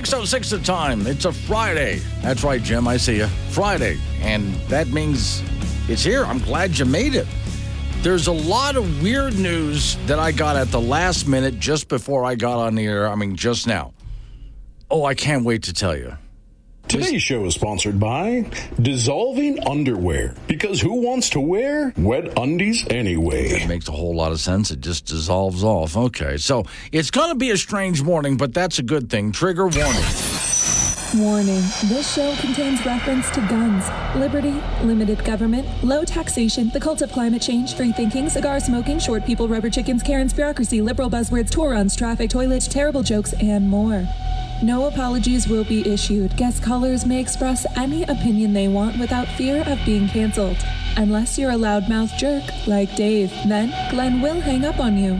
Six oh six the time. It's a Friday. That's right, Jim. I see you. Friday, and that means it's here. I'm glad you made it. There's a lot of weird news that I got at the last minute just before I got on the air. I mean, just now. Oh, I can't wait to tell you. Today's show is sponsored by Dissolving Underwear. Because who wants to wear wet undies anyway? It makes a whole lot of sense. It just dissolves off. Okay, so it's going to be a strange morning, but that's a good thing. Trigger warning. Warning this show contains reference to guns, liberty, limited government, low taxation, the cult of climate change, free thinking, cigar smoking, short people, rubber chickens, Karen's bureaucracy, liberal buzzwords, tour runs, traffic, toilets, terrible jokes, and more. No apologies will be issued. Guest callers may express any opinion they want without fear of being canceled. Unless you're a loudmouth jerk like Dave, then Glenn will hang up on you.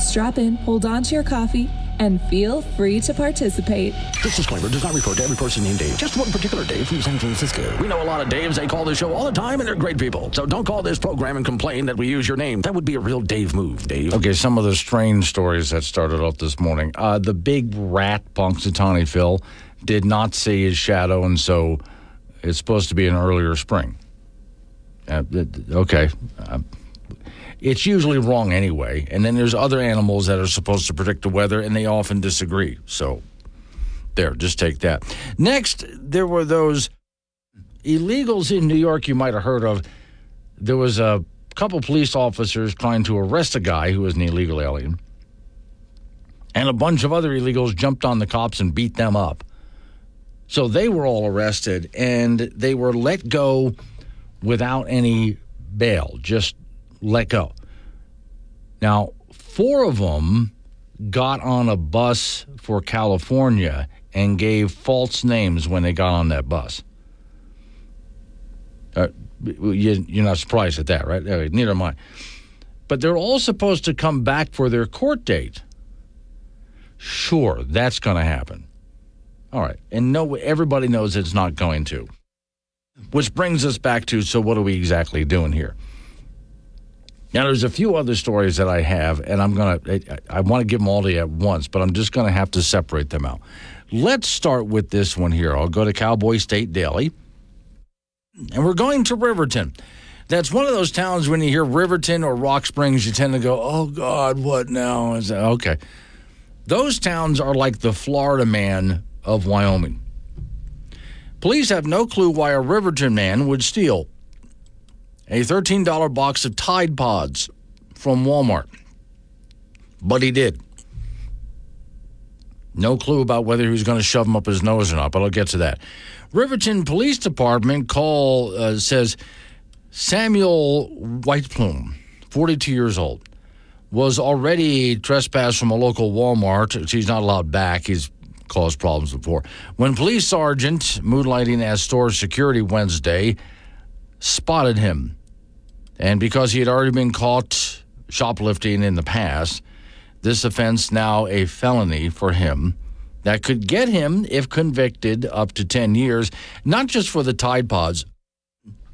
Strap in, hold on to your coffee, and feel free to participate. This disclaimer does not refer to every person named Dave, just one particular Dave from San Francisco. We know a lot of Daves. They call this show all the time, and they're great people. So don't call this program and complain that we use your name. That would be a real Dave move, Dave. Okay, some of the strange stories that started off this morning. Uh, the big rat, Punxsutawney Phil, did not see his shadow, and so it's supposed to be an earlier spring. Uh, okay. Uh, it's usually wrong anyway. And then there's other animals that are supposed to predict the weather, and they often disagree. So, there, just take that. Next, there were those illegals in New York you might have heard of. There was a couple police officers trying to arrest a guy who was an illegal alien. And a bunch of other illegals jumped on the cops and beat them up. So they were all arrested and they were let go without any bail, just let go. Now, four of them got on a bus for California and gave false names when they got on that bus. Uh, you, are not surprised at that, right? Neither am I. But they're all supposed to come back for their court date. Sure, that's going to happen. All right. And no, everybody knows it's not going to. Which brings us back to so, what are we exactly doing here? Now, there's a few other stories that I have, and I'm going to, I, I want to give them all to you at once, but I'm just going to have to separate them out. Let's start with this one here. I'll go to Cowboy State Daily, and we're going to Riverton. That's one of those towns when you hear Riverton or Rock Springs, you tend to go, oh, God, what now? Is that, okay. Those towns are like the Florida man of Wyoming. Police have no clue why a Riverton man would steal a $13 box of Tide Pods from Walmart. But he did. No clue about whether he was going to shove them up his nose or not, but I'll get to that. Riverton Police Department call uh, says Samuel Whiteplume, 42 years old, was already trespassed from a local Walmart. He's not allowed back. He's caused problems before. When police sergeant, moonlighting as store security Wednesday, spotted him. And because he had already been caught shoplifting in the past, this offense now a felony for him that could get him, if convicted, up to 10 years, not just for the Tide Pods,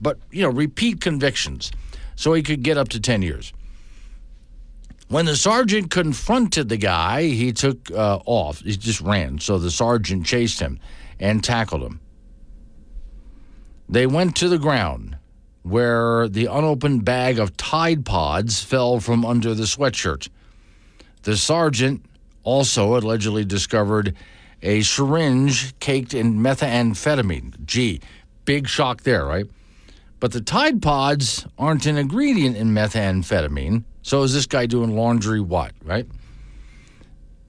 but, you know, repeat convictions. So he could get up to 10 years. When the sergeant confronted the guy, he took uh, off. He just ran. So the sergeant chased him and tackled him. They went to the ground where the unopened bag of Tide Pods fell from under the sweatshirt. The sergeant also allegedly discovered a syringe caked in methamphetamine. Gee, big shock there, right? But the Tide Pods aren't an ingredient in methamphetamine. So is this guy doing laundry what, right?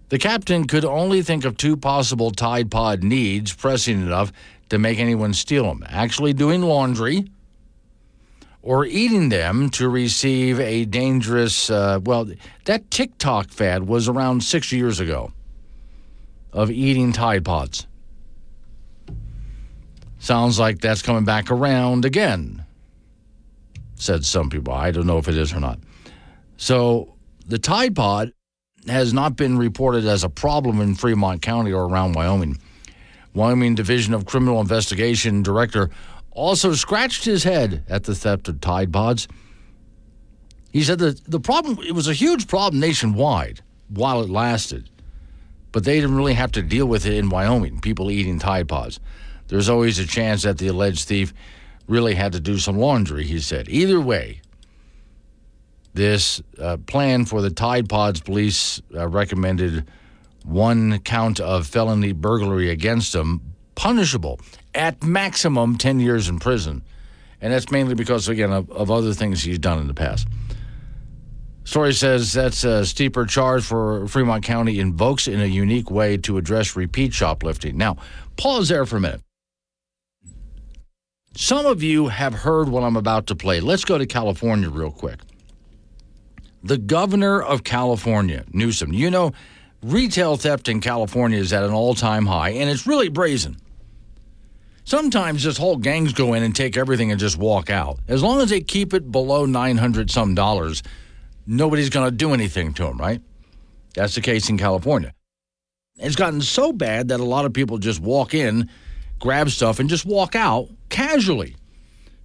The captain could only think of two possible Tide Pod needs pressing enough to make anyone steal them actually doing laundry or eating them to receive a dangerous, uh, well, that TikTok fad was around six years ago of eating Tide Pods. Sounds like that's coming back around again, said some people. I don't know if it is or not. So the Tide Pod has not been reported as a problem in Fremont County or around Wyoming. Wyoming Division of Criminal Investigation Director also scratched his head at the theft of Tide Pods. He said that the problem, it was a huge problem nationwide while it lasted, but they didn't really have to deal with it in Wyoming, people eating Tide Pods. There's always a chance that the alleged thief really had to do some laundry, he said. Either way, this uh, plan for the Tide Pods police uh, recommended one count of felony burglary against him, punishable at maximum 10 years in prison. And that's mainly because, again, of, of other things he's done in the past. Story says that's a steeper charge for Fremont County invokes in a unique way to address repeat shoplifting. Now, pause there for a minute. Some of you have heard what I'm about to play. Let's go to California real quick. The governor of California, Newsom, you know, retail theft in California is at an all time high, and it's really brazen. Sometimes just whole gangs go in and take everything and just walk out. As long as they keep it below 900 some dollars, nobody's going to do anything to them, right? That's the case in California. It's gotten so bad that a lot of people just walk in, grab stuff, and just walk out casually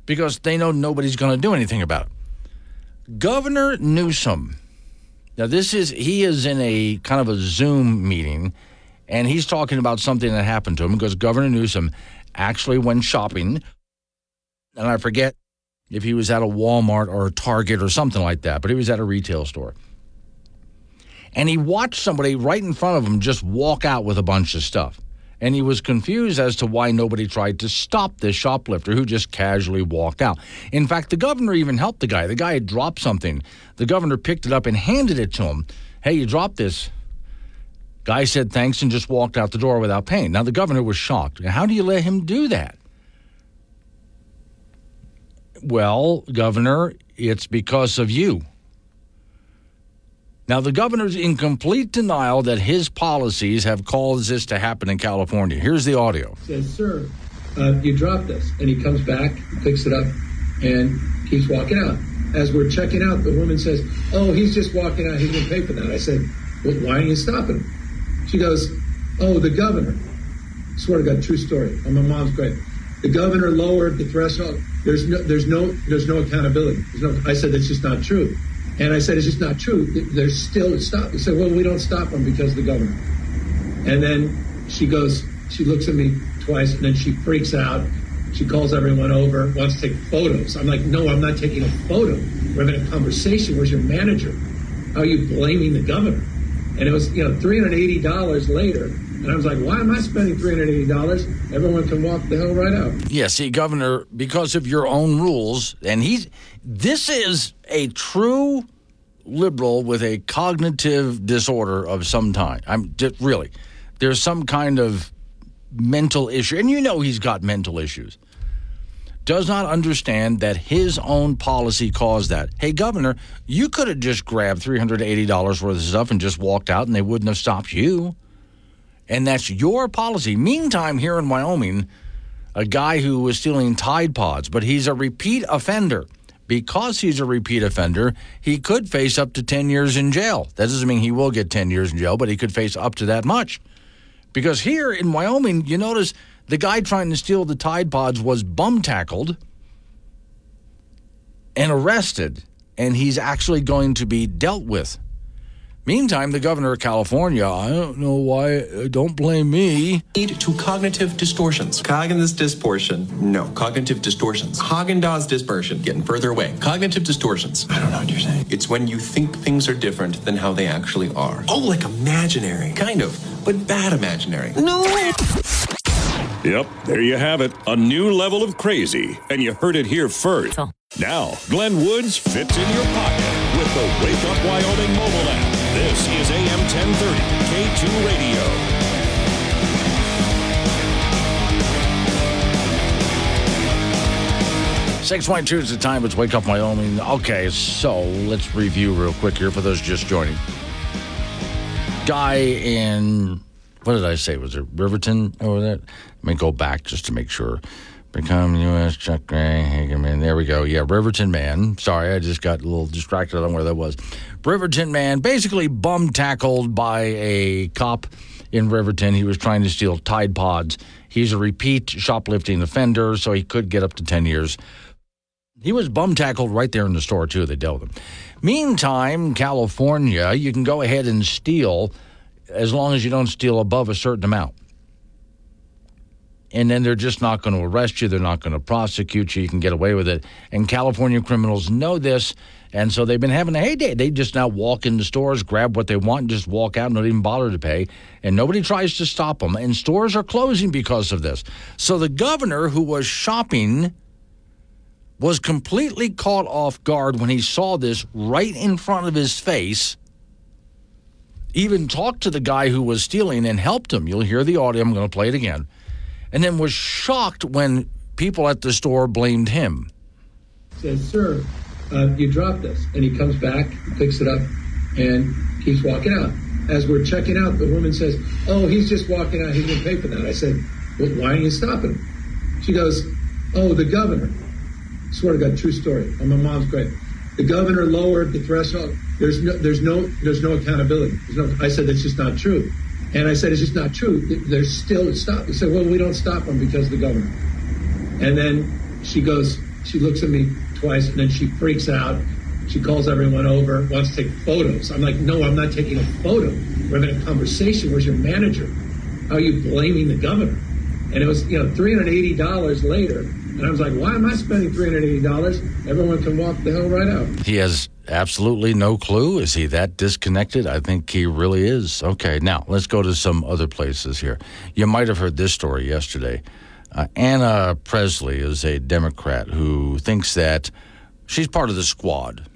because they know nobody's going to do anything about it. Governor Newsom, now this is, he is in a kind of a Zoom meeting and he's talking about something that happened to him because Governor Newsom actually went shopping. And I forget if he was at a Walmart or a Target or something like that, but he was at a retail store. And he watched somebody right in front of him just walk out with a bunch of stuff. And he was confused as to why nobody tried to stop this shoplifter who just casually walked out. In fact, the governor even helped the guy. The guy had dropped something. The governor picked it up and handed it to him. Hey, you dropped this. Guy said thanks and just walked out the door without paying. Now, the governor was shocked. How do you let him do that? Well, Governor, it's because of you. Now, the governor's in complete denial that his policies have caused this to happen in California. Here's the audio. Says, sir, uh, you dropped this. And he comes back, picks it up, and keeps walking out. As we're checking out, the woman says, Oh, he's just walking out. Going to pay for that. I said, Well, why don't you stopping him? She goes, Oh, the governor. I swear to God, true story. And my mom's great. The governor lowered the threshold. There's no, there's no, there's no accountability. There's no, I said that's just not true. And I said it's just not true. There's still stop. He said, well, we don't stop them because the governor. And then she goes, she looks at me twice, and then she freaks out. She calls everyone over, wants to take photos. I'm like, no, I'm not taking a photo. We're having a conversation. Where's your manager? How are you blaming the governor? And it was, you know, $380 later. And I was like, why am I spending $380? Everyone can walk the hell right out. Yeah, see, Governor, because of your own rules, and he's, this is a true liberal with a cognitive disorder of some kind. I'm just, really, there's some kind of mental issue, and you know he's got mental issues. Does not understand that his own policy caused that. Hey, Governor, you could have just grabbed $380 worth of stuff and just walked out, and they wouldn't have stopped you. And that's your policy. Meantime, here in Wyoming, a guy who was stealing Tide Pods, but he's a repeat offender. Because he's a repeat offender, he could face up to 10 years in jail. That doesn't mean he will get 10 years in jail, but he could face up to that much. Because here in Wyoming, you notice the guy trying to steal the Tide Pods was bum tackled and arrested, and he's actually going to be dealt with. Meantime, the governor of California, I don't know why, uh, don't blame me. Lead to cognitive distortions. Cognitive distortion. No, cognitive distortions. Haagen-Dazs dispersion. Getting further away. Cognitive distortions. I don't know what you're saying. It's when you think things are different than how they actually are. Oh, like imaginary. Kind of, but bad imaginary. No. Yep, there you have it. A new level of crazy. And you heard it here first. Now, Glenn Woods fits in your pocket with the Wake Up Wyoming mobile app. This is AM 1030, K2 Radio. 6.2 is the time. It's Wake Up Wyoming. Okay, so let's review real quick here for those just joining. Guy in what did I say? Was it Riverton over there? Let me go back just to make sure. Become U.S. Chuck Gray, Hageman. There we go. Yeah, Riverton man. Sorry, I just got a little distracted on where that was. Riverton man, basically bum tackled by a cop in Riverton. He was trying to steal Tide Pods. He's a repeat shoplifting offender, so he could get up to 10 years. He was bum tackled right there in the store, too. They dealt with him. Meantime, California, you can go ahead and steal as long as you don't steal above a certain amount. And then they're just not going to arrest you. They're not going to prosecute you. You can get away with it. And California criminals know this. And so they've been having a heyday. They just now walk into stores, grab what they want, and just walk out and not even bother to pay. And nobody tries to stop them. And stores are closing because of this. So the governor, who was shopping, was completely caught off guard when he saw this right in front of his face even talked to the guy who was stealing and helped him. You'll hear the audio. I'm going to play it again. And then was shocked when people at the store blamed him. Says, Sir, uh, you dropped this. And he comes back, picks it up, and keeps walking out. As we're checking out, the woman says, Oh, he's just walking out. He didn't pay for that. I said, Well, why are you stopping? She goes, Oh, the governor. I swear to God, true story. And my mom's great. The governor lowered the threshold. There's no, there's no, there's no accountability. There's no, I said that's just not true. And I said it's just not true. There's still stop. He said, well, we don't stop them because the governor. And then she goes, she looks at me twice, and then she freaks out. She calls everyone over, wants to take photos. I'm like, no, I'm not taking a photo. We're having a conversation. Where's your manager? How are you blaming the governor? And it was, you know, $380 later. And I was like, why am I spending $380? Everyone can walk the hell right out. He has absolutely no clue. Is he that disconnected? I think he really is. Okay, now let's go to some other places here. You might have heard this story yesterday. Uh, Ayanna Pressley is a Democrat who thinks that she's part of the squad,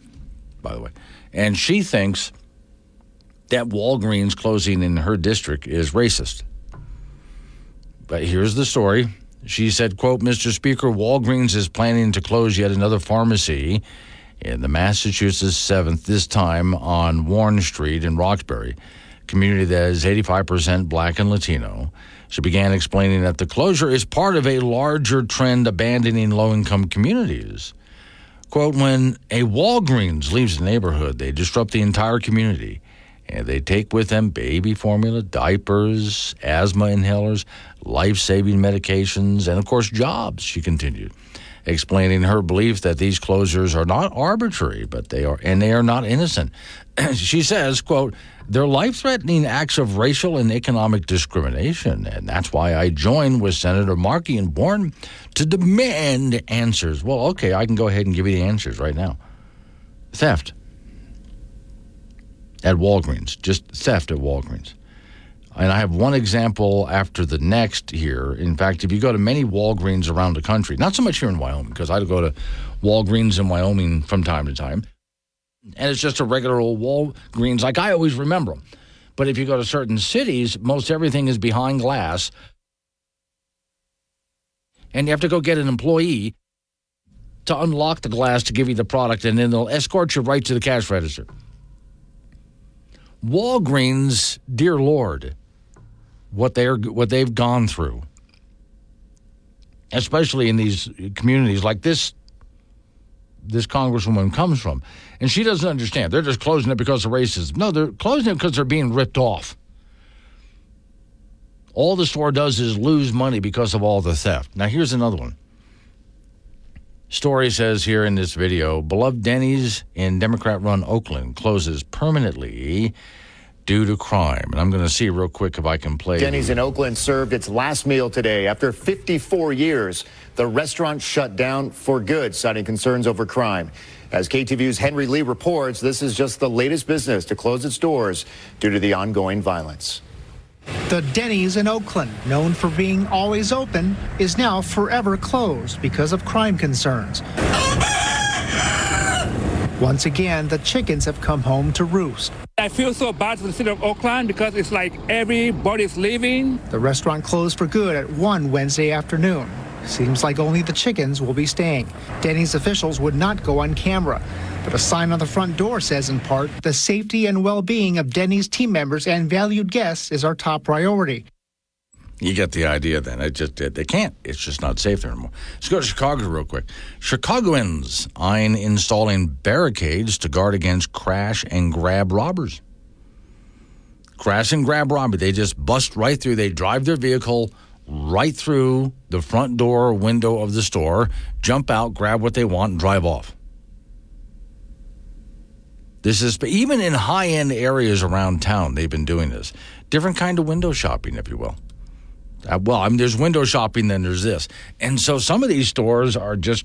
by the way, and she thinks that Walgreens closing in her district is racist. But here's the story. She said, quote, Mr. Speaker, Walgreens is planning to close yet another pharmacy in the Massachusetts 7th, this time on Warren Street in Roxbury, community that is 85% black and Latino. She began explaining that the closure is part of a larger trend abandoning low income communities. Quote, when a Walgreens leaves the neighborhood, they disrupt the entire community. And they take with them baby formula, diapers, asthma inhalers, life saving medications, and of course, jobs, she continued, explaining her belief that these closures are not arbitrary, but they are, and they are not innocent. she says, quote, they're life threatening acts of racial and economic discrimination. And that's why I joined with Senator Markey and Bourne to demand answers. Well, okay, I can go ahead and give you the answers right now theft at Walgreens, just theft at Walgreens. And I have one example after the next here. In fact, if you go to many Walgreens around the country, not so much here in Wyoming, because I go to Walgreens in Wyoming from time to time, and it's just a regular old Walgreens like I always remember them. But if you go to certain cities, most everything is behind glass. And you have to go get an employee to unlock the glass to give you the product, and then they'll escort you right to the cash register. Walgreens, dear Lord, what they're what they've gone through, especially in these communities like this. This congresswoman comes from, and she doesn't understand. They're just closing it because of racism. No, they're closing it because they're being ripped off. All the store does is lose money because of all the theft. Now, here's another one. Story says here in this video beloved Denny's in Democrat run Oakland closes permanently due to crime. And I'm going to see real quick if I can play. Denny's in Oakland served its last meal today. After 54 years, the restaurant shut down for good, citing concerns over crime. As KTVU's Henry Lee reports, this is just the latest business to close its doors due to the ongoing violence. The Denny's in Oakland, known for being always open, is now forever closed because of crime concerns. Once again, the chickens have come home to roost. I feel so bad for the city of Oakland because it's like everybody's leaving. The restaurant closed for good at 1 Wednesday afternoon. Seems like only the chickens will be staying. Denny's officials would not go on camera. But a sign on the front door says, in part, the safety and well being of Denny's team members and valued guests is our top priority. You get the idea then. It just they can't. It's just not safe there anymore. Let's go to Chicago real quick. Chicagoans eyeing installing barricades to guard against crash and grab robbers. Crash and grab robbery. They just bust right through. They drive their vehicle right through the front door window of the store, jump out, grab what they want, and drive off. This is even in high end areas around town. They've been doing this. Different kind of window shopping, if you will. Uh, well, I mean, there's window shopping, then there's this. And so some of these stores are just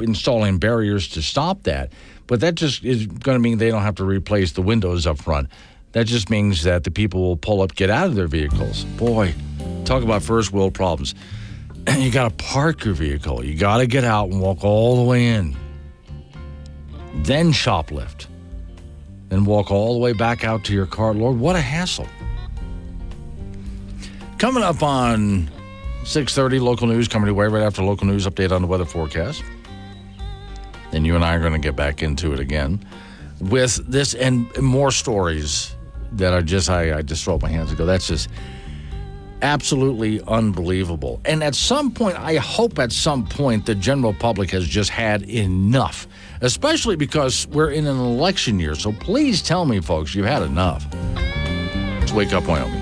installing barriers to stop that. But that just is going to mean they don't have to replace the windows up front. That just means that the people will pull up, get out of their vehicles. Boy, talk about first world problems. And you got to park your vehicle. You got to get out and walk all the way in. Then shoplift. Then walk all the way back out to your car. Lord, what a hassle. Coming up on 6:30 local news coming your way right after local news update on the weather forecast. Then you and I are going to get back into it again with this and more stories that are just I, I just throw up my hands and go that's just absolutely unbelievable. And at some point I hope at some point the general public has just had enough, especially because we're in an election year. So please tell me folks you've had enough. Let's wake up Wyoming.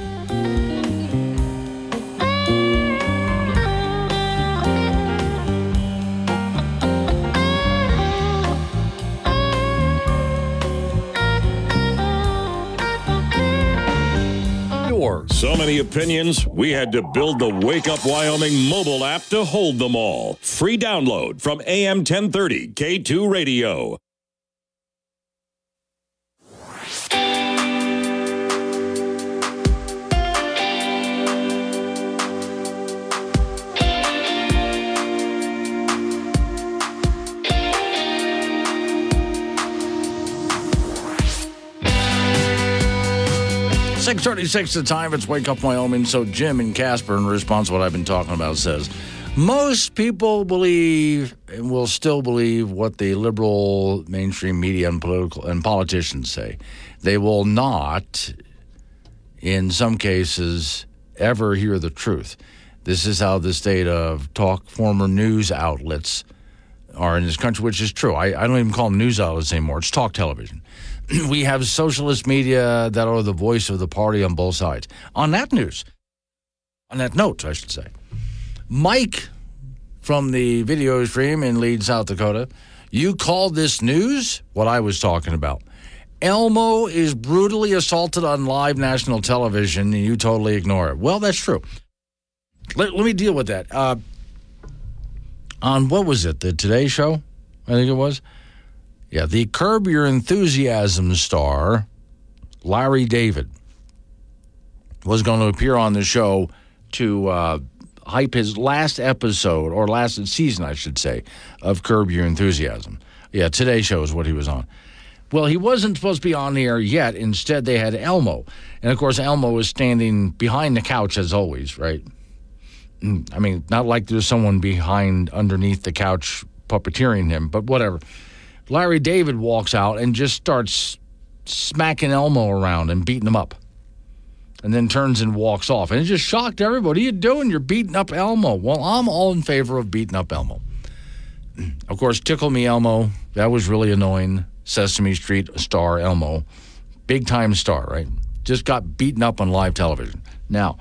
So many opinions, we had to build the Wake Up Wyoming mobile app to hold them all. Free download from AM 1030 K2 Radio. Six thirty-six. The time. It's Wake Up Wyoming. So Jim and Casper, in response to what I've been talking about, says most people believe and will still believe what the liberal mainstream media and political and politicians say. They will not, in some cases, ever hear the truth. This is how the state of talk former news outlets are in this country, which is true. I, I don't even call them news outlets anymore. It's talk television. we have socialist media that are the voice of the party on both sides. On that news, on that note, I should say, Mike from the video stream in Lead, South Dakota, you called this news what I was talking about. Elmo is brutally assaulted on live national television, and you totally ignore it. Well, that's true. Let, let me deal with that. Uh, on what was it? The Today Show, I think it was. Yeah, the Curb Your Enthusiasm star, Larry David, was going to appear on the show to uh, hype his last episode, or last season, I should say, of Curb Your Enthusiasm. Yeah, today's show is what he was on. Well, he wasn't supposed to be on the air yet. Instead, they had Elmo. And of course, Elmo was standing behind the couch as always, right? Mm, I mean, not like there's someone behind underneath the couch puppeteering him, but whatever. Larry David walks out and just starts smacking Elmo around and beating him up. And then turns and walks off. And it just shocked everybody. What are you doing? You're beating up Elmo. Well, I'm all in favor of beating up Elmo. Of course, Tickle Me Elmo, that was really annoying. Sesame Street star Elmo, big time star, right? Just got beaten up on live television. Now,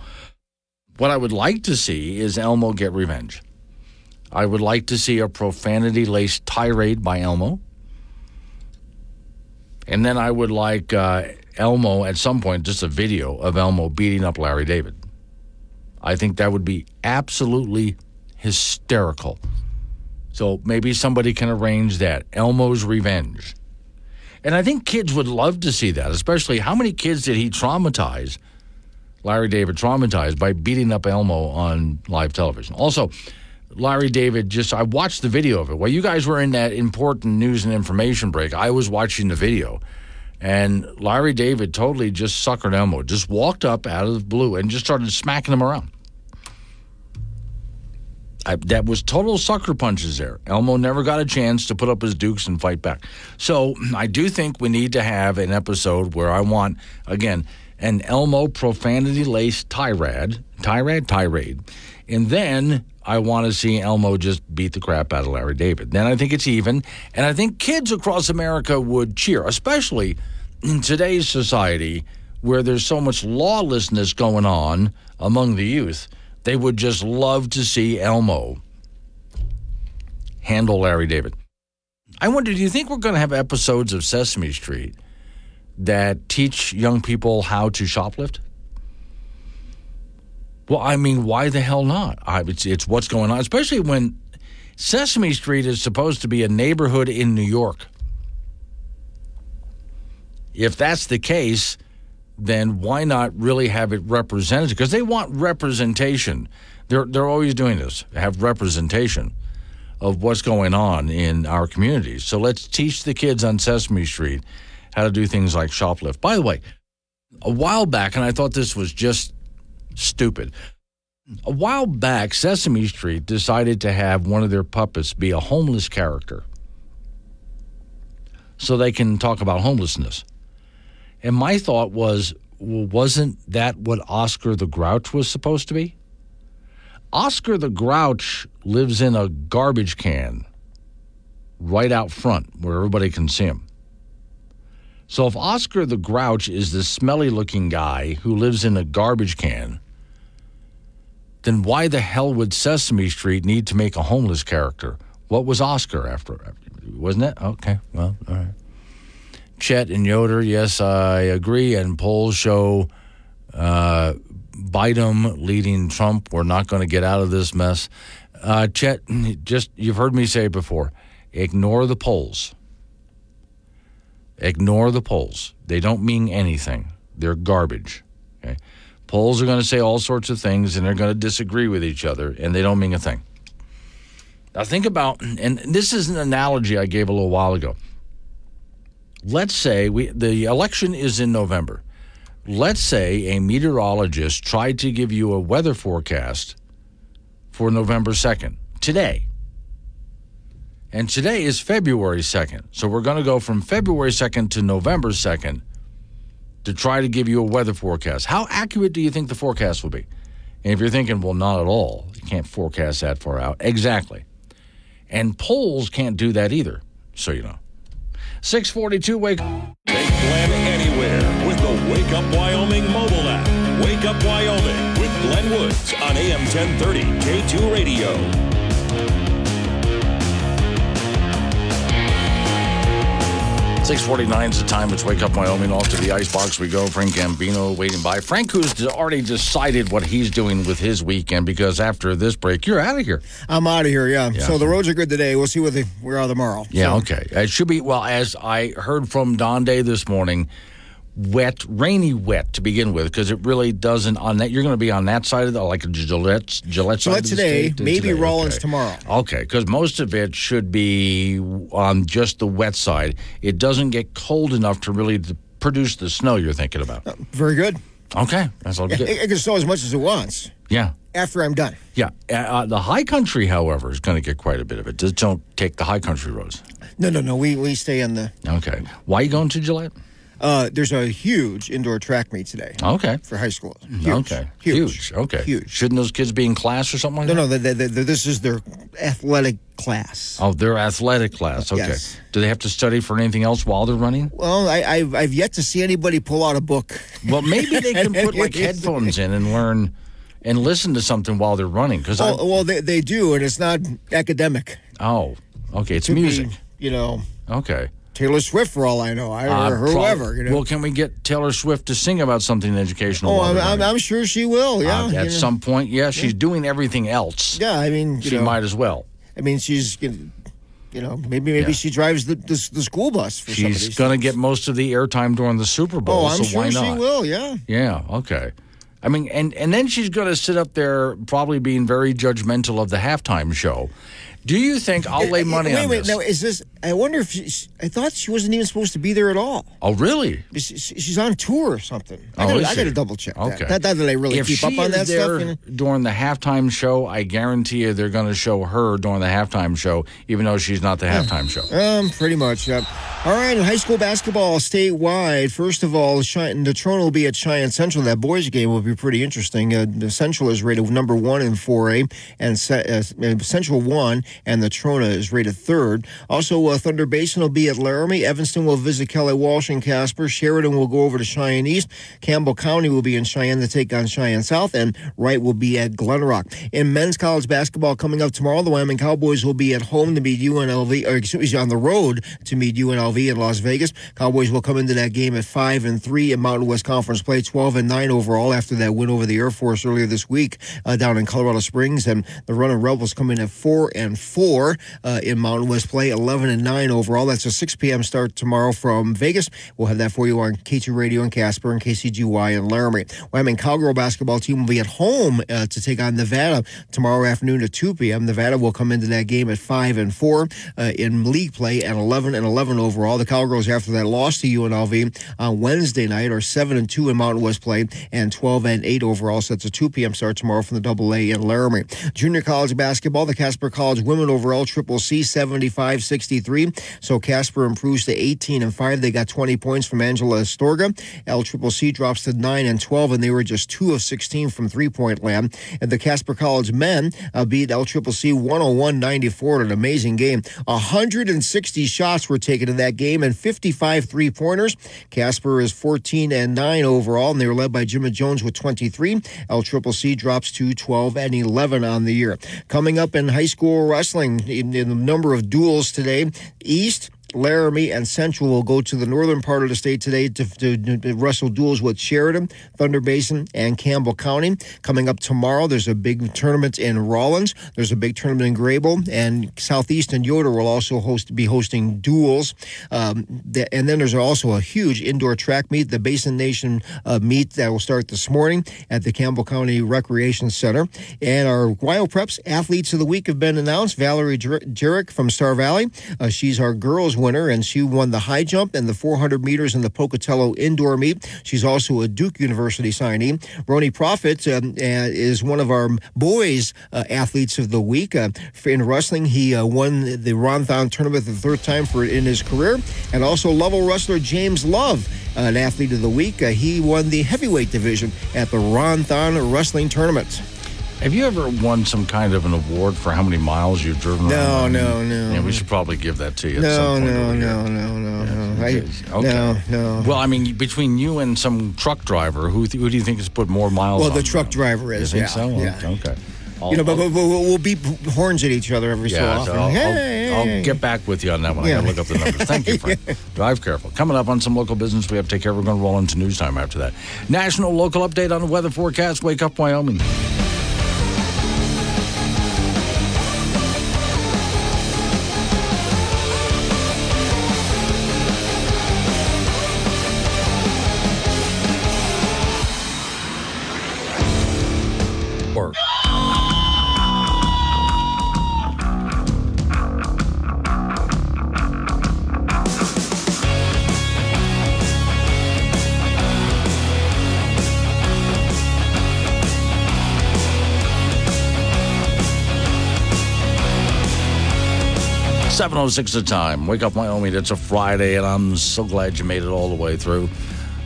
what I would like to see is Elmo get revenge. I would like to see a profanity laced tirade by Elmo. And then I would like uh, Elmo at some point, just a video of Elmo beating up Larry David. I think that would be absolutely hysterical. So maybe somebody can arrange that. Elmo's Revenge. And I think kids would love to see that, especially how many kids did he traumatize, Larry David traumatized by beating up Elmo on live television? Also, Larry David just, I watched the video of it. While you guys were in that important news and information break, I was watching the video. And Larry David totally just suckered Elmo, just walked up out of the blue and just started smacking him around. I, that was total sucker punches there. Elmo never got a chance to put up his dukes and fight back. So I do think we need to have an episode where I want, again, an Elmo profanity laced tirade, tirade, tirade. And then I want to see Elmo just beat the crap out of Larry David. Then I think it's even. And I think kids across America would cheer, especially in today's society where there's so much lawlessness going on among the youth. They would just love to see Elmo handle Larry David. I wonder, do you think we're going to have episodes of Sesame Street that teach young people how to shoplift? Well, I mean, why the hell not? I, it's, it's what's going on, especially when Sesame Street is supposed to be a neighborhood in New York. If that's the case, then why not really have it represented? Because they want representation. They're, they're always doing this, have representation of what's going on in our communities. So let's teach the kids on Sesame Street how to do things like shoplift. By the way, a while back, and I thought this was just stupid. A while back, Sesame Street decided to have one of their puppets be a homeless character so they can talk about homelessness. And my thought was, well, wasn't that what Oscar the Grouch was supposed to be? Oscar the Grouch lives in a garbage can right out front where everybody can see him. So if Oscar the Grouch is the smelly looking guy who lives in a garbage can, then why the hell would Sesame Street need to make a homeless character? What was Oscar after? Wasn't it? Okay, well, all right. Chet and Yoder, yes, I agree. And polls show uh, Biden leading Trump. We're not going to get out of this mess. Uh, Chet, just you've heard me say before ignore the polls. Ignore the polls. They don't mean anything, they're garbage. Okay? Polls are going to say all sorts of things and they're going to disagree with each other, and they don't mean a thing. Now, think about, and this is an analogy I gave a little while ago let's say we, the election is in November. Let's say a meteorologist tried to give you a weather forecast for November 2nd, today. And today is February 2nd. So we're going to go from February 2nd to November 2nd to try to give you a weather forecast. How accurate do you think the forecast will be? And if you're thinking, well, not at all, you can't forecast that far out. Exactly. And polls can't do that either, so you know. 642 Wake Take Glenn anywhere with the Wake Up Wyoming mobile app. Wake Up Wyoming with Glenn Woods on AM 1030 K2 Radio. 649 is the time. It's Wake Up Wyoming. Off to the icebox we go. Frank Gambino waiting by. Frank, who's already decided what he's doing with his weekend because after this break, you're out of here. I'm out of here, yeah. Yeah. So the roads are good today. We'll see what they, we are tomorrow. Yeah, So- okay. It should be, well, as I heard from Don Day this morning, wet, rainy wet to begin with, because it really doesn't, on that, you're going to be on that side of the, like Gillette, Gillette side of the today, state? maybe Today, Rawlins okay. tomorrow. Okay, because most of it should be on just the wet side. It doesn't get cold enough to really produce the snow you're thinking about. Very good. Okay, that's all Yeah, good. it, it can snow as much as it wants Yeah. after I'm done. Yeah, uh, uh, the high country, however, is going to get quite a bit of it. Just don't take the high country roads. No, no, no. We, we stay on the. Okay. Why are you going to Gillette? Uh, there's a huge indoor track meet today Okay. for high school. Huge. Okay. Huge. Okay. Huge. Shouldn't those kids be in class or something like No, that? no. The, the, the, this is their athletic class. Oh, they're athletic class. Okay. Yes. Do they have to study for anything else while they're running? Well, I, I've, I've yet to see anybody pull out a book. Well, maybe they can put like headphones in and learn and listen to something while they're running. Because Oh, well, they, they do, and it's not academic. oh, okay, it's Could be, music. you know, Okay. Taylor Swift for all I know, I, Uh, or whoever. You know. Well, can we get Taylor Swift to sing about something educational? oh, I'm, I'm. I'm sure she will. Yeah. Uh, you at know. some point, yeah, she's doing everything else. Yeah, I mean, she know, might as well. I mean, she's, you know, maybe maybe Yeah. she drives the, the the school bus for She's going to get most of the airtime during the Super Bowl. Oh, I'm so sure she will. Yeah. Yeah, okay. I mean, and, and then she's going to sit up there probably being very judgmental of the halftime show. Do you think I'll lay money wait, on wait, this? Now, is this? I wonder if she, I thought she wasn't even supposed to be there at all. Oh, really? She- she- She's on tour or something. I Oh, I gotta double check Okay. that. Not, not that I really if keep up on that stuff. During the halftime show, I guarantee you they're going to show her during the halftime show, even though she's not the halftime show. Um, pretty much. Yep. All right, in high school basketball statewide, first of all, the Natrona will be at Cheyenne Central. That boys' game will be pretty interesting. Uh, the Central is rated number one in 4A, and uh, Central one, and the Natrona is rated third. Also, uh, Thunder Basin will be at Laramie. Evanston will visit Kelly Walsh and Casper. Sheridan will go over to Cheyenne East. Campbell County will be in Cheyenne to take on Cheyenne South, and Wright will be at Glenrock. In men's college basketball coming up tomorrow, the Wyoming Cowboys will be at home to meet UNLV, or excuse me, on the road to meet UNLV in Las Vegas. Cowboys will come into that game at five and three in Mountain West Conference play, twelve and nine overall after that win over the Air Force earlier this week uh, down in Colorado Springs, and the running Rebels come in at four and four uh, in Mountain West play, eleven and nine overall. That's a six p.m. start tomorrow from Vegas. We'll have that for you on K2 Radio in Casper and KCGY in Laramie. Wyoming Cowgirl basketball team will be at home uh, to take on Nevada tomorrow afternoon at 2 p.m. Nevada will come into that game at 5 and 4 uh, in league play at 11 and 11 overall. The Cowgirls, after that loss to UNLV on Wednesday night, are 7 and 2 in Mountain West play and 12 and 8 overall. So that's a 2 p.m. start tomorrow from the Double A in Laramie. Junior college basketball, the Casper College women overall triple C 75 63. So Casper improves to 18 and 5. They got 20 points from Angela Astorga. L Triple C drops to 9 and 12, and they were just 2 of 16 from three point land. And the Casper College men uh, beat L Triple C 101 94 in an amazing game. 160 shots were taken in that game and 55 three pointers. Casper is 14 and 9 overall, and they were led by Jimmy Jones with 23. L Triple C drops to 12 and 11 on the year. Coming up in high school wrestling, in, in the number of duels today, East. Laramie and Central will go to the northern part of the state today to, to, to wrestle duels with Sheridan, Thunder Basin, and Campbell County. Coming up tomorrow, there's a big tournament in Rawlins. There's a big tournament in Greybull, and Southeast and Yoder will also host be hosting duels. Um, the, and then there's also a huge indoor track meet, the Basin Nation uh, meet that will start this morning at the Campbell County Recreation Center. And our WyoPreps athletes of the week have been announced. Valerie Jer- Jerick from Star Valley, uh, she's our girls winner, and she won the high jump and the 400 meters in the Pocatello indoor meet. She's also a Duke University signee. Roni Profit um, uh, is one of our boys uh, athletes of the week. Uh, in wrestling, he uh, won the Ron Thon tournament the third time for in his career, and also level wrestler James Love, uh, an athlete of the week. Uh, he won the heavyweight division at the Ron Thon Wrestling Tournament. Have you ever won some kind of an award for how many miles you've driven No, around? no, no. Yeah, we should probably give that to you at No, some point. no, no, no, no, no. I, Okay. No, no. Well, I mean, between you and some truck driver, who, who do you think has put more miles Well, the you? truck driver You is. think yeah, so? yeah. Okay. I'll- You know, but, but we'll, beat horns at each other every so often. I'll, Hey, I'll. I'll get back with you on that one. Yeah. I got to look up the numbers. Thank you, friend. Drive careful. Coming up on some local business we have to take care of. We're going to roll into news time after that. National local update on the weather forecast. Wake up, Wyoming. Seven oh six the time. Wake up, Wyoming. It's a Friday, and I'm so glad you made it all the way through.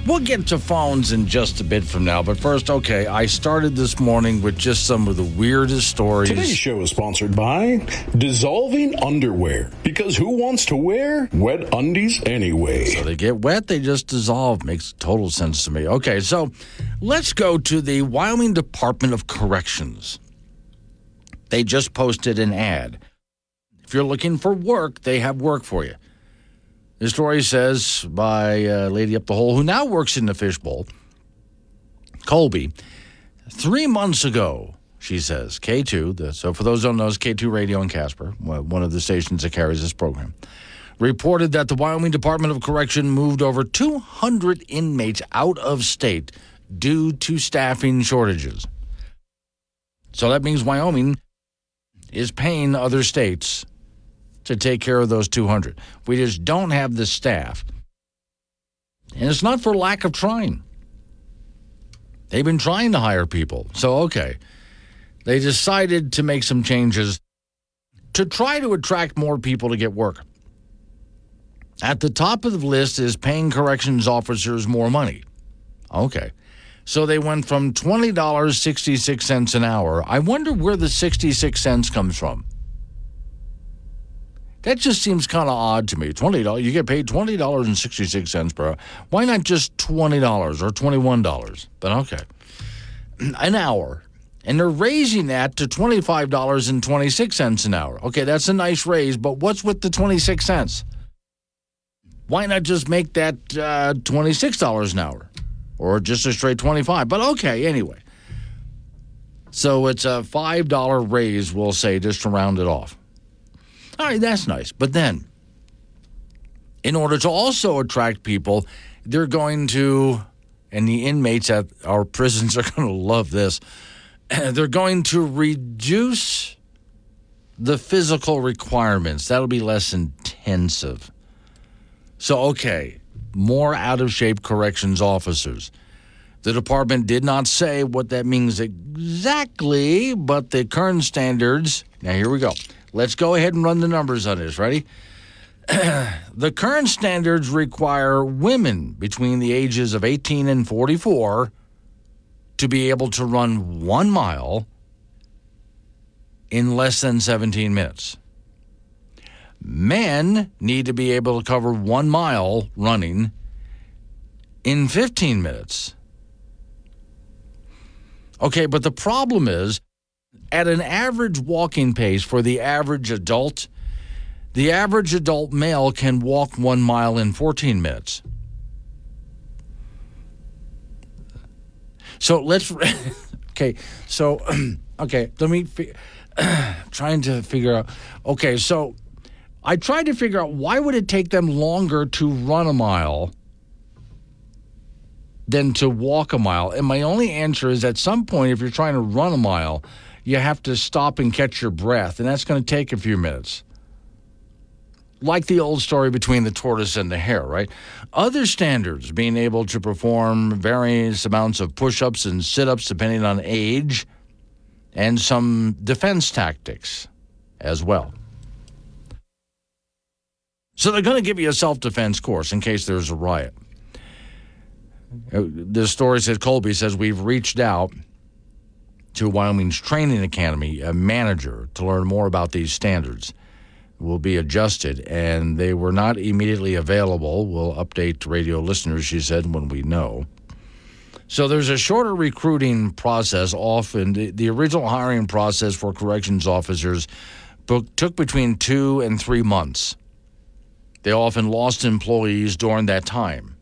We'll get to phones in just a bit from now, but first, okay. I started this morning with just some of the weirdest stories. Today's show is sponsored by Dissolving Underwear. Because who wants to wear wet undies anyway? So they get wet, they just dissolve. Makes total sense to me. Okay, so let's go to the Wyoming Department of Corrections. They just posted an ad. If you're looking for work, they have work for you. The story says by a lady up the hole who now works in the fishbowl, Colby. Three months ago, she says, K2, the, so for those who don't know, it's K2 Radio in Casper, one of the stations that carries this program reported that the Wyoming Department of Correction moved over 200 inmates out of state due to staffing shortages. So that means Wyoming is paying other states to take care of those 200. We just don't have the staff. And it's not for lack of trying. They've been trying to hire people. So, okay. They decided to make some changes to try to attract more people to get work. At the top of the list is paying corrections officers more money. Okay. So they went from $20.66 an hour. I wonder where the 66 cents comes from. That just seems kind of odd to me. Twenty dollars, you get paid twenty dollars and sixty six cents per hour. Why not just twenty dollars or twenty one dollars? But okay, an hour, and they're raising that to twenty five dollars and twenty six cents an hour. Okay, that's a nice raise, but what's with the twenty six cents? Why not just make that uh, twenty six dollars an hour, or just a straight twenty five? But okay, anyway. So it's a five dollar raise, we'll say, just to round it off. All right, that's nice. But then, in order to also attract people, they're going to, and the inmates at our prisons are going to love this, they're going to reduce the physical requirements. That'll be less intensive. So, okay, more out of shape corrections officers. The department did not say what that means exactly, but the current standards. Now, here we go. Let's go ahead and run the numbers on this. Ready? the current standards require women between the ages of 18 and 44 to be able to run one mile in less than 17 minutes. Men need to be able to cover one mile running in 15 minutes. Okay, but the problem is at an average walking pace for the average adult, the average adult male can walk one mile in 14 minutes. So let's, okay, so, okay, let me, trying to figure out, okay, so I tried to figure out why would it take them longer to run a mile than to walk a mile? And my only answer is at some point, if you're trying to run a mile, you have to stop and catch your breath, and that's going to take a few minutes. Like the old story between the tortoise and the hare, right? Other standards being able to perform various amounts of push ups and sit ups depending on age, and some defense tactics as well. So they're going to give you a self defense course in case there's a riot. Uh, the story says Colby says we've reached out to Wyoming's Training Academy, a manager, to learn more about these standards. Will be adjusted, and they were not immediately available. We'll update radio listeners, she said, when we know. So there's a shorter recruiting process. Often, the, the original hiring process for corrections officers book, took between two and three months. They often lost employees during that time.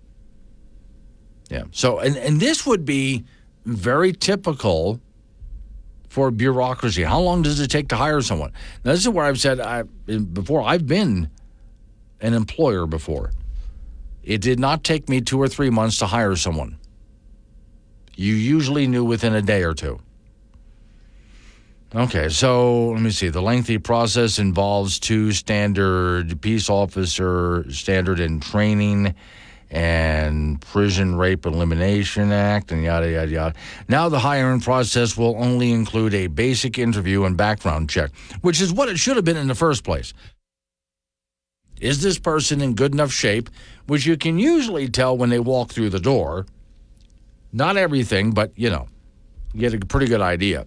Yeah. So, and, and this would be very typical for bureaucracy. How long does it take to hire someone? Now, this is where I've said I, before, I've been an employer before. It did not take me two or three months to hire someone. You usually knew within a day or two. Okay, so let me see. The lengthy process involves two standard peace officer standard in training and Prison Rape Elimination Act, and yada, yada, yada. Now the hiring process will only include a basic interview and background check, which is what it should have been in the first place. Is this person in good enough shape, which you can usually tell when they walk through the door? Not everything, but you know, you get a pretty good idea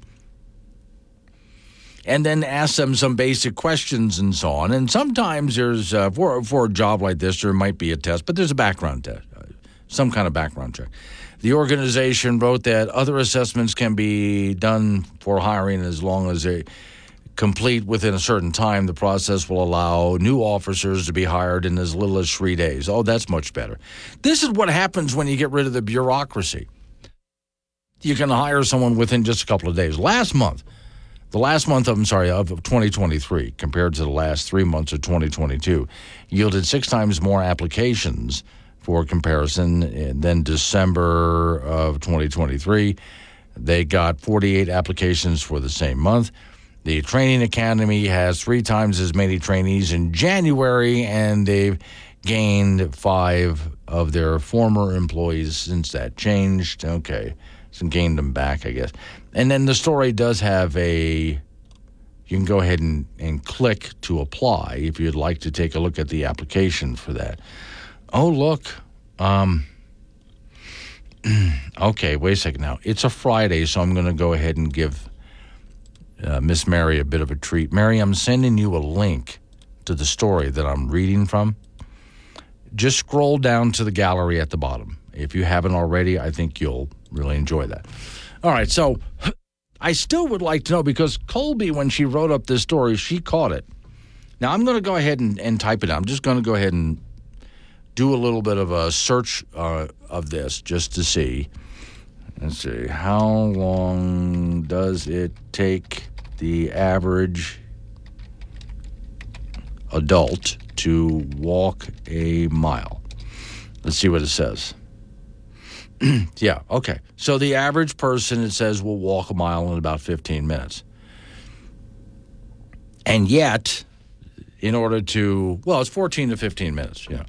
and then ask them some basic questions and so on. And sometimes there's, uh, for, for a job like this, there might be a test, but there's a background test, uh, some kind of background check. The organization wrote that other assessments can be done for hiring as long as they complete within a certain time. The process will allow new officers to be hired in as little as three days. Oh, that's much better. This is what happens when you get rid of the bureaucracy. You can hire someone within just a couple of days. Last month, the last month of, I'm sorry, of 2023 compared to the last three months of 2022 yielded six times more applications for comparison eh, than December of 2023. They got 48 applications for the same month. The training academy has three times as many trainees in January, and they've gained five of their former employees since that changed. Okay, so gained them back, I guess. And then the story does have a. You can go ahead and, and click to apply if you'd like to take a look at the application for that. Oh, look. Um, okay, wait a second now. It's a Friday, so I'm going to go ahead and give uh, Miss Mary a bit of a treat. Mary, I'm sending you a link to the story that I'm reading from. Just scroll down to the gallery at the bottom. If you haven't already, I think you'll really enjoy that. All right, so I still would like to know because Colby, when she wrote up this story, she caught it. Now I'm going to go ahead and, and type it out. I'm just going to go ahead and do a little bit of a search uh, of this just to see. Let's see. How long does it take the average adult to walk a mile? Let's see what it says. yeah, okay. So the average person, it says, will walk a mile in about 15 minutes. And yet, in order to, well, it's 14 to 15 minutes, you know.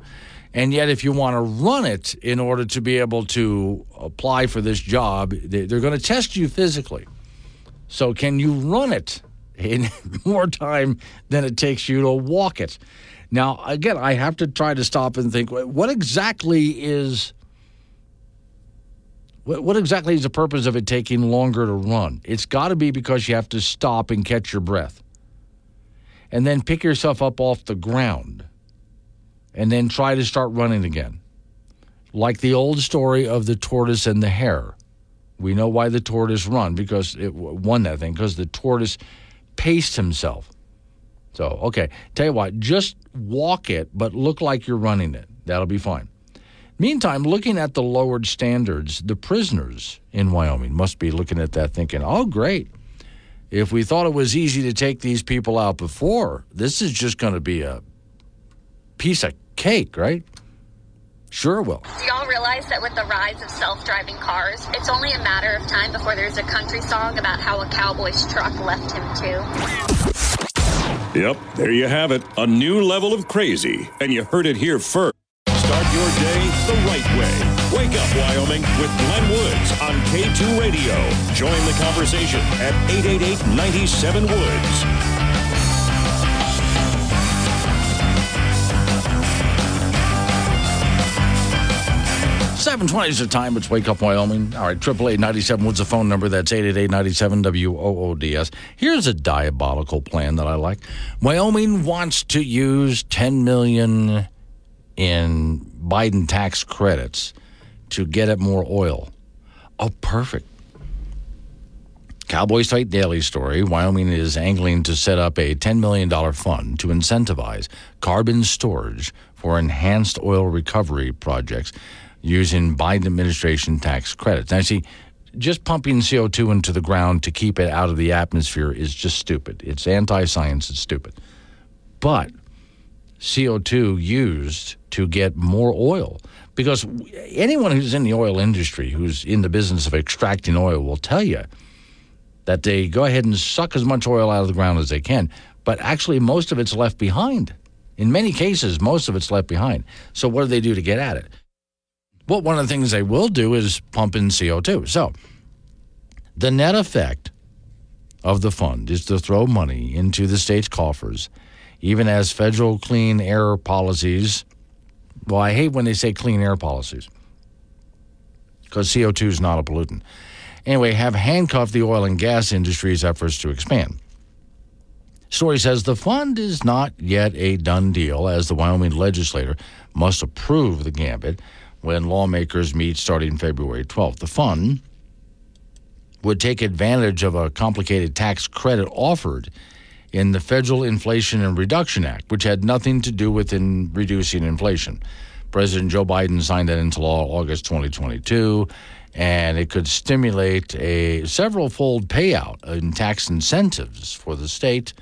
And yet, if you want to run it in order to be able to apply for this job, they're going to test you physically. So, can you run it in more time than it takes you to walk it? Now, again, I have to try to stop and think what exactly is. What exactly is the purpose of it taking longer to run? It's got to be because you have to stop and catch your breath and then pick yourself up off the ground and then try to start running again. Like the old story of the tortoise and the hare. We know why the tortoise run because it won that thing because the tortoise paced himself. So, okay, tell you what, just walk it, but look like you're running it. That'll be fine. Meantime, looking at the lowered standards, the prisoners in Wyoming must be looking at that thinking, oh, great. If we thought it was easy to take these people out before, this is just going to be a piece of cake, right? Sure will. Do y'all realize that with the rise of self driving cars, it's only a matter of time before there's a country song about how a cowboy's truck left him too? Yep, there you have it. A new level of crazy. And you heard it here first. Your day the right way. Wake up, Wyoming, with Glenn Woods on K2 Radio. Join the conversation at 888 97 Woods. 720 is the time. It's Wake Up Wyoming. All right, 888 What's the phone number? That's 888 WOODS. Here's a diabolical plan that I like. Wyoming wants to use 10 million in Biden tax credits to get at more oil. Oh, perfect. Cowboy State Daily Story Wyoming is angling to set up a $10 million fund to incentivize carbon storage for enhanced oil recovery projects using Biden administration tax credits. Now, see, just pumping CO2 into the ground to keep it out of the atmosphere is just stupid. It's anti science, it's stupid. But CO2 used to get more oil, because anyone who's in the oil industry, who's in the business of extracting oil, will tell you that they go ahead and suck as much oil out of the ground as they can, but actually, most of it's left behind. In many cases, most of it's left behind. So, what do they do to get at it? Well, one of the things they will do is pump in CO2. So the net effect of the fund is to throw money into the state's coffers, even as federal clean air policies. Well, I hate when they say clean air policies because CO2 is not a pollutant. Anyway, have handcuffed the oil and gas industry's efforts to expand. Story says the fund is not yet a done deal, as the Wyoming legislature must approve the gambit when lawmakers meet starting February 12th. The fund would take advantage of a complicated tax credit offered in the Federal Inflation and Reduction Act, which had nothing to do with in reducing inflation. President Joe Biden signed that into law August 2022, and it could stimulate a several-fold payout in tax incentives for the state.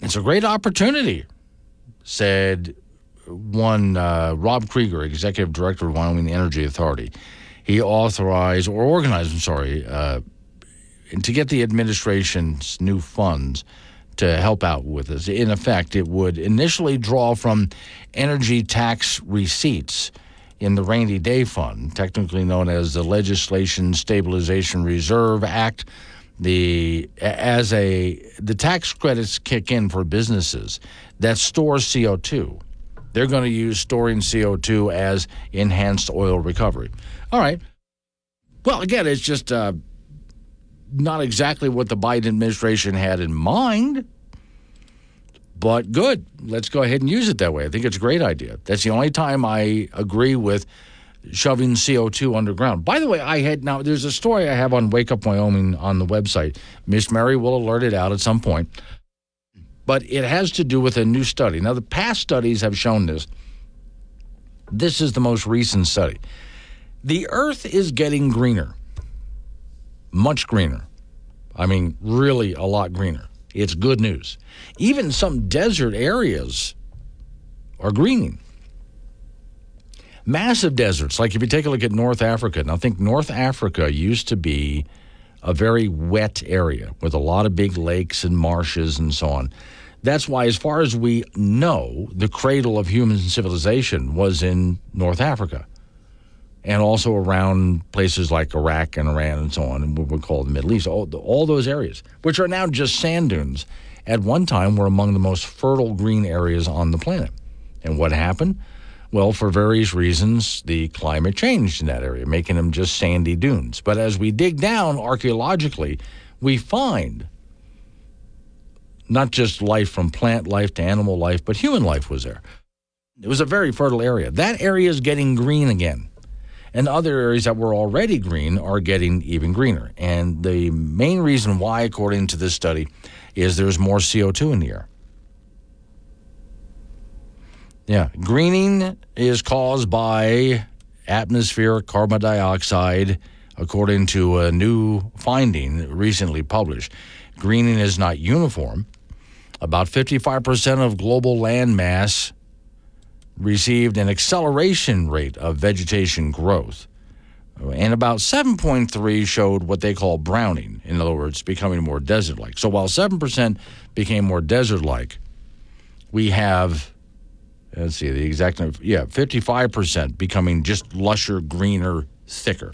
It's a great opportunity, said one uh, Rob Creager, executive director of Wyoming Energy Authority. He authorized or organized, I'm sorry, uh, to get the administration's new funds to help out with this. In effect, it would initially draw from energy tax receipts in the rainy day fund, technically known as the Legislation Stabilization Reserve Act. The as a the tax credits kick in for businesses that store CO2. They're going to use storing CO2 as enhanced oil recovery. All right. Well, again, it's just uh, not exactly what the Biden administration had in mind, but good. Let's go ahead and use it that way. I think it's a great idea. That's the only time I agree with shoving CO2 underground. By the way, I had now, there's a story I have on Wake Up Wyoming on the website. Miss Mary will alert it out at some point. But it has to do with a new study. Now, the past studies have shown this. This is the most recent study. The Earth is getting greener, much greener. I mean, really a lot greener. It's good news. Even some desert areas are greening. Massive deserts, like if you take a look at North Africa, now think North Africa used to be a very wet area with a lot of big lakes and marshes and so on. That's why, as far as we know, the cradle of human civilization was in North Africa and also around places like Iraq and Iran and so on, and what we call the Middle East, all, all those areas, which are now just sand dunes, at one time were among the most fertile green areas on the planet. And what happened? Well, for various reasons, the climate changed in that area, making them just sandy dunes. But as we dig down archaeologically, we find not just life from plant life to animal life, but human life was there. It was a very fertile area. That area is getting green again. And other areas that were already green are getting even greener. And the main reason why, according to this study, is there's more CO2 in the air. Yeah, greening is caused by atmospheric carbon dioxide, according to a new finding recently published. Greening is not uniform. About 55% of global land mass received an acceleration rate of vegetation growth. And about 7.3 showed what they call browning, in other words, becoming more desert like. So while 7% became more desert like, we have, let's see, the exact number, yeah, 55% becoming just lusher, greener, thicker.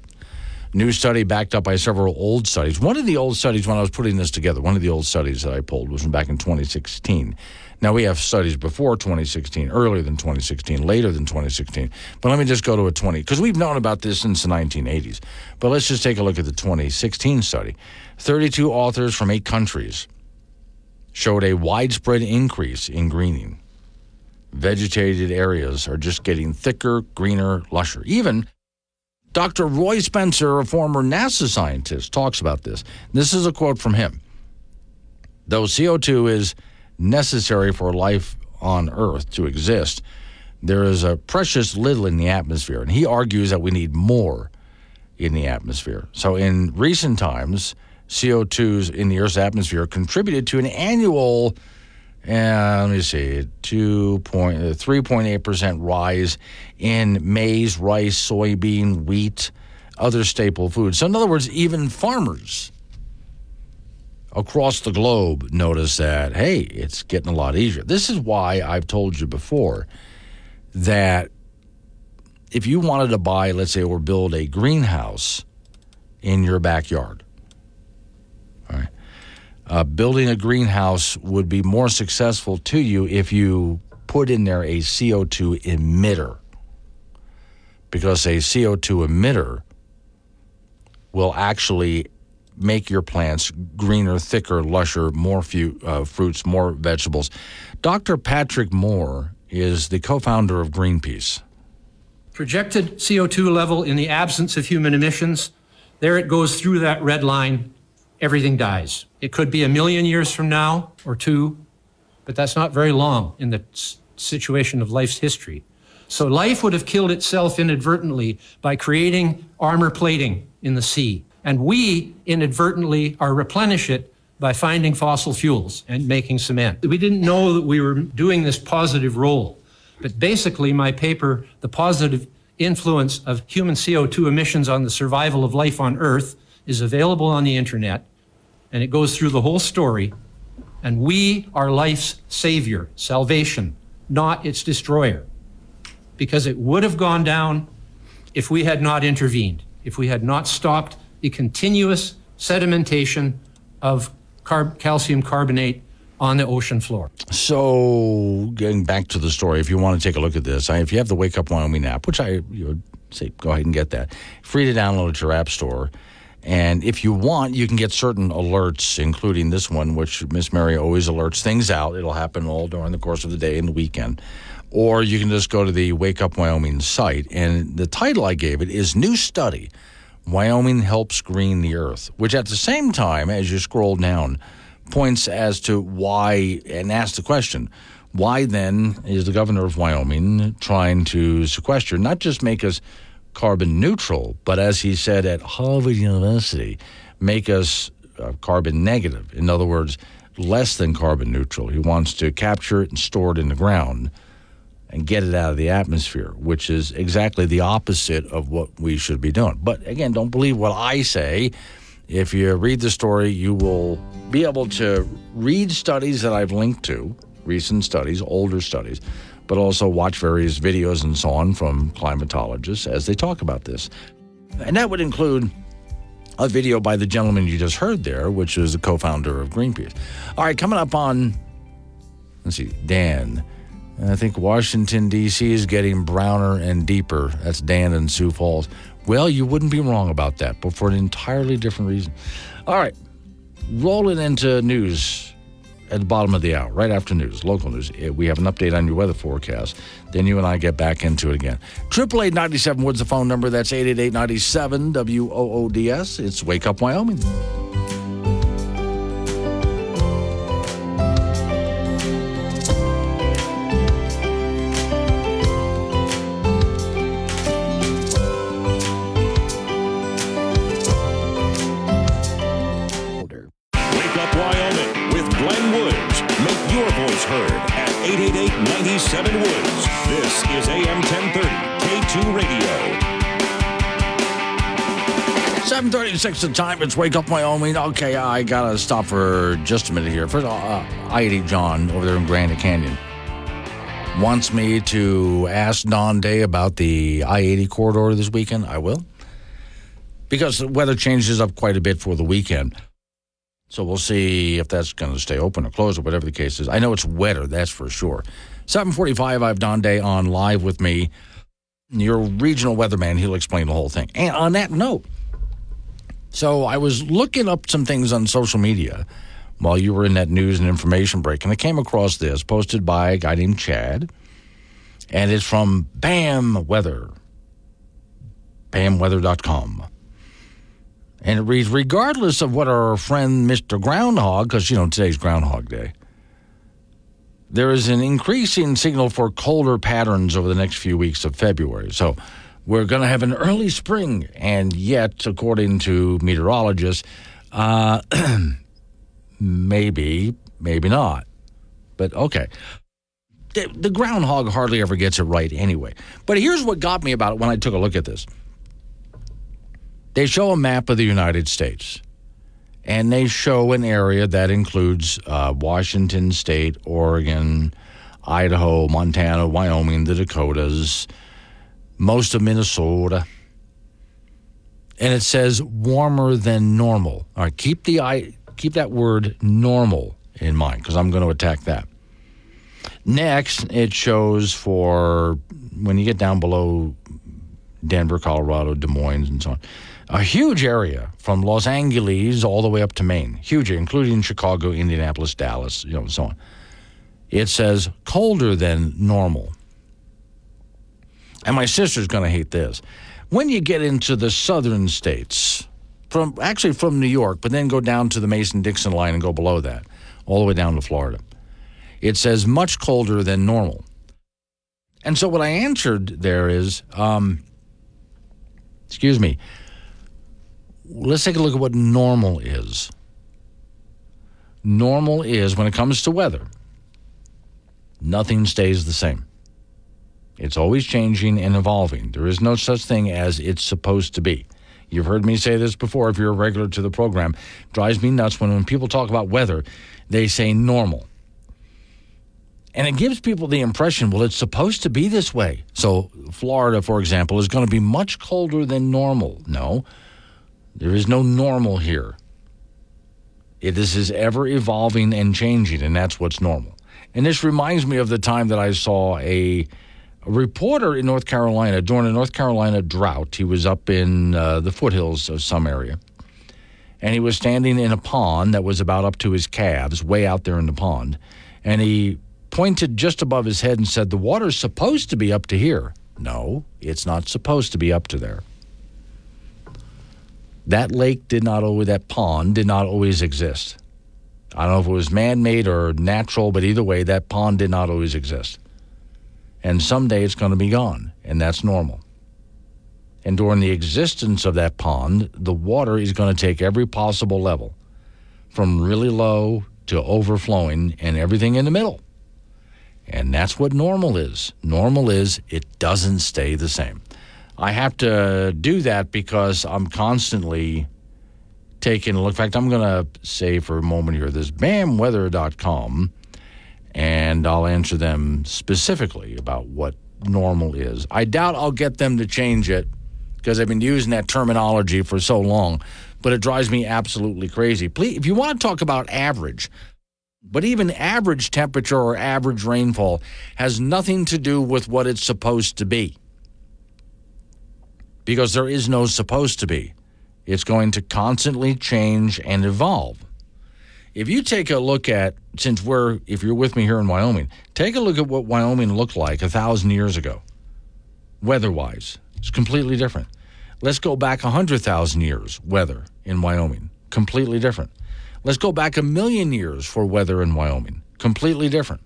New study backed up by several old studies. One of the old studies, when I was putting this together, one of the old studies that I pulled was from back in 2016. Now, we have studies before 2016, earlier than 2016, later than 2016. But let me just go to a 20, because we've known about this since the 1980s. But let's just take a look at the 2016 study. 32 authors from eight countries showed a widespread increase in greening. Vegetated areas are just getting thicker, greener, lusher. Even Dr. Roy Spencer, a former NASA scientist, talks about this. This is a quote from him. Though CO2 is necessary for life on Earth to exist, there is a precious little in the atmosphere. And he argues that we need more in the atmosphere. So in recent times, CO2s in the Earth's atmosphere contributed to an annual, uh, let me see, 3.8% rise in maize, rice, soybean, wheat, other staple foods. So, in other words, even farmers across the globe notice that, hey, it's getting a lot easier. This is why I've told you before that if you wanted to buy, let's say, or build a greenhouse in your backyard, all right, uh, building a greenhouse would be more successful to you if you put in there a CO2 emitter. Because a CO2 emitter will actually make your plants greener, thicker, lusher, more fu- uh, fruits, more vegetables. Dr. Patrick Moore is the co founder of Greenpeace. Projected CO2 level in the absence of human emissions, there it goes through that red line, everything dies. It could be a million years from now or two, but that's not very long in the situation of life's history. So life would have killed itself inadvertently by creating armor plating in the sea and we inadvertently are replenish it by finding fossil fuels and making cement. We didn't know that we were doing this positive role. But basically, my paper, The Positive Influence of Human CO2 Emissions on the Survival of Life on Earth, is available on the internet. And it goes through the whole story. And we are life's savior, salvation, not its destroyer. Because it would have gone down if we had not intervened, if we had not stopped the continuous sedimentation of carb- calcium carbonate on the ocean floor. So, getting back to the story, if you want to take a look at this, I, if you have the Wake Up Wyoming app, which I would say go ahead and get that, free to download at your app store. And if you want, you can get certain alerts, including this one, which Miss Mary always alerts things out. It'll happen all during the course of the day and the weekend. Or you can just go to the Wake Up Wyoming site. And the title I gave it is New Study Wyoming Helps Green the Earth, which at the same time, as you scroll down, points as to why and asks the question why then is the governor of Wyoming trying to sequester, not just make us carbon neutral, but as he said at Harvard University, make us uh, carbon negative. In other words, less than carbon neutral. He wants to capture it and store it in the ground and get it out of the atmosphere, which is exactly the opposite of what we should be doing. But again, don't believe what I say. If you read the story, you will be able to read studies that I've linked to, recent studies, older studies, but also watch various videos and so on from climatologists as they talk about this. And that would include a video by the gentleman you just heard there, which is the co founder of Greenpeace. All right, coming up on, let's see, Dan. I think Washington, D.C. is getting browner and deeper. That's Dan and Sioux Falls. Well, you wouldn't be wrong about that, but for an entirely different reason. All right, rolling into news at the bottom of the hour, right after news, local news. Eh, we have an update on your weather forecast. Then you and I get back into it again. Triple eight ninety seven Woods the phone number. That's eight eight eight ninety seven W O O D S. It's Wake Up Wyoming. 736 the time. It's Wake Up Wyoming. Okay, I got to stop for just a minute here. First of all, uh, I-80 John over there in Granite Canyon wants me to ask Don Day about the I-80 corridor this weekend. I will. Because the weather changes up quite a bit for the weekend. So we'll see if that's going to stay open or closed or whatever the case is. I know it's wetter, that's for sure. 745, I have Don Day on live with me. Your regional weatherman, he'll explain the whole thing. And on that note, so I was looking up some things on social media while you were in that news and information break, and I came across this posted by a guy named Chad, and it's from BAM Weather, bamweather.com. And it reads Regardless of what our friend Mr. Groundhog, because, you know, today's Groundhog Day, there is an increasing signal for colder patterns over the next few weeks of February. So we're going to have an early spring. And yet, according to meteorologists, uh, maybe, maybe not. But okay. The, the groundhog hardly ever gets it right anyway. But here's what got me about it when I took a look at this. They show a map of the United States, and they show an area that includes uh, Washington State, Oregon, Idaho, Montana, Wyoming, the Dakotas, most of Minnesota. And it says warmer than normal. All right, keep the I keep that word normal in mind because I'm going to attack that. Next, it shows for when you get down below Denver, Colorado, Des Moines, and so on, a huge area from Los Angeles all the way up to Maine, huge, including Chicago, Indianapolis, Dallas, you know, and so on. It says colder than normal. And my sister's going to hate this. When you get into the southern states, from actually from New York, but then go down to the Mason Dixon line and go below that, all the way down to Florida, it says much colder than normal. And so what I answered there is, um, excuse me, let's take a look at what normal is. Normal is, when it comes to weather, nothing stays the same. It's always changing and evolving. There is no such thing as it's supposed to be. You've heard me say this before if you're a regular to the program. Drives me nuts when, when people talk about weather, they say normal. And it gives people the impression, well, it's supposed to be this way. So, Florida, for example, is going to be much colder than normal. No, there is no normal here. It, this is ever evolving and changing, and that's what's normal. And this reminds me of the time that I saw a, a reporter in North Carolina during a North Carolina drought. He was up in uh, the foothills of some area, and he was standing in a pond that was about up to his calves, way out there in the pond. And he pointed just above his head and said, The water's supposed to be up to here. No, it's not supposed to be up to there. That lake did not always, that pond did not always exist. I don't know if it was man made or natural, but either way, that pond did not always exist. And someday it's going to be gone, and that's normal. And during the existence of that pond, the water is going to take every possible level from really low to overflowing and everything in the middle. And that's what normal is. Normal is it doesn't stay the same. I have to do that because I'm constantly taking a look. In fact, I'm going to say for a moment here this bamweather.com, and I'll answer them specifically about what normal is. I doubt I'll get them to change it because I've been using that terminology for so long, but it drives me absolutely crazy. Please, if you want to talk about average, but even average temperature or average rainfall has nothing to do with what it's supposed to be. Because there is no supposed to be. It's going to constantly change and evolve. If you take a look at, since we're, if you're with me here in Wyoming, take a look at what Wyoming looked like a thousand years ago, weather wise. It's completely different. Let's go back a 100,000 years, weather in Wyoming, completely different. Let's go back a million years for weather in Wyoming. Completely different.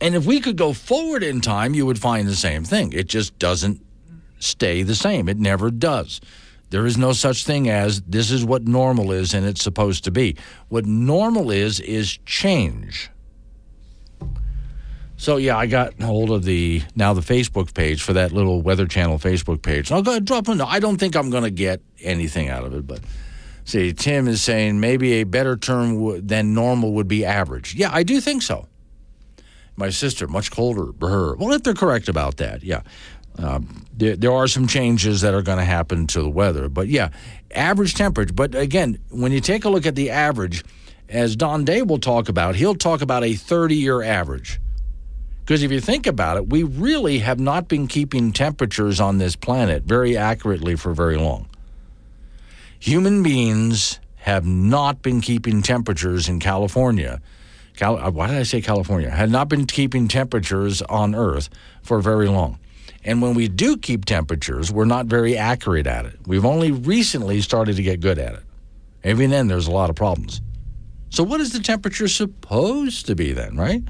And if we could go forward in time, you would find the same thing. It just doesn't stay the same. It never does. There is no such thing as this is what normal is and it's supposed to be. What normal is, is change. So yeah, I got hold of the now the Facebook page for that little Weather Channel Facebook page. And I'll go ahead and drop in. I don't think I'm going to get anything out of it, but See, Tim is saying maybe a better term w- than normal would be average. Yeah, I do think so. My sister, much colder, her. Well, if they're correct about that, yeah. Um, there, there are some changes that are going to happen to the weather. But yeah, average temperature. But again, when you take a look at the average, as Don Day will talk about, he'll talk about a 30 year average. Because if you think about it, we really have not been keeping temperatures on this planet very accurately for very long human beings have not been keeping temperatures in California. Cal- uh, why did I say California? Had not been keeping temperatures on Earth for very long. And when we do keep temperatures, we're not very accurate at it. We've only recently started to get good at it. Even then, there's a lot of problems. So, what is the temperature supposed to be then, right?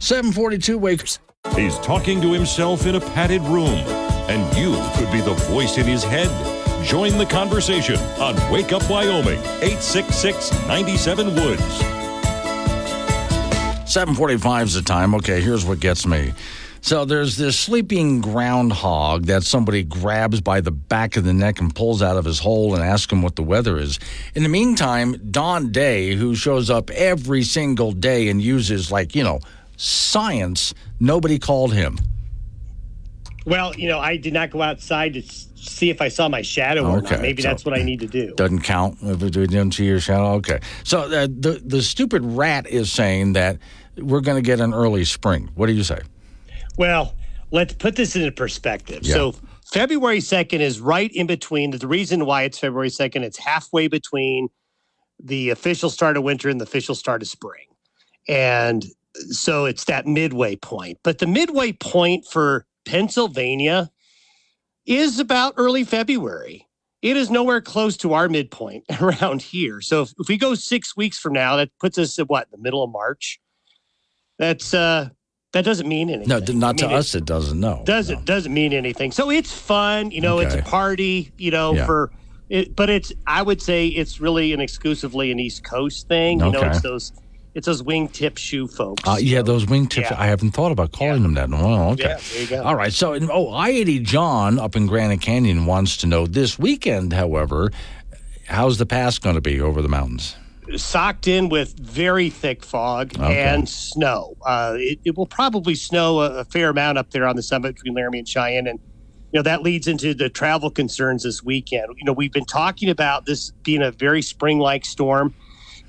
742 wakes. He's talking to himself in a padded room, and you could be the voice in his head. Join the conversation on Wake Up Wyoming, 866 97 Woods. 745 is the time. Okay, here's what gets me. So there's this sleeping groundhog that somebody grabs by the back of the neck and pulls out of his hole and asks him what the weather is. In the meantime, Don Day, who shows up every single day and uses, like, you know, science, nobody called him. Well, you know, I did not go outside to see if I saw my shadow or Okay, not. Maybe so- that's what I need to do. Doesn't count if it didn't see your shadow. Okay. So uh, the the stupid rat is saying that we're going to get an early spring. What do you say? Well, let's put this into perspective. Yeah. So February 2nd is right in between. The reason why it's February 2nd, it's halfway between the official start of winter and the official start of spring. And so it's that midway point. But the midway point for Pennsylvania is about early February. It is nowhere close to our midpoint around here. So if, if we go six weeks from now, that puts us at what, the middle of March? That's uh that doesn't mean anything. No, not I mean, to us. It doesn't. No. doesn't doesn't mean anything. So it's fun, you know. It's a party, you know. Yeah. For it, but it's I would say it's really an exclusively an East Coast thing. You know, Okay. it's those It's those wingtip shoe folks. Uh, yeah, those wingtips. Yeah. I haven't thought about calling them that. Oh, okay. Yeah, there you go. All right. So, oh, I eighty John up in Granite Canyon wants to know this weekend. However, how's the pass going to be over the mountains? Socked in with very thick fog Okay. and snow. Uh, it, it will probably snow a, a fair amount up there on the summit between Laramie and Cheyenne, and you know that leads into the travel concerns this weekend. You know, we've been talking about this being a very spring-like storm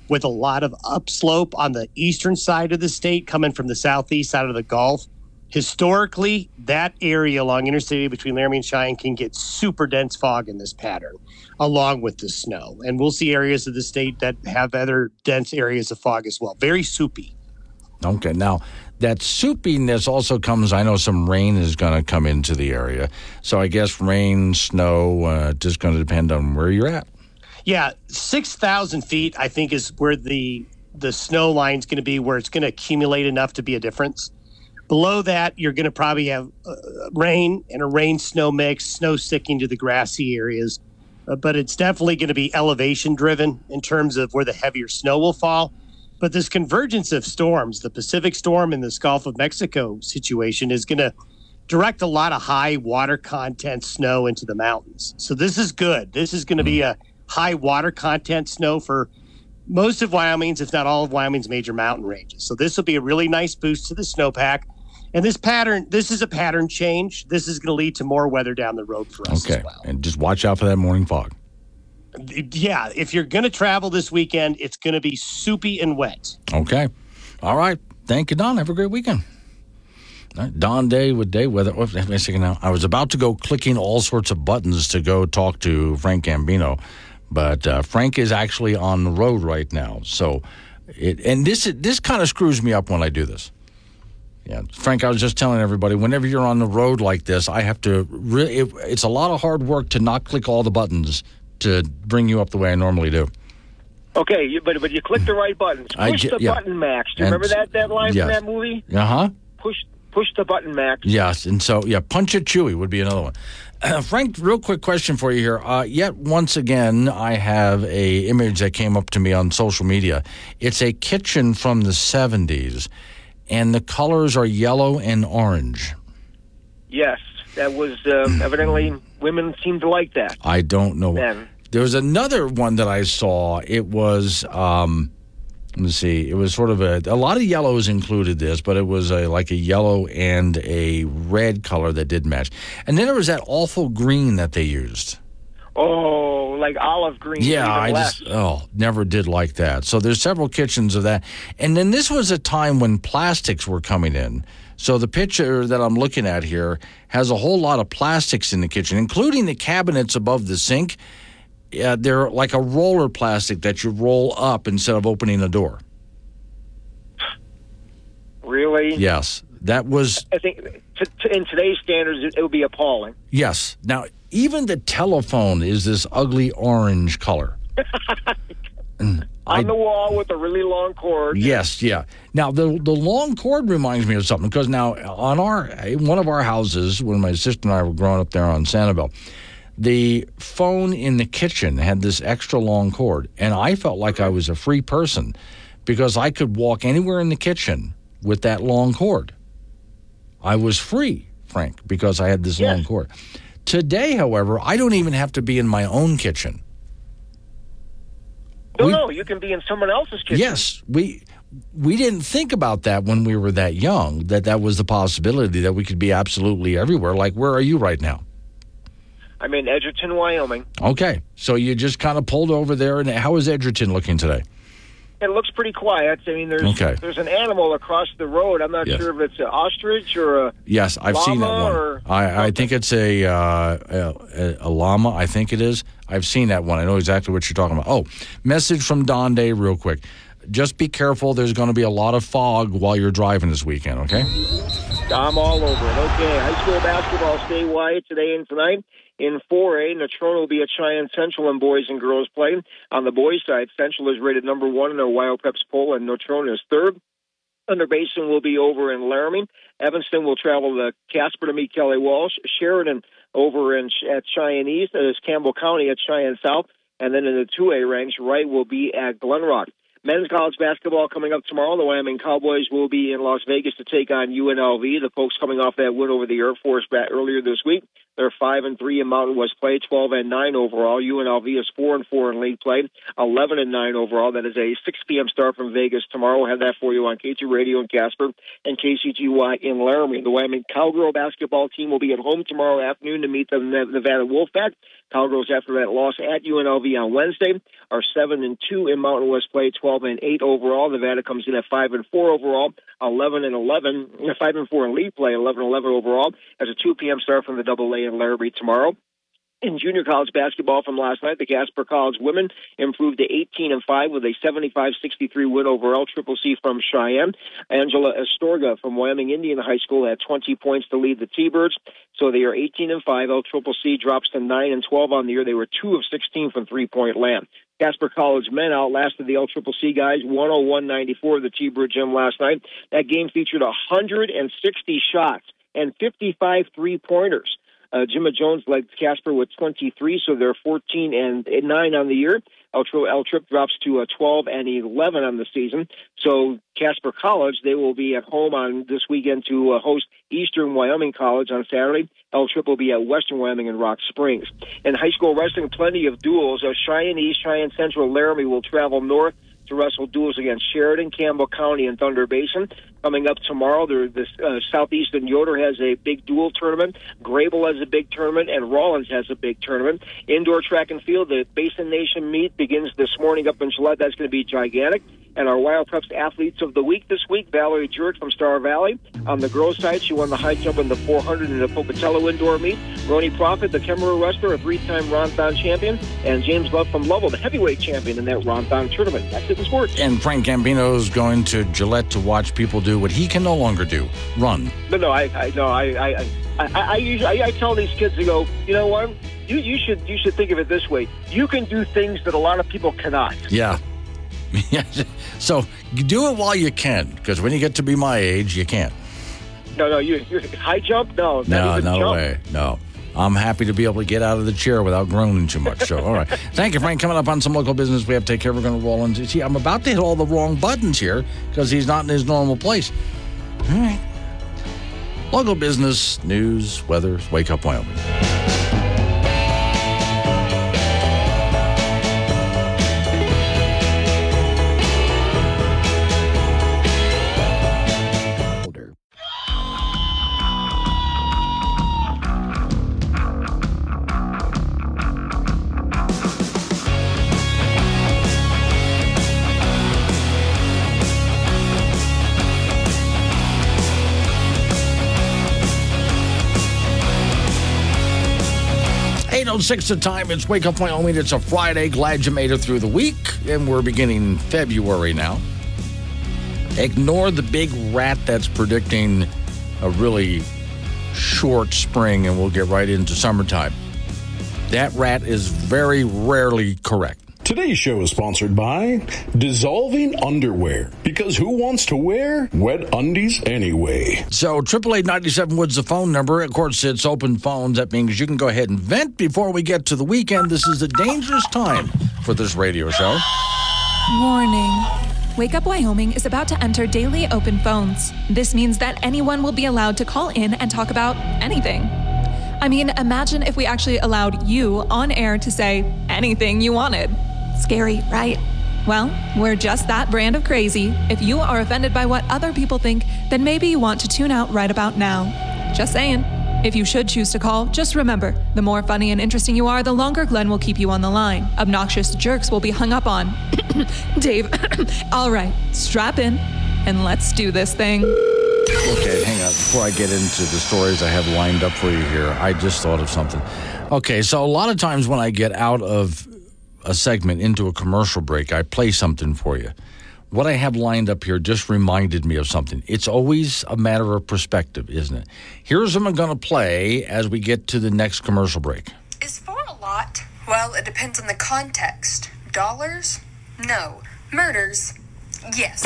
with a lot of upslope on the eastern side of the state, coming from the southeast side of the Gulf. Historically, that area along Interstate between Laramie and Cheyenne can get super dense fog in this pattern, along with the snow. And we'll see areas of the state that have other dense areas of fog as well. Very soupy. Okay. Now, that soupiness also comes. I know some rain is going to come into the area, so I guess rain, snow, uh, just going to depend on where you're at. Yeah, six thousand feet, I think, is where the the snow line's going to be, where it's going to accumulate enough to be a difference. Below that, you're going to probably have uh, rain and a rain snow mix, snow sticking to the grassy areas. Uh, but it's definitely going to be elevation driven in terms of where the heavier snow will fall. But this convergence of storms, the Pacific storm and this Gulf of Mexico situation, is going to direct a lot of high water content snow into the mountains. So this is good. This is going to be a high water content snow for most of Wyoming's, if not all of Wyoming's major mountain ranges. So this will be a really nice boost to the snowpack. And this pattern, this is a pattern change. This is going to lead to more weather down the road for us Okay. And just watch out for that morning fog. Yeah, if you're going to travel this weekend, it's going to be soupy and wet. Okay. All right. Thank you, Don. Have a great weekend. Right. Don Day with Day Weather. Oh, wait a second now. I was about to go clicking all sorts of buttons to go talk to Frank Gambino, but uh, Frank is actually on the road right now. So, it and this this kind of screws me up when I do this. Yeah, Frank, I was just telling everybody, whenever you're on the road like this, I have to. Re- it, it's a lot of hard work to not click all the buttons to bring you up the way I normally do. Okay, you, but but you click the right buttons. I Push ju- the yeah. button, Max. Do you And- remember that that line yes. from that movie? Uh huh. Push push the button, Max. Yes, and so yeah, punch it chewy would be another one. Uh, Frank, real quick question for you here. Uh, yet once again, I have a image that came up to me on social media. It's a kitchen from the '70s, and the colors are yellow and orange. Yes, that was um, evidently women seem to like that. I don't know. Then There was another one that I saw. It was, um, let me see. It was sort of a, a lot of yellows included this, but it was a, like a yellow and a red color that did match. And then there was that awful green that they used. Oh, like olive green. Yeah, I less. just oh never did like that. So there's several kitchens of that, and then this was a time when plastics were coming in. So the picture that I'm looking at here has a whole lot of plastics in the kitchen, including the cabinets above the sink. Yeah, they're like a roller plastic that you roll up instead of opening the door. really. Yes, that was I think t- t- in today's standards, it, it would be appalling. yes. Now even the telephone is this ugly orange color. On the wall with a really long cord. Yes, yeah. Now the the long cord reminds me of something because now on our one of our houses when my sister and I were growing up there on Sanibel, the phone in the kitchen had this extra long cord, and I felt like I was a free person because I could walk anywhere in the kitchen with that long cord. I was free, Frank, because I had this long cord. Today, however, I don't even have to be in my own kitchen. No, no, you can be in someone else's kitchen. Yes, we we didn't think about that when we were that young. That that was the possibility that we could be absolutely everywhere. Like, where are you right now? I'm in Edgerton, Wyoming. Okay, so you just kind of pulled over there. And how is Edgerton looking today? It looks pretty quiet. I mean, there's Okay. there's an animal across the road. I'm not Yes. sure if it's an ostrich or a Yes, I've seen that one. or- I, I think it's a, uh, a a llama. I think it is. I've seen that one. I know exactly what you're talking about. Oh, message from Don Day, real quick. Just be careful. There's going to be a lot of fog while you're driving this weekend. Okay. I'm all over it. Okay, high school basketball statewide today and tonight. In 4A, Natrona will be at Cheyenne Central in boys and girls play. On the boys' side, Central is rated number one in their Peps poll, and Natrona is third. Thunder Basin will be over in Laramie. Evanston will travel to Casper to meet Kelly Walsh. Sheridan over in at Cheyenne East. That is Campbell County at Cheyenne South. And then in the 2A ranks, Wright will be at Glenrock. Men's college basketball coming up tomorrow. The Wyoming Cowboys will be in Las Vegas to take on UNLV. The folks coming off that win over the Air Force earlier this week. They're five and three in Mountain West play, twelve and nine overall. UNLV is four and four in league play, eleven and nine overall. That is a six p.m. start from Vegas tomorrow. We'll have that for you on K2 Radio in Casper and KCGY in Laramie. The Wyoming Cowgirl basketball team will be at home tomorrow afternoon to meet the Nevada Wolfpack. Cowgirls after that loss at UNLV on Wednesday are seven and two in Mountain West play, twelve and eight overall. Nevada comes in at five and four overall, eleven and eleven, five and four in league play, eleven and eleven overall. As a two p.m. start from the Double A in Laramie tomorrow. In junior college basketball from last night, the Casper College women improved to 18 and 5 with a 75-63 win over L Triple C from Cheyenne. Angela Astorga from Wyoming Indian High School had 20 points to lead the T-Birds. So they are 18 and 5. L Triple C drops to 9 and 12 on the year. They were 2 of 16 from three-point land. Casper College men outlasted the L Triple C guys 101-94 at the T-Bird gym last night. That game featured 160 shots and 55 three-pointers. Uh, Jimma Jones led Casper with 23, so they're 14 and 9 on the year. El, El Trip drops to uh, 12 and 11 on the season. So Casper College, they will be at home on this weekend to uh, host Eastern Wyoming College on Saturday. El Trip will be at Western Wyoming in Rock Springs. In high school wrestling, plenty of duels. Uh, Cheyenne East, Cheyenne Central, Laramie will travel north to wrestle duels against Sheridan, Campbell County, and Thunder Basin. Coming up tomorrow, the uh, Southeastern Yoder has a big dual tournament. Greybull has a big tournament, and Rawlins has a big tournament. Indoor track and field, the Basin Nation meet begins this morning up in Gillette. That's going to be gigantic. And our WyoPreps athletes of the week this week, Valerie Jurek from Star Valley. On the girls' side, she won the high jump in the 400 in the Pocatello indoor meet. Roni Profit, the Kemmerer wrestler, a three-time Ron Thon champion, and James Love from Lovell, the heavyweight champion in that Ron Thon tournament. That's it in sports. And Frank Gambino is going to Gillette to watch people do what he can no longer do: run. But no, I, I no, I, I, I, I, usually, I, I tell these kids to go. You know what? You, you should, you should think of it this way. You can do things that a lot of people cannot. Yeah. so do it while you can, because when you get to be my age, you can't. No, no, you you high jump? No, no, no jump. way, no. I'm happy to be able to get out of the chair without groaning too much. So, all right. Thank you, Frank. Coming up on some local business we have to take care of. We're going to roll into. See, I'm about to hit all the wrong buttons here because he's not in his normal place. All right. Local business, news, weather, Wake Up Wyoming. Six the time. It's Wake Up Wyoming. It's a Friday. Glad you made it through the week. And we're beginning February now. Ignore the big rat that's predicting a really short spring and we'll get right into summertime. That rat is very rarely correct. Today's show is sponsored by Dissolving Underwear. Because who wants to wear wet undies anyway? So, 888 Woods the phone number. Of course, it's open phones. That means you can go ahead and vent before we get to the weekend. This is a dangerous time for this radio show. Warning. Wake Up Wyoming is about to enter daily open phones. This means that anyone will be allowed to call in and talk about anything. I mean, imagine if we actually allowed you on air to say anything you wanted. Scary, right? Well, we're just that brand of crazy. If you are offended by what other people think, then maybe you want to tune out right about now. Just saying. If you should choose to call, just remember the more funny and interesting you are, the longer Glenn will keep you on the line. Obnoxious jerks will be hung up on. Dave, all right, strap in and let's do this thing. Okay, hang on. Before I get into the stories I have lined up for you here, I just thought of something. Okay, so a lot of times when I get out of a segment into a commercial break, I play something for you. What I have lined up here just reminded me of something. It's always a matter of perspective, isn't it? Here's what I'm going to play as we get to the next commercial break. Is four a lot? Well, it depends on the context. Dollars? No. Murders? Yes.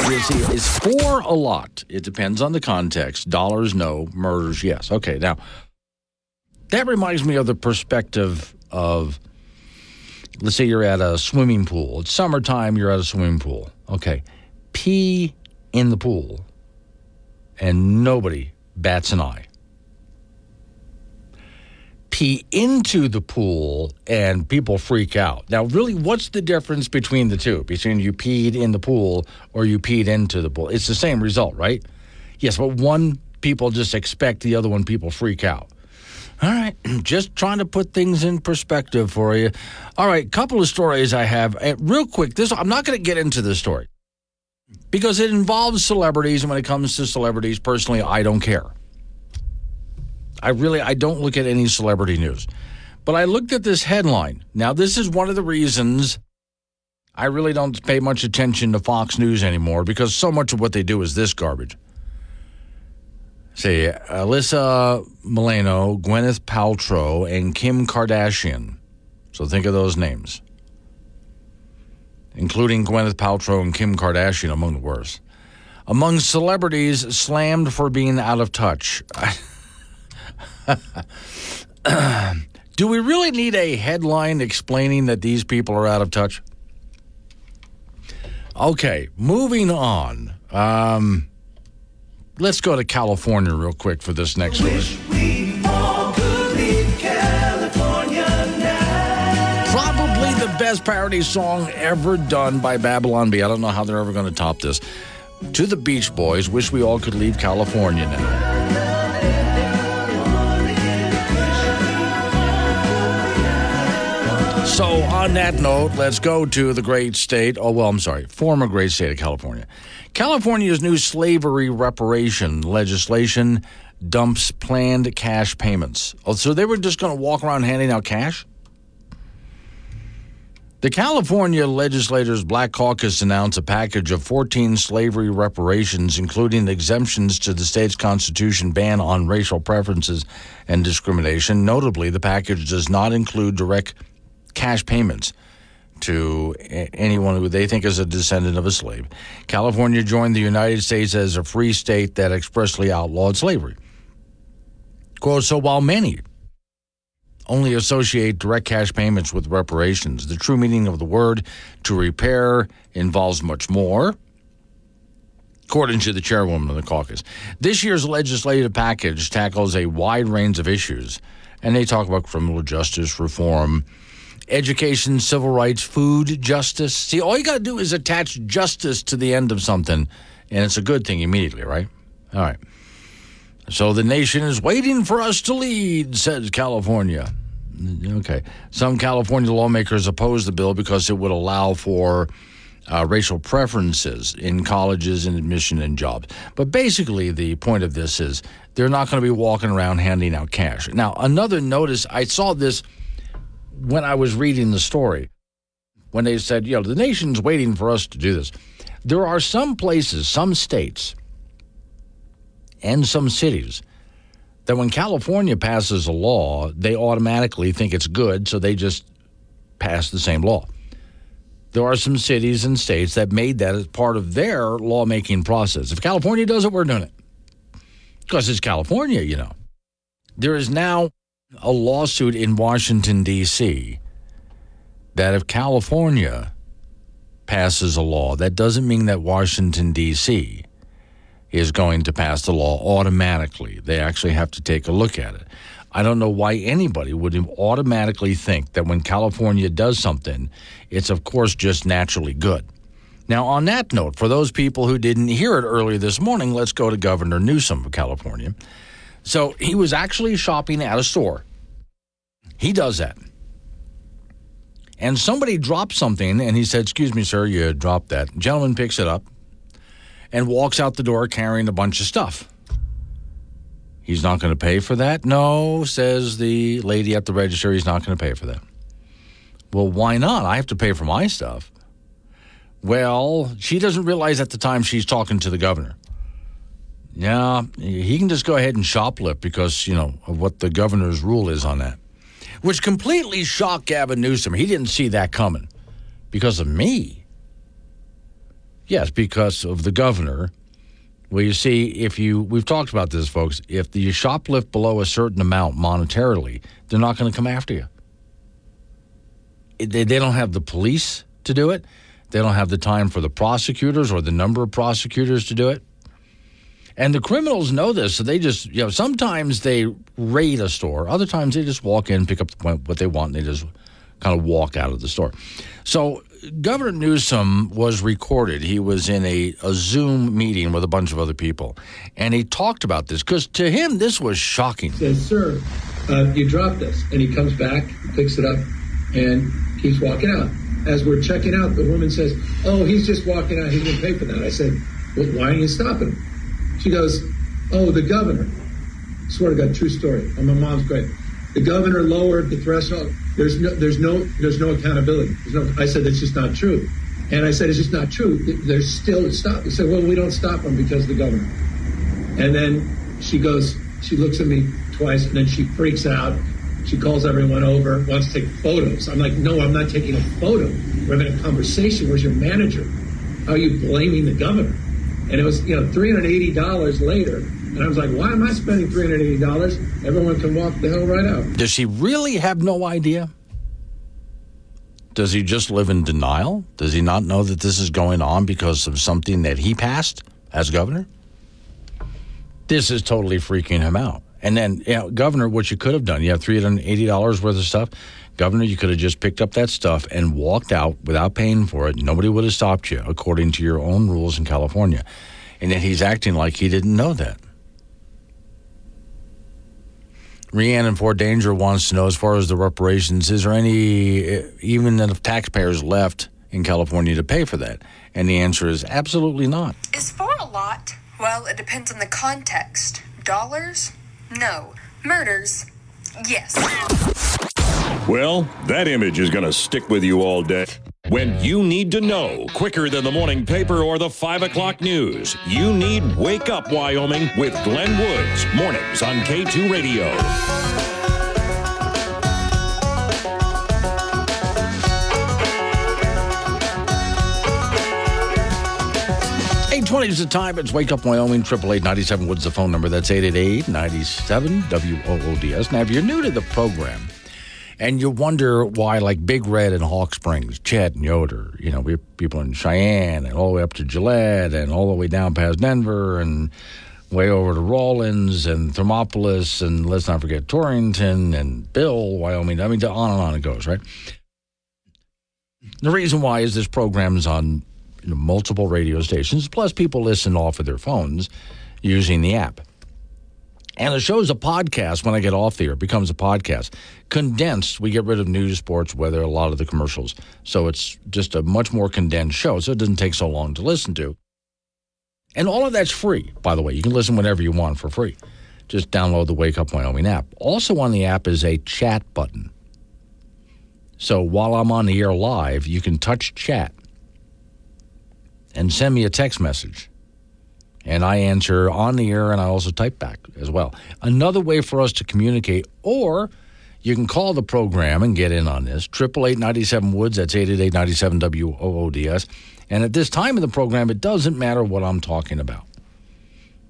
Is four a lot? It depends on the context. Dollars? No. Murders? Yes. Okay, now, that reminds me of the perspective of let's say you're at a swimming pool. It's summertime, you're at a swimming pool. Okay. Pee in the pool, and nobody bats an eye. Pee into the pool, and people freak out. Now, really, what's the difference between the two? Between you peed in the pool or you peed into the pool? It's the same result, right? Yes, but one people just expect, the other one people freak out. All right, just trying to put things in perspective for you. All right, couple of stories I have. Uh, real quick, this I'm not going to get into this story because it involves celebrities, and when it comes to celebrities, personally, I don't care. I really I don't look at any celebrity news. But I looked at this headline. Now, this is one of the reasons I really don't pay much attention to Fox News anymore because so much of what they do is this garbage. Say Alyssa Milano, Gwyneth Paltrow, and Kim Kardashian. So think of those names, including Gwyneth Paltrow and Kim Kardashian among the worst. Among celebrities slammed for being out of touch. Do we really need a headline explaining that these people are out of touch? Okay, moving on. Um, let's go to California real quick for this next story. Probably the best parody song ever done by Babylon Bee. I don't know how they're ever going to top this. To the Beach Boys, wish we all could leave California now. So, on that note, let's go to the great state. Oh, well, I'm sorry, former great state of California. California's new slavery reparation legislation dumps planned cash payments. Oh, so they were just going to walk around handing out cash? The California legislators' Black Caucus announced a package of 14 slavery reparations, including exemptions to the state's constitution ban on racial preferences and discrimination. Notably, the package does not include direct cash payments to anyone who they think is a descendant of a slave. California joined the United States as a free state that expressly outlawed slavery. Quote, so while many only associate direct cash payments with reparations, the true meaning of the word to repair involves much more. According to the chairwoman of the caucus, this year's legislative package tackles a wide range of issues, and they talk about criminal justice reform, education, civil rights, food, justice. See, all you got to do is attach justice to the end of something, and it's a good thing immediately, right? All right. So the nation is waiting for us to lead, says California. Okay. Some California lawmakers oppose the bill because it would allow for uh, racial preferences in colleges and admission and jobs. But basically, the point of this is they're not going to be walking around handing out cash. Now, another notice I saw this when I was reading the story, when they said, you know, the nation's waiting for us to do this. There are some places, some states, and some cities that when California passes a law, they automatically think it's good, so they just pass the same law. There are some cities and states that made that as part of their lawmaking process. If California does it, we're doing it. Because it's California, you know. There is now a lawsuit in Washington, D.C., that if California passes a law, that doesn't mean that Washington, D.C. is going to pass the law automatically. They actually have to take a look at it. I don't know why anybody would automatically think that when California does something, it's of course just naturally good. Now, on that note, for those people who didn't hear it earlier this morning, let's go to Governor Newsom of California. So he was actually shopping at a store. He does that. And somebody dropped something, and he said, Excuse me, sir, you dropped that. Gentleman picks it up and walks out the door carrying a bunch of stuff. He's not going to pay for that? No, says the lady at the register. He's not going to pay for that. Well, why not? I have to pay for my stuff. Well, she doesn't realize at the time she's talking to the governor. Yeah, he can just go ahead and shoplift because, you know, of what the governor's rule is on that, which completely shocked Gavin Newsom. He didn't see that coming because of me. Yes, because of the governor. Well, you see, if you, we've talked about this, folks, if you shoplift below a certain amount monetarily, they're not going to come after you. they, they don't have the police to do it. They don't have the time for the prosecutors or the number of prosecutors to do it. And the criminals know this, so they just, you know, sometimes they raid a store. Other times they just walk in, pick up what they want, and they just kind of walk out of the store. So Governor Newsom was recorded. He was in a, a Zoom meeting with a bunch of other people, and he talked about this because to him this was shocking. He says, "Sir, uh, you dropped this," and he comes back, picks it up, and keeps walking out. As we're checking out, the woman says, "Oh, he's just walking out. He didn't pay for that." I said, "Well, why didn't you stop him?" She goes, "Oh, the governor." I swear to God, true story. And my mom's great. The governor lowered the threshold. There's no, there's no, there's no accountability. There's no, I said that's just not true, and I said it's just not true. There's still stop. They said, well, we don't stop them because the governor. And then she goes, she looks at me twice, and then she freaks out. She calls everyone over, wants to take photos. I'm like, no, I'm not taking a photo. We're having a conversation. Where's your manager? How are you blaming the governor? And it was, you know, $380 later. And I was like, why am I spending $380? Everyone can walk the hell right out. Does he really have no idea? Does he just live in denial? Does he not know that this is going on because of something that he passed as governor? This is totally freaking him out. And then, you know, Governor, what you could have done, you have $380 worth of stuff. Governor, you could have just picked up that stuff and walked out without paying for it. Nobody would have stopped you, according to your own rules in California. And then he's acting like he didn't know that. Rhiannon Fort Danger wants to know, as far as the reparations, is there any, eh, even enough taxpayers left in California to pay for that? And the answer is absolutely not. Is four a lot? Well, it depends on the context. Dollars? No. Murders? Yes. Well, that image is going to stick with you all day. When you need to know quicker than the morning paper or the 5 o'clock news, you need Wake Up Wyoming with Glenn Woods. Mornings on K2 Radio. 820 is the time. It's Wake Up Wyoming, 888 Woods, the phone number. That's 888 97 WOODS. Now, if you're new to the program and you wonder why, like Big Red and Hawk Springs, Chet and Yoder, you know, we have people in Cheyenne and all the way up to Gillette and all the way down past Denver and way over to Rawlins and Thermopolis and let's not forget Torrington and Bill, Wyoming. I mean, on and on it goes, right? The reason why is this program is on you know, multiple radio stations, plus people listen off of their phones using the app. And the show's a podcast when I get off the air. It becomes a podcast. Condensed, we get rid of news, sports, weather, a lot of the commercials. So it's just a much more condensed show, so it doesn't take so long to listen to. And all of that's free, by the way. You can listen whenever you want for free. Just download the Wake Up Wyoming app. Also on the app is a chat button. So while I'm on the air live, you can touch chat and send me a text message. And I answer on the air and I also type back as well. Another way for us to communicate, or you can call the program and get in on this. 888 Woods, that's 888 97 WOODS. And at this time of the program, it doesn't matter what I'm talking about.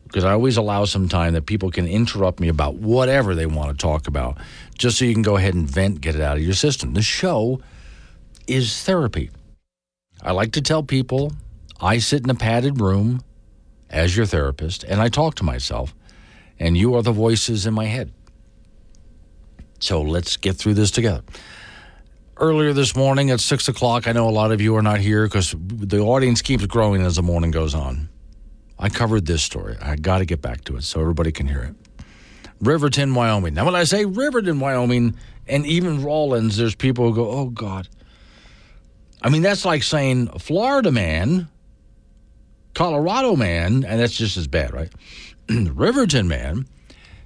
Because I always allow some time that people can interrupt me about whatever they want to talk about, just so you can go ahead and vent, get it out of your system. The show is therapy. I like to tell people I sit in a padded room as your therapist and I talk to myself, and you are the voices in my head. So let's get through this together. Earlier this morning at six o'clock, I know a lot of you are not here because the audience keeps growing as the morning goes on. I covered this story. I got to get back to it so everybody can hear it. Riverton, Wyoming. Now, when I say Riverton, Wyoming, and even Rawlins, there's people who go, oh, God. I mean, that's like saying Florida man Colorado man, and that's just as bad, right? Riverton man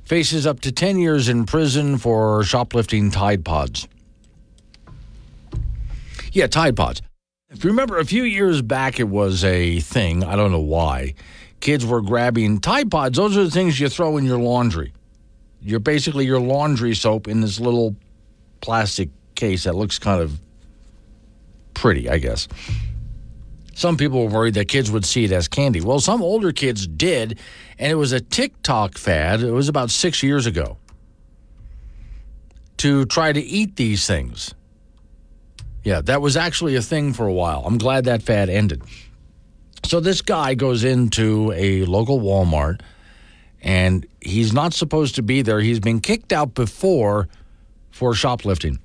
faces up to 10 years in prison for shoplifting Tide Pods. Yeah, Tide Pods. If you remember, a few years back, it was a thing. I don't know why. Kids were grabbing Tide Pods. Those are the things you throw in your laundry. You're basically your laundry soap in this little plastic case that looks kind of pretty, I guess. Some people were worried that kids would see it as candy. Well, some older kids did, and it was a TikTok fad. It was about six years ago to try to eat these things. Yeah, that was actually a thing for a while. I'm glad that fad ended. So this guy goes into a local Walmart and he's not supposed to be there. He's been kicked out before for shoplifting.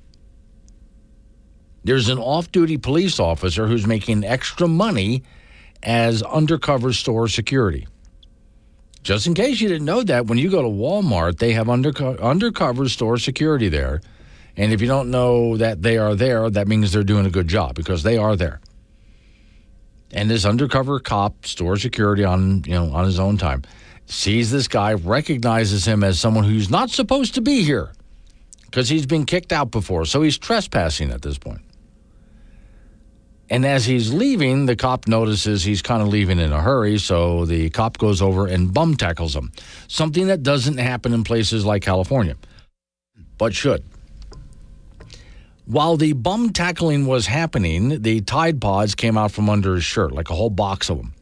There's an off duty police officer who's making extra money as undercover store security. Just in case you didn't know that, when you go to Walmart, they have underco- undercover store security there. And if you don't know that they are there, that means they're doing a good job because they are there. And this undercover cop, store security on you know on his own time, sees this guy, recognizes him as someone who's not supposed to be here because he's been kicked out before. So he's trespassing at this point. And as he's leaving, the cop notices he's kind of leaving in a hurry, so the cop goes over and bum tackles him. Something that doesn't happen in places like California, but should. While the bum tackling was happening, the Tide Pods came out from under his shirt, like a whole box of them,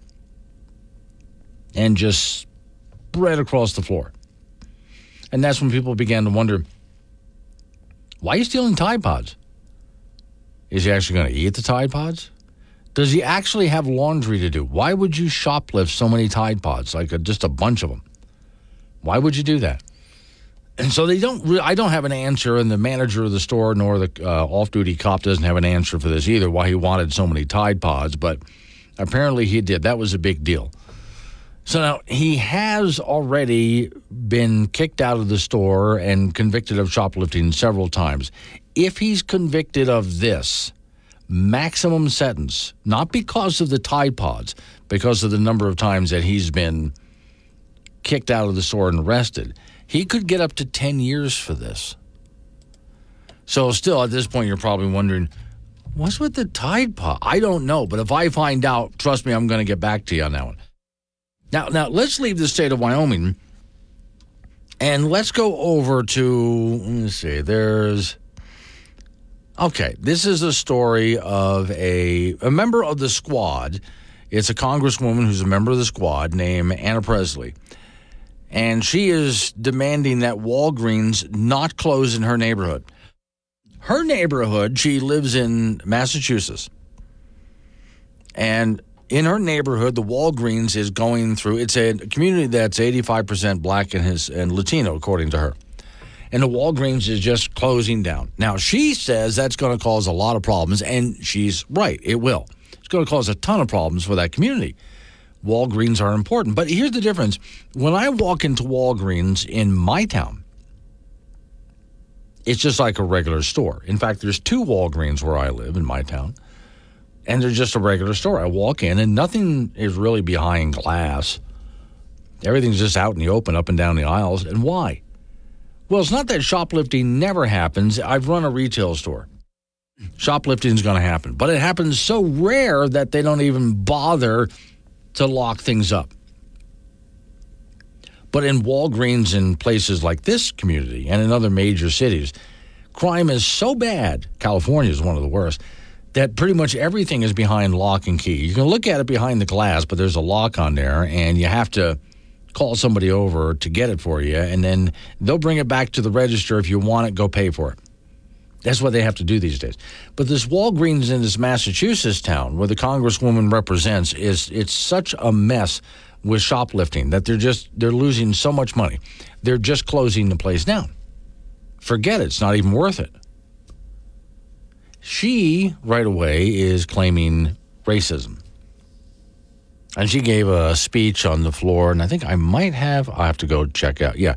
and just spread across the floor. And that's when people began to wonder why are you stealing Tide Pods? Is he actually going to eat the Tide Pods? Does he actually have laundry to do? Why would you shoplift so many Tide Pods, like a, just a bunch of them? Why would you do that? And so they don't. Re- I don't have an answer, and the manager of the store nor the uh, off-duty cop doesn't have an answer for this either. Why he wanted so many Tide Pods, but apparently he did. That was a big deal. So now he has already been kicked out of the store and convicted of shoplifting several times. If he's convicted of this, maximum sentence, not because of the Tide Pods, because of the number of times that he's been kicked out of the store and arrested, he could get up to 10 years for this. So, still, at this point, you're probably wondering, what's with the Tide Pod? I don't know, but if I find out, trust me, I'm going to get back to you on that one. Now, now let's leave the state of Wyoming and let's go over to, let me see, there's, okay, this is a story of a, a member of the squad. It's a congresswoman who's a member of the squad named Ayanna Pressley. And she is demanding that Walgreens not close in her neighborhood. Her neighborhood, she lives in Massachusetts. And in her neighborhood, the Walgreens is going through. It's a community that's 85% black and his and Latino, according to her. And the Walgreens is just closing down. Now she says that's going to cause a lot of problems, and she's right. It will. It's going to cause a ton of problems for that community. Walgreens are important, but here's the difference: when I walk into Walgreens in my town, it's just like a regular store. In fact, there's two Walgreens where I live in my town and they're just a regular store. I walk in and nothing is really behind glass. Everything's just out in the open, up and down the aisles. And why? Well, it's not that shoplifting never happens. I've run a retail store. Shoplifting is going to happen, but it happens so rare that they don't even bother to lock things up. But in Walgreens and places like this community and in other major cities, crime is so bad. California is one of the worst that pretty much everything is behind lock and key. You can look at it behind the glass, but there's a lock on there, and you have to call somebody over to get it for you, and then they'll bring it back to the register. If you want it, go pay for it. That's what they have to do these days. But this Walgreens in this Massachusetts town where the congresswoman represents is it's such a mess with shoplifting that they're just they're losing so much money. They're just closing the place down. Forget it, it's not even worth it. She, right away, is claiming racism. And she gave a speech on the floor, and I think I might have, I have to go check out. Yeah.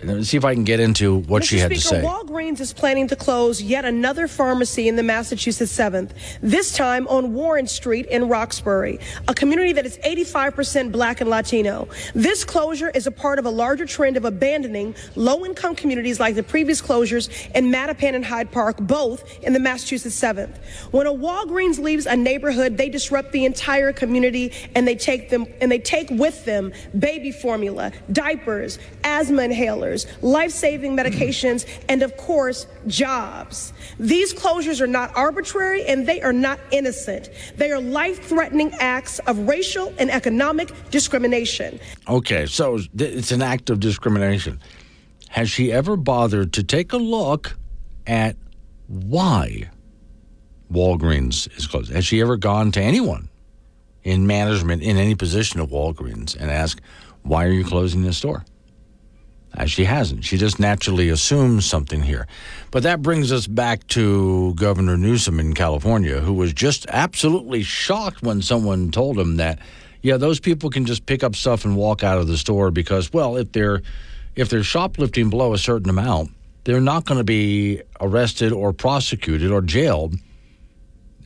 Let's see if I can get into what Mr. she had Speaker, to say. Walgreens is planning to close yet another pharmacy in the Massachusetts 7th, this time on Warren Street in Roxbury, a community that is 85% black and Latino. This closure is a part of a larger trend of abandoning low income communities like the previous closures in Mattapan and Hyde Park, both in the Massachusetts 7th. When a Walgreens leaves a neighborhood, they disrupt the entire community and they take them and they take with them baby formula, diapers, asthma inhalers life saving medications, and of course, jobs. These closures are not arbitrary and they are not innocent. They are life threatening acts of racial and economic discrimination. Okay, so it's an act of discrimination. Has she ever bothered to take a look at why Walgreens is closed. Has she ever gone to anyone in management in any position of Walgreens and asked, why are you closing the store? As she hasn't. She just naturally assumes something here. But that brings us back to Governor Newsom in California, who was just absolutely shocked when someone told him that, yeah, those people can just pick up stuff and walk out of the store because, well, if they're if they're shoplifting below a certain amount, they're not going to be arrested or prosecuted or jailed.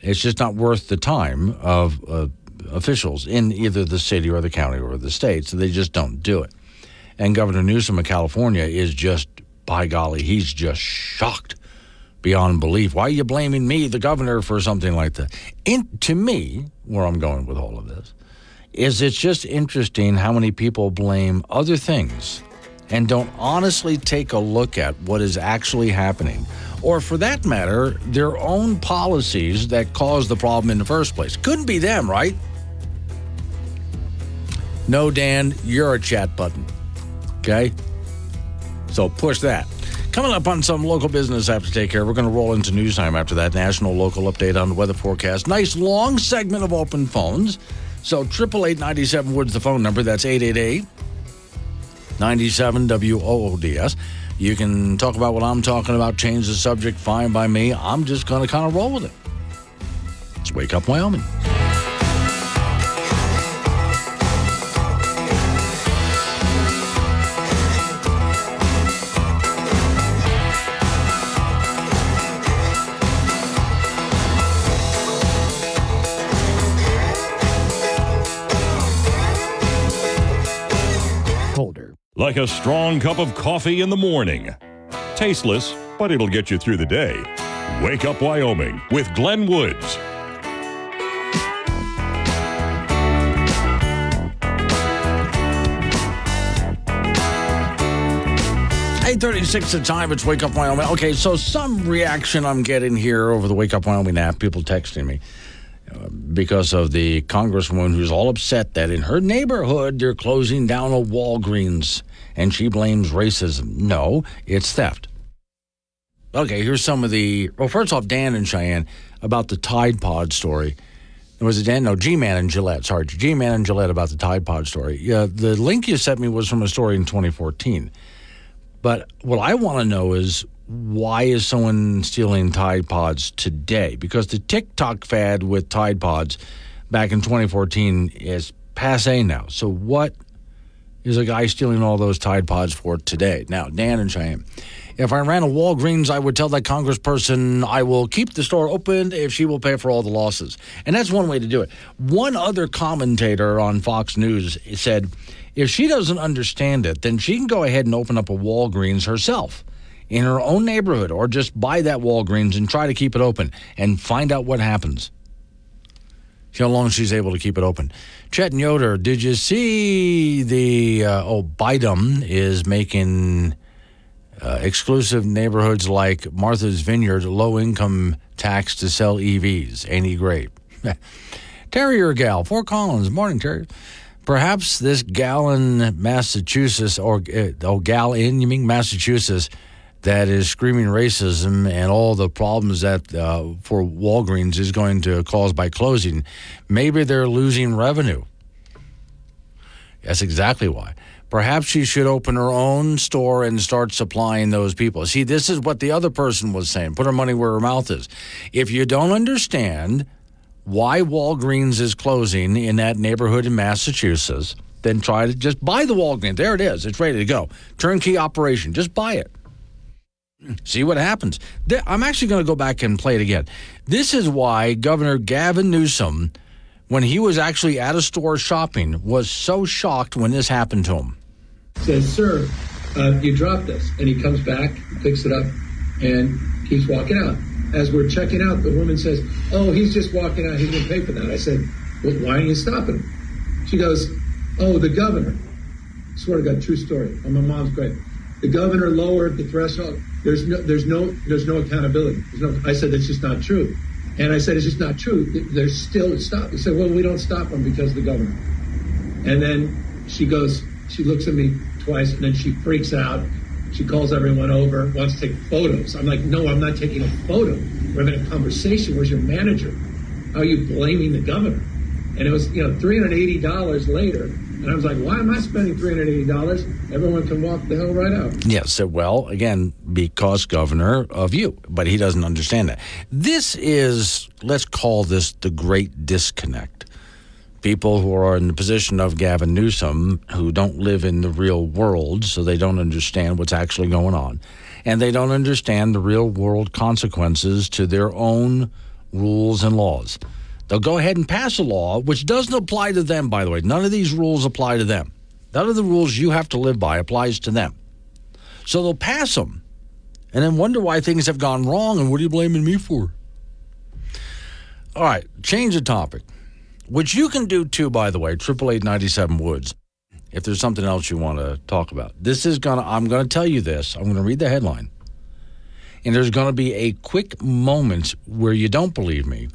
It's just not worth the time of uh, officials in either the city or the county or the state, so they just don't do it. And Governor Newsom of California is just, by golly, he's just shocked beyond belief. Why are you blaming me, the governor, for something like that? In, to me, where I'm going with all of this, is it's just interesting how many people blame other things and don't honestly take a look at what is actually happening. Or, for that matter, their own policies that caused the problem in the first place. Couldn't be them, right? No, Dan, you're a chat button. Okay? So push that. Coming up on some local business I have to take care of. We're going to roll into news time after that. National local update on the weather forecast. Nice long segment of open phones. So triple eight ninety seven Woods the phone number. That's 888 97 WOODS. You can talk about what I'm talking about, change the subject, fine by me. I'm just going to kind of roll with it. Let's wake up, Wyoming. Like a strong cup of coffee in the morning. Tasteless, but it'll get you through the day. Wake Up Wyoming with Glenn Woods. Eight thirty-six. The time. It's Wake Up Wyoming. Okay, so some reaction I'm getting here over the Wake Up Wyoming app. People texting me because of the congresswoman who's all upset that in her neighborhood they're closing down a Walgreens and she blames racism. No, it's theft. Okay, here's some of the. Well, first off, Dan and Cheyenne about the Tide Pod story. Was it Dan? No, G Man and Gillette. Sorry, G Man and Gillette about the Tide Pod story. Yeah, the link you sent me was from a story in 2014. But what I want to know is why is someone stealing Tide Pods today? Because the TikTok fad with Tide Pods back in 2014 is passe now. So what is a guy stealing all those Tide Pods for today? Now, Dan and Cheyenne. If I ran a Walgreens, I would tell that congressperson I will keep the store open if she will pay for all the losses. And that's one way to do it. One other commentator on Fox News said if she doesn't understand it, then she can go ahead and open up a Walgreens herself in her own neighborhood or just buy that Walgreens and try to keep it open and find out what happens. See how long she's able to keep it open. Chet and Yoder, did you see the, uh, oh, Biden is making uh, exclusive neighborhoods like Martha's Vineyard low income tax to sell EVs? Any great? Terry or gal, Fort Collins, morning, Terrier. Perhaps this gal in Massachusetts, or uh, oh, gal in, you mean Massachusetts, that is screaming racism and all the problems that uh, for Walgreens is going to cause by closing, maybe they're losing revenue. That's exactly why. Perhaps she should open her own store and start supplying those people. See, this is what the other person was saying put her money where her mouth is. If you don't understand why Walgreens is closing in that neighborhood in Massachusetts, then try to just buy the Walgreens. There it is. It's ready to go. Turnkey operation. Just buy it. See what happens. I'm actually going to go back and play it again. This is why Governor Gavin Newsom, when he was actually at a store shopping, was so shocked when this happened to him. Says, Sir, uh, you dropped this. And he comes back, picks it up, and keeps walking out. As we're checking out, the woman says, Oh, he's just walking out. He didn't pay for that. I said, Well, why are you stopping She goes, Oh, the governor. Swear to God, true story. On my mom's grave. The governor lowered the threshold. There's no, there's no, there's no accountability. There's no. I said that's just not true, and I said it's just not true. There's still stop. He said, well, we don't stop them because the governor. And then she goes, she looks at me twice, and then she freaks out, She calls everyone over, wants to take photos. I'm like, no, I'm not taking a photo. We're having a conversation. Where's your manager? How are you blaming the governor? And it was, you know, $380 later. And I was like, why am I spending $380? Everyone can walk the hell right out. Yes, well, again, because governor of you, but he doesn't understand that. This is, let's call this the great disconnect. People who are in the position of Gavin Newsom, who don't live in the real world, so they don't understand what's actually going on. And they don't understand the real world consequences to their own rules and laws. They'll go ahead and pass a law, which doesn't apply to them, by the way. None of these rules apply to them. None of the rules you have to live by applies to them. So they'll pass them and then wonder why things have gone wrong and what are you blaming me for? All right, change the topic, which you can do too, by the way, 888 Woods, if there's something else you want to talk about. This is going to, I'm going to tell you this. I'm going to read the headline. And there's going to be a quick moment where you don't believe me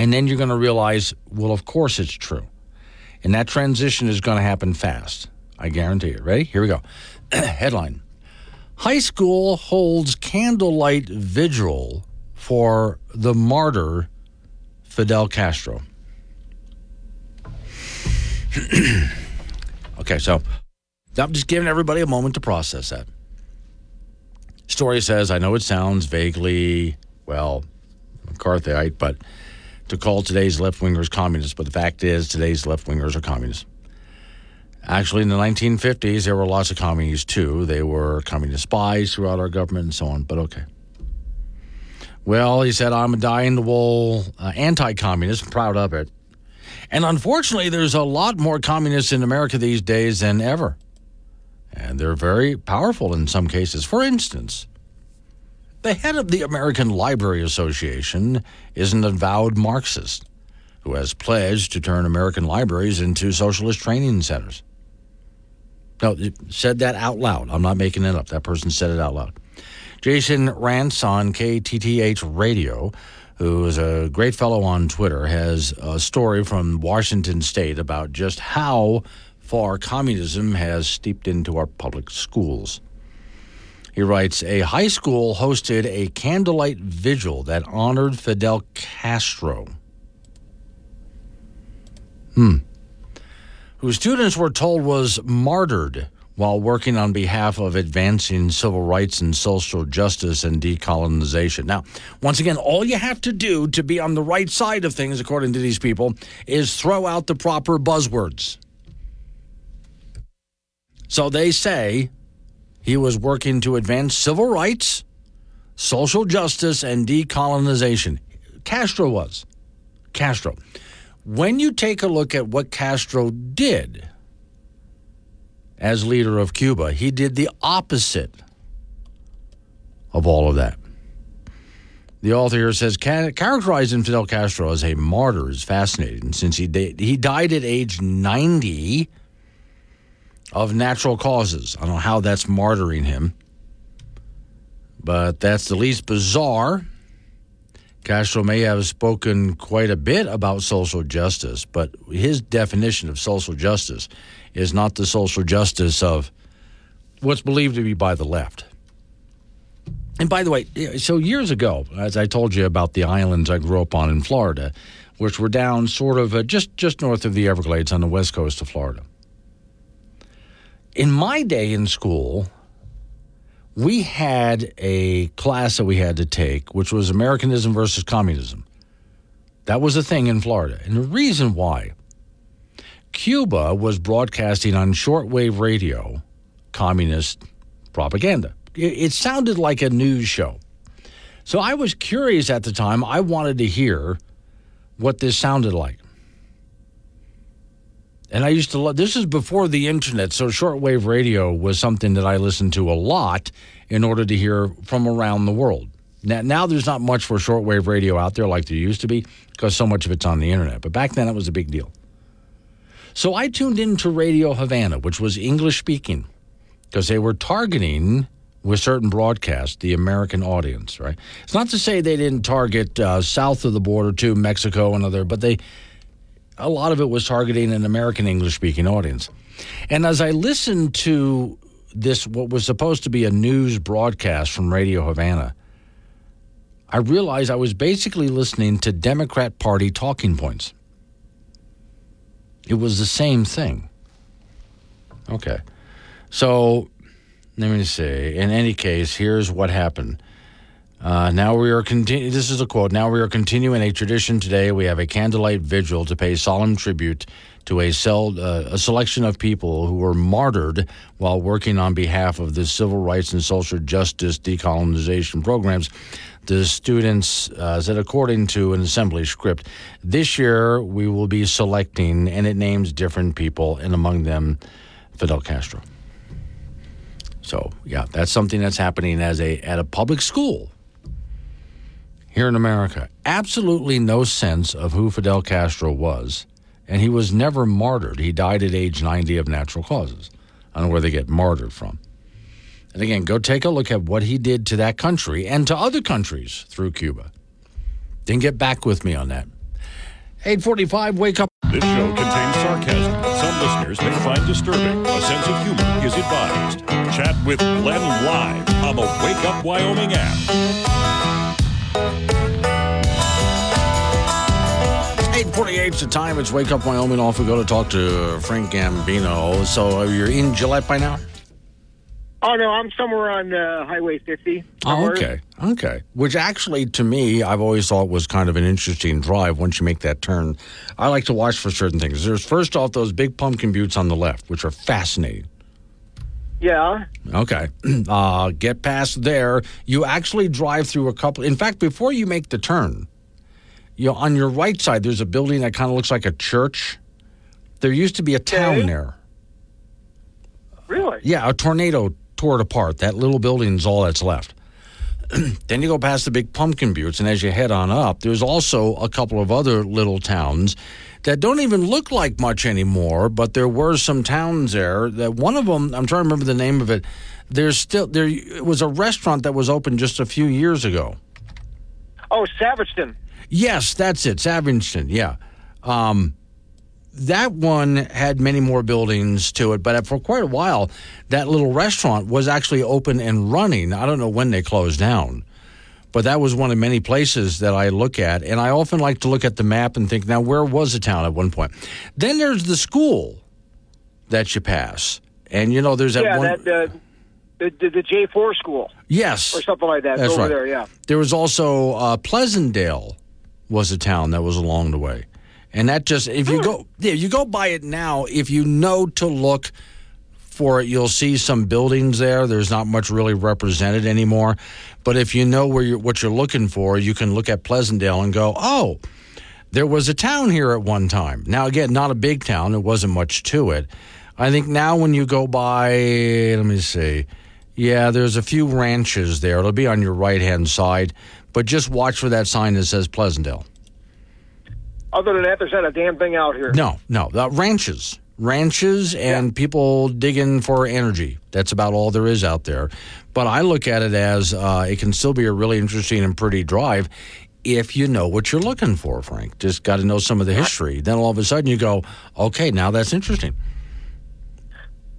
and then you're going to realize, well, of course it's true. And that transition is going to happen fast. I guarantee it. Ready? Here we go. Headline High school holds candlelight vigil for the martyr Fidel Castro. okay, so I'm just giving everybody a moment to process that. Story says, I know it sounds vaguely, well, McCarthyite, but to call today's left wingers communists, but the fact is, today's left wingers are communists. Actually, in the 1950s, there were lots of communists too. They were communist spies throughout our government and so on, but okay. Well, he said, I'm a dying the wool uh, anti communist, proud of it. And unfortunately, there's a lot more communists in America these days than ever. And they're very powerful in some cases. For instance, the head of the American Library Association is an avowed Marxist who has pledged to turn American libraries into socialist training centers. No, said that out loud. I'm not making it up. That person said it out loud. Jason Rantz on KTTH Radio, who is a great fellow on Twitter, has a story from Washington State about just how far communism has steeped into our public schools. He writes A high school hosted a candlelight vigil that honored Fidel Castro. Hmm. Whose students were told was martyred while working on behalf of advancing civil rights and social justice and decolonization. Now, once again, all you have to do to be on the right side of things, according to these people, is throw out the proper buzzwords. So they say he was working to advance civil rights, social justice, and decolonization. Castro was. Castro. When you take a look at what Castro did as leader of Cuba, he did the opposite of all of that. The author here says characterizing Fidel Castro as a martyr is fascinating since he, he died at age 90 of natural causes. I don't know how that's martyring him, but that's the least bizarre. Castro may have spoken quite a bit about social justice, but his definition of social justice is not the social justice of what's believed to be by the left. And by the way, so years ago, as I told you about the islands I grew up on in Florida, which were down sort of uh, just just north of the Everglades on the west coast of Florida in my day in school, we had a class that we had to take, which was Americanism versus communism. That was a thing in Florida. And the reason why Cuba was broadcasting on shortwave radio communist propaganda. It, sounded like a news show. So I was curious at the time. I wanted to hear what this sounded like. And I used to love this is before the internet, so shortwave radio was something that I listened to a lot in order to hear from around the world. Now, now there's not much for shortwave radio out there like there used to be because so much of it's on the internet. But back then it was a big deal. So I tuned into Radio Havana, which was English speaking, because they were targeting with certain broadcasts the American audience, right? It's not to say they didn't target uh, south of the border to Mexico and other, but they a lot of it was targeting an American English speaking audience. And as I listened to this what was supposed to be a news broadcast from Radio Havana, I realized I was basically listening to Democrat Party talking points. It was the same thing. Okay. So let me see. In any case, here's what happened. Uh, now we are continuing. This is a quote. Now we are continuing a tradition today. We have a candlelight vigil to pay solemn tribute to a, uh, a selection of people who were martyred while working on behalf of the civil rights and social justice decolonization programs. The students uh, said, according to an assembly script, this year we will be selecting, and it names different people, and among them, Fidel Castro. So, yeah, that's something that's happening as a at a public school here in America. Absolutely no sense of who Fidel Castro was, and he was never martyred. He died at age 90 of natural causes. I don't know where they get martyred from. And again, go take a look at what he did to that country and to other countries through Cuba. Then get back with me on that. 845, wake up. This show contains sarcasm some listeners may find disturbing. A sense of humor is advised. Chat with Glenn live on the Wake Up Wyoming app. 848 is the time. It's Wake Up Wyoming. Off we go to talk to Frank Gambino. So you're in Gillette by now? Oh, no, I'm somewhere on uh, Highway 50. Oh, okay. Okay. Which actually, to me, I've always thought was kind of an interesting drive once you make that turn. I like to watch for certain things. There's first off those big pumpkin buttes on the left, which are fascinating. Yeah. Okay. Uh, get past there. You actually drive through a couple. In fact, before you make the turn, you know, on your right side, there's a building that kind of looks like a church. There used to be a town Okay. there. Really? Yeah, a tornado tore it apart. That little building's all that's left. then you go past the big pumpkin buttes, and as you head on up, there's also a couple of other little towns that don't even look like much anymore. But there were some towns there that one of them, I'm trying to remember the name of it. There's still there it was a restaurant that was open just a few years ago. Oh, Savageton. Yes, that's it, Savageton. Yeah. Um, that one had many more buildings to it, but for quite a while, that little restaurant was actually open and running. I don't know when they closed down, but that was one of many places that I look at. And I often like to look at the map and think, now, where was the town at one point? Then there's the school that you pass. And, you know, there's that yeah, one. that, uh, the, the, the J4 school. Yes. Or something like that. That's over right. there, yeah. There was also uh, Pleasantdale was a town that was along the way, and that just if you hmm. go yeah you go by it now if you know to look for it you'll see some buildings there. There's not much really represented anymore, but if you know where you're what you're looking for, you can look at Pleasantdale and go oh. There was a town here at one time. Now, again, not a big town. It wasn't much to it. I think now when you go by, let me see. Yeah, there's a few ranches there. It'll be on your right hand side, but just watch for that sign that says Pleasantdale. Other than that, there's not a damn thing out here. No, no, the ranches, ranches, and people digging for energy. That's about all there is out there. But I look at it as uh, it can still be a really interesting and pretty drive if you know what you're looking for, Frank. Just got to know some of the history. Then all of a sudden you go, okay, now that's interesting.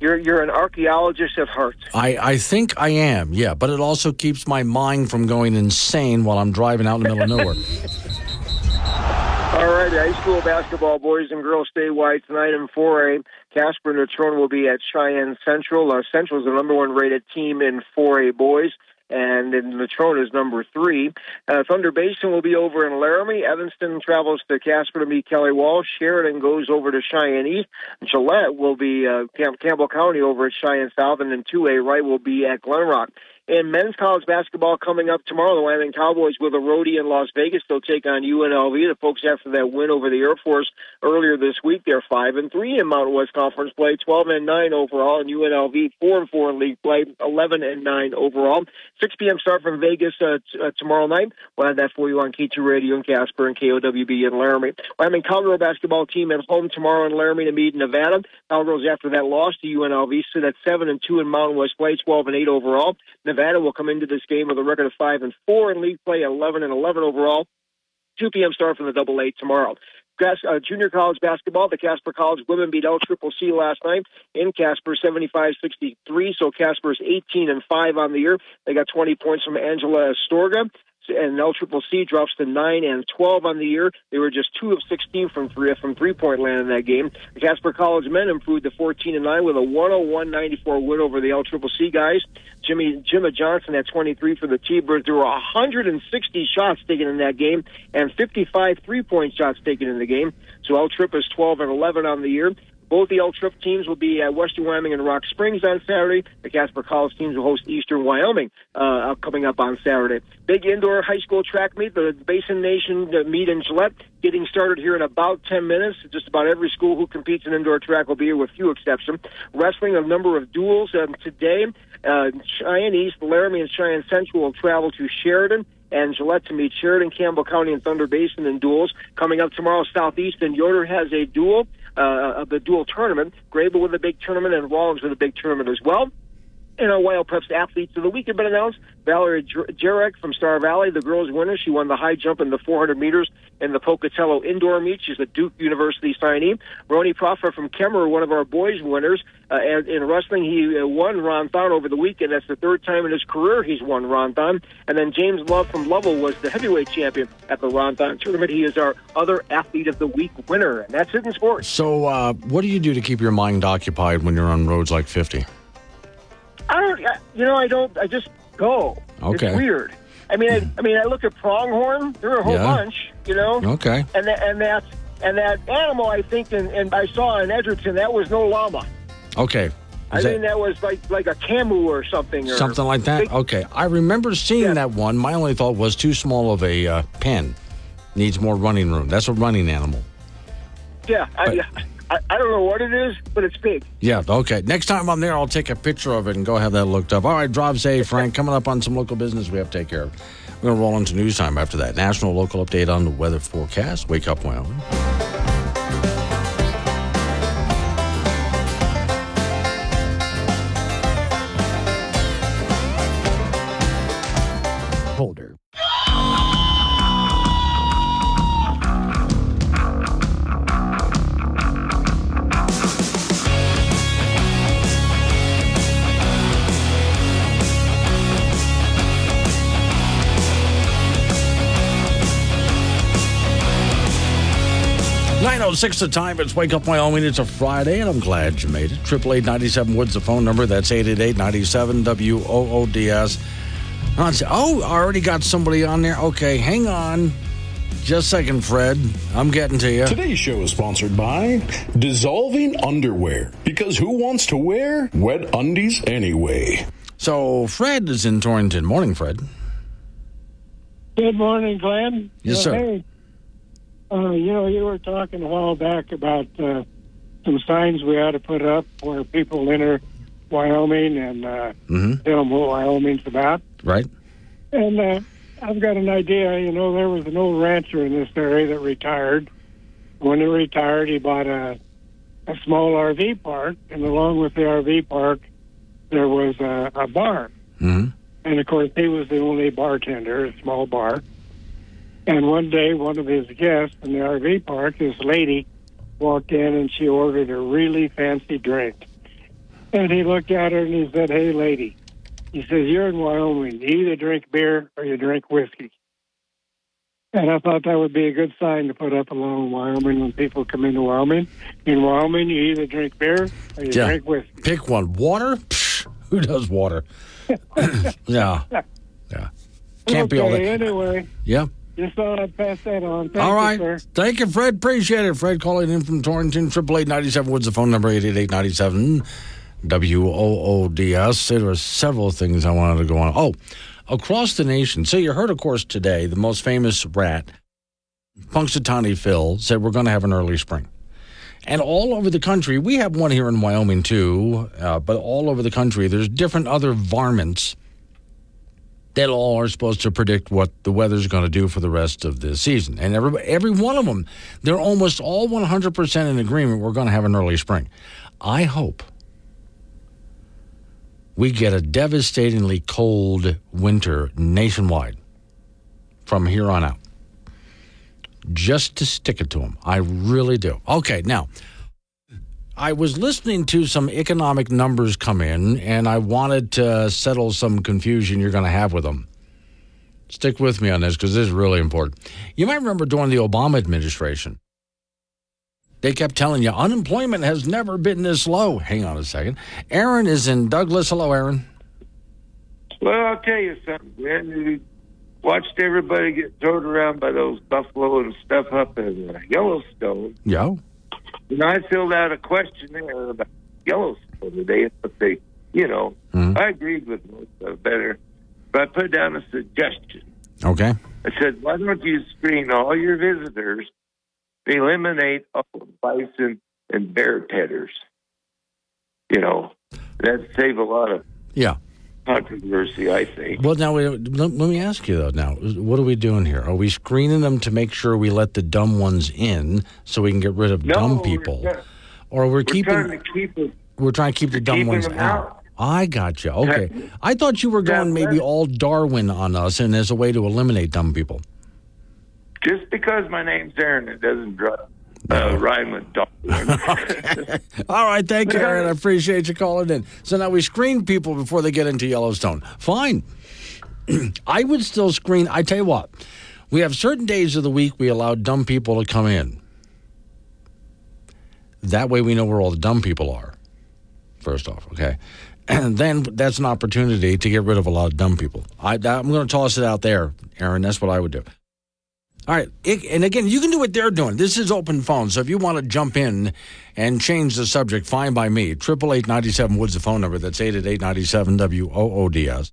You're you're an archaeologist at heart. I, I think I am, yeah, but it also keeps my mind from going insane while I'm driving out in the middle of nowhere. All right, high school basketball, boys and girls statewide tonight in 4A. Casper Natrona will be at Cheyenne Central. Uh, Central is the number one rated team in 4A boys, and then Natrona is number three. Uh, Thunder Basin will be over in Laramie. Evanston travels to Casper to meet Kelly Walsh. Sheridan goes over to Cheyenne East. Gillette will be uh, Camp- Campbell County over at Cheyenne South, and then 2A Wright will be at Glenrock. In men's college basketball coming up tomorrow, the Wyoming Cowboys with a roadie in Las Vegas. They'll take on UNLV. The Pokes after that win over the Air Force earlier this week, they're five and three in Mountain West Conference play, twelve and nine overall, and UNLV four and four in league play, eleven and nine overall. Six p.m. start from Vegas uh, t- uh, tomorrow night. We'll have that for you on K2 Radio in Casper and KOWB in Laramie. Wyoming Cowgirl basketball team at home tomorrow in Laramie to meet Nevada. Cowgirls after that loss to UNLV sit at seven and two in Mountain West play, twelve and eight overall. Nevada will come into this game with a record of five and four in league play, eleven and eleven overall. 2 p.m. start from the Double A tomorrow. uh, junior college basketball, the Casper College women beat L Triple C last night in Casper 75-63. So Casper's 18 and 5 on the year. They got 20 points from Angela Astorga and L Triple C drops to nine and twelve on the year. They were just two of sixteen from three from three point land in that game. The Casper College men improved to fourteen and nine with a 101-94 win over the L Triple C guys. Jimmy Jimma Johnson at 23 for the T-Birds. There were 160 shots taken in that game and 55 three-point shots taken in the game. So L Trip is 12 and 11 on the year. Both the L Trip teams will be at Western Wyoming and Rock Springs on Saturday. The Casper College teams will host Eastern Wyoming uh, coming up on Saturday. Big indoor high school track meet, the Basin Nation meet in Gillette, getting started here in about 10 minutes. Just about every school who competes in indoor track will be here with few exceptions. Wrestling, a number of duels um, today. Uh, Cheyenne East, Laramie, and Cheyenne Central will travel to Sheridan and Gillette to meet Sheridan, Campbell County, and Thunder Basin in duels. Coming up tomorrow, Southeast and Yoder has a duel uh, of the dual tournament. Greybull with a big tournament and Rawlins with a big tournament as well. And our WyoPreps athletes of the week have been announced. Valerie Jarek from Star Valley, the girls winner. She won the high jump in the 400 meters in the Pocatello indoor meet. She's a Duke University signee. Ronnie Proffer from Kemmerer, one of our boys winners. Uh, and in wrestling, he uh, won Ron-Thon over the weekend. That's the third time in his career he's won Ron-Thon. And then James Love from Lovell was the heavyweight champion at the Ron-Thon tournament. He is our other athlete of the week winner. And that's it in sports. So, uh, what do you do to keep your mind occupied when you're on roads like 50? I don't. You know, I don't. I just go. Okay. It's weird. I mean, I, I mean, I look at pronghorn. There are a whole Yeah. bunch. You know. Okay. And that, and that and that animal, I think, and, and I saw in Edgerton, that was no llama. Okay. Is I that think that was like like a camu or something. Or something like that? big- Okay. I remember seeing that one. My only thought was too small of a uh, pen. Needs more running room. That's a running animal. Yeah. I, I, I don't know what it is, but it's big. Yeah, okay. Next time I'm there, I'll take a picture of it and go have that looked up. All right, drive safe, Frank. Coming up on some local business we have to take care of. We're going to roll into news time after that. National local update on the weather forecast. Wake up, Wyoming. Six the time. It's Wake Up Wyoming. It's a Friday, and I'm glad you made it. Triple eight ninety seven Woods the phone number. That's eight eight eight ninety seven W O O D S. Oh, I already got somebody on there. Okay, hang on. Just a second, Fred. I'm getting to you. Today's show is sponsored by Dissolving Underwear. Because who wants to wear wet undies anyway? So Fred is in Torrington. Morning, Fred. Good morning, Glenn. Yes, sir. Hey, uh, you know, you were talking a while back about uh, some signs we ought to put up where people enter Wyoming and uh, Mm-hmm. tell them what Wyoming's about. Right. And uh, I've got an idea. You know, there was an old rancher in this area that retired. When he retired, he bought a a small RV park, and along with the RV park, there was a, a bar. Mm-hmm. And of course, he was the only bartender, a small bar. And one day, one of his guests in the RV park, this lady, walked in and she ordered a really fancy drink. And he looked at her and he said, Hey, lady, he says, You're in Wyoming. You either drink beer or you drink whiskey. And I thought that would be a good sign to put up along Wyoming when people come into Wyoming. In Wyoming, you either drink beer or you Yeah. drink whiskey. Pick one. Water? Psh, who does water? yeah. Yeah. Can't be all okay, that. anyway, Yeah. Just thought I'd pass that on. Thank All you, sir. Thank you, Fred. Appreciate it. Fred calling in from Torrington, triple eight ninety seven Woods, the phone number eight eight eight ninety seven W O O D S. There were several things I wanted to go on. Oh, across the nation. So you heard, of course, today the most famous rat, Punxsutawney Phil, said we're going to have an early spring. And all over the country, we have one here in Wyoming too, uh, but all over the country, there's different other varmints that all are supposed to predict what the weather's going to do for the rest of the season. And every, every one of them, they're almost all 100% in agreement we're going to have an early spring. I hope we get a devastatingly cold winter nationwide from here on out. just to stick it to them. I really do. Okay, now. I was listening to some economic numbers come in, and I wanted to settle some confusion you're going to have with them. Stick with me on this because this is really important. You might remember during the Obama administration, they kept telling you unemployment has never been this low. Hang on a second. Aaron is in Douglas. Hello, Aaron. Well, I'll tell you something, man. We watched everybody get thrown around by those buffalo and stuff up in uh, Yellowstone. Yeah. And I filled out a questionnaire about Yellowstone today, but they, you know, Mhm. I agreed with most of better. But I put down a suggestion. Okay. I said, why don't you screen all your visitors, eliminate all bison and bear tedders? You know, that'd save a lot of Yeah. Controversy, I think. Well, now, we- let, let me ask you, though, now, what are we doing here? Are we screening them to make sure we let the dumb ones in so we can get rid of No, dumb people? Or we're, We're keeping. trying to keep it. We're trying to keep the dumb ones out. out. I got you. Okay. I thought you were going maybe all Darwin on us and as a way to eliminate dumb people. Just because my name's Aaron, it doesn't dri- uh, rhyme with dog. All right. Thank you, Aaron. I appreciate you calling in. So now we screen people before they get into Yellowstone. Fine. I would still screen. I tell you what, we have certain days of the week we allow dumb people to come in. That way we know where all the dumb people are, first off, okay? And then that's an opportunity to get rid of a lot of dumb people. I, I'm going to toss it out there, Aaron. That's what I would do. All right. It- and again, you can do what they're doing. This is open phone. So if you want to jump in and change the subject, fine by me. 888 Woods, the phone number. That's 888 W O O D S.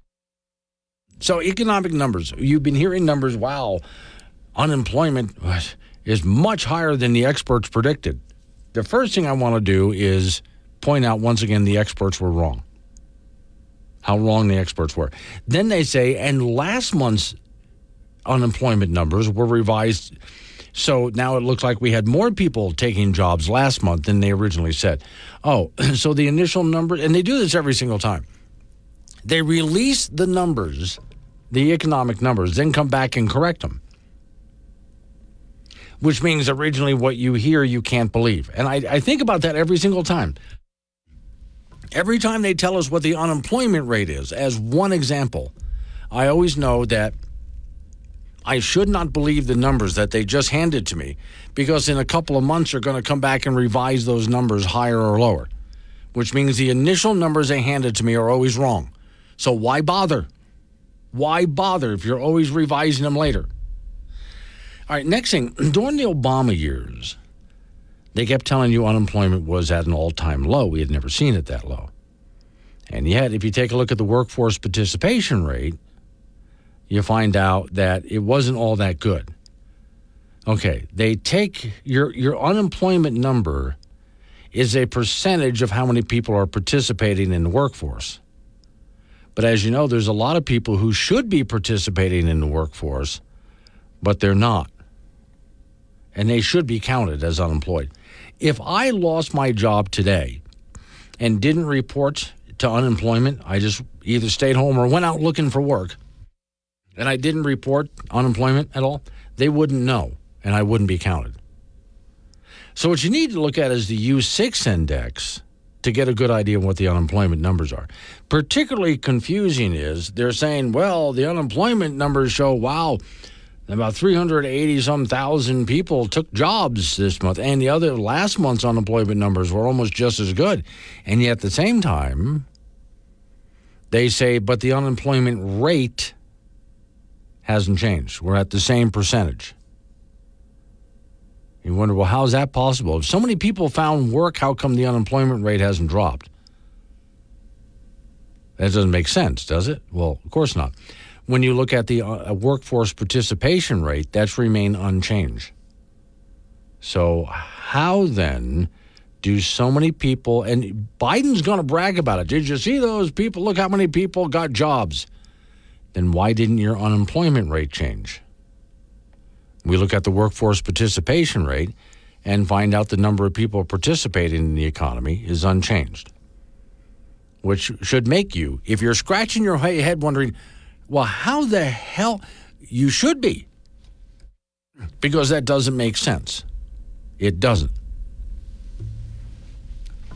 So economic numbers. You've been hearing numbers. Wow. Unemployment is much higher than the experts predicted. The first thing I want to do is point out once again the experts were wrong. How wrong the experts were. Then they say, and last month's unemployment numbers were revised. So now it looks like we had more people taking jobs last month than they originally said. Oh, so the initial number, and they do this every single time. They release the numbers, the economic numbers, then come back and correct them. Which means originally what you hear you can't believe. And I, I think about that every single time. Every time they tell us what the unemployment rate is, as one example, I always know that I should not believe the numbers that they just handed to me because in a couple of months they're going to come back and revise those numbers higher or lower, which means the initial numbers they handed to me are always wrong. So why bother? Why bother if you're always revising them later? All right, next thing, during the Obama years, they kept telling you unemployment was at an all time low. We had never seen it that low. And yet, if you take a look at the workforce participation rate, you find out that it wasn't all that good. Okay, they take your your unemployment number is a percentage of how many people are participating in the workforce. But as you know, there's a lot of people who should be participating in the workforce, but they're not. And they should be counted as unemployed. If I lost my job today and didn't report to unemployment, I just either stayed home or went out looking for work and I didn't report unemployment at all, they wouldn't know and I wouldn't be counted. So, what you need to look at is the U6 index to get a good idea of what the unemployment numbers are. Particularly confusing is they're saying, well, the unemployment numbers show, wow, about 380 some thousand people took jobs this month. And the other last month's unemployment numbers were almost just as good. And yet at the same time, they say, but the unemployment rate hasn't changed. We're at the same percentage. You wonder, well, how is that possible? If so many people found work, how come the unemployment rate hasn't dropped? That doesn't make sense, does it? Well, of course not. When you look at the uh, workforce participation rate, that's remained unchanged. So, how then do so many people, and Biden's going to brag about it. Did you see those people? Look how many people got jobs. Then why didn't your unemployment rate change? We look at the workforce participation rate and find out the number of people participating in the economy is unchanged, which should make you, if you're scratching your head wondering, well, how the hell you should be. because that doesn't make sense. It doesn't.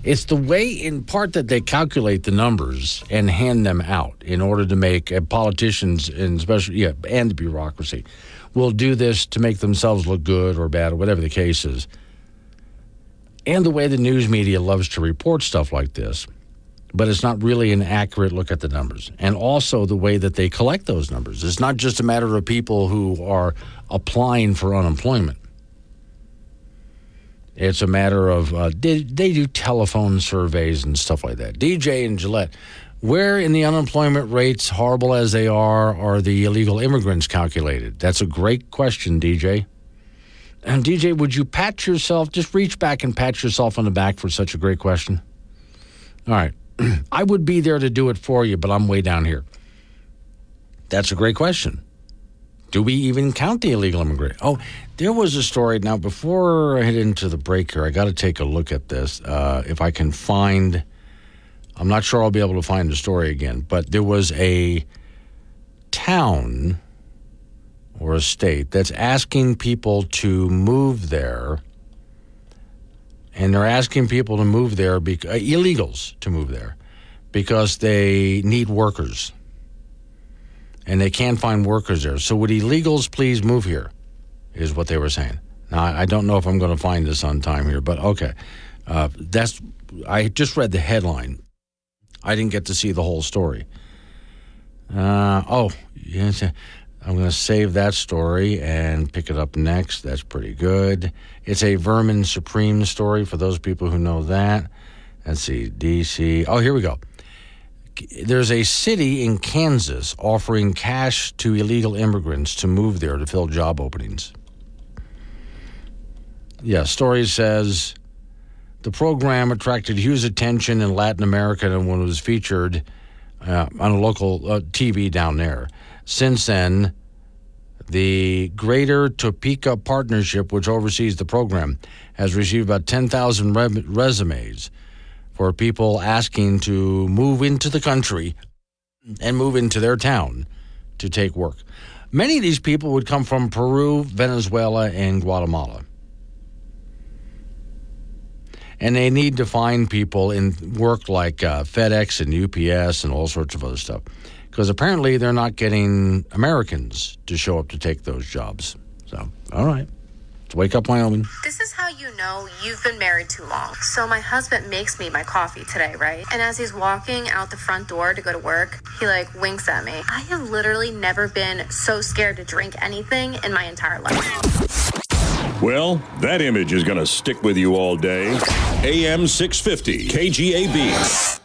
It's the way, in part, that they calculate the numbers and hand them out in order to make uh, politicians, and especially, yeah, and the bureaucracy, will do this to make themselves look good or bad or whatever the case is. And the way the news media loves to report stuff like this, but it's not really an accurate look at the numbers. And also the way that they collect those numbers. It's not just a matter of people who are applying for unemployment. It's a matter of uh, they, they do telephone surveys and stuff like that. DJ and Gillette, where in the unemployment rates, horrible as they are, are the illegal immigrants calculated? That's a great question, DJ. And DJ, would you pat yourself, just reach back and pat yourself on the back for such a great question? All right. I would be there to do it for you, but I'm way down here. That's a great question. Do we even count the illegal immigrant? Oh, there was a story. Now, before I head into the break here, I got to take a look at this. Uh, if I can find, I'm not sure I'll be able to find the story again, but there was a town or a state that's asking people to move there. And they're asking people to move there, bec- uh, illegals to move there, because they need workers and they can't find workers there. So would illegals please move here? Is what they were saying. Now I don't know if I'm going to find this on time here, but okay. Uh, that's I just read the headline. I didn't get to see the whole story. Uh, oh, yes. I'm going to save that story and pick it up next. That's pretty good. It's a Vermin Supreme story for those people who know that. Let's see, DC. Oh, here we go there's a city in Kansas offering cash to illegal immigrants to move there to fill job openings. Yeah, story says the program attracted huge attention in Latin America and when it was featured uh, on a local uh, TV down there. Since then, the Greater Topeka Partnership, which oversees the program, has received about 10,000 re- resumes for people asking to move into the country and move into their town to take work. Many of these people would come from Peru, Venezuela, and Guatemala. And they need to find people in work like uh, FedEx and UPS and all sorts of other stuff. Because apparently they're not getting Americans to show up to take those jobs. So, all right. It's Wake Up Wyoming. This is how you know you've been married too long. So my husband makes me my coffee today, right? And as he's walking out the front door to go to work, he like winks at me. I have literally never been so scared to drink anything in my entire life. Well, that image is going to stick with you all day. AM 650, KGAB.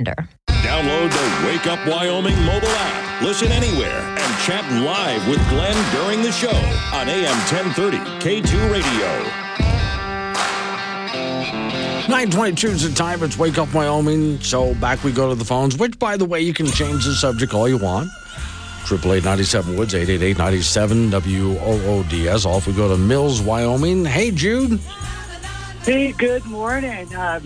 Download the Wake Up Wyoming mobile app. Listen anywhere and chat live with Glenn during the show on AM 1030 K2 Radio. 922 is the time. It's Wake Up Wyoming. So back we go to the phones, which, by the way, you can change the subject all you want. Triple eight ninety seven Woods, 888 97 WOODS. Off we go to Mills, Wyoming. Hey, Jude. Hey, good morning. Uh,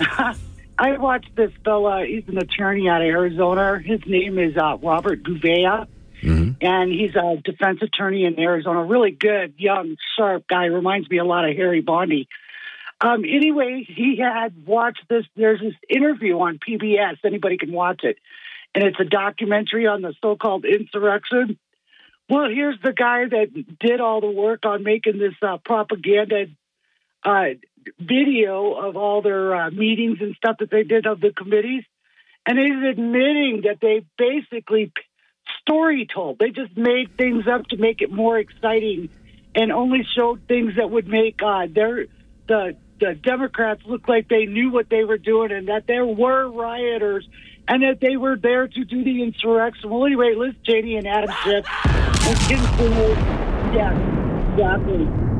I watched this fella. He's an attorney out of Arizona. His name is uh, Robert Gouveia. Mm-hmm. And he's a defense attorney in Arizona. Really good, young, sharp guy. Reminds me a lot of Harry Bondi. Um, anyway, he had watched this. There's this interview on PBS. Anybody can watch it. And it's a documentary on the so called insurrection. Well, here's the guy that did all the work on making this uh, propaganda uh, video of all their uh, meetings and stuff that they did of the committees. And he's admitting that they basically story told. They just made things up to make it more exciting and only showed things that would make uh, their the the Democrats look like they knew what they were doing and that there were rioters and that they were there to do the insurrection. Well, anyway, Liz Cheney and Adam Schiff and Kim yeah, exactly.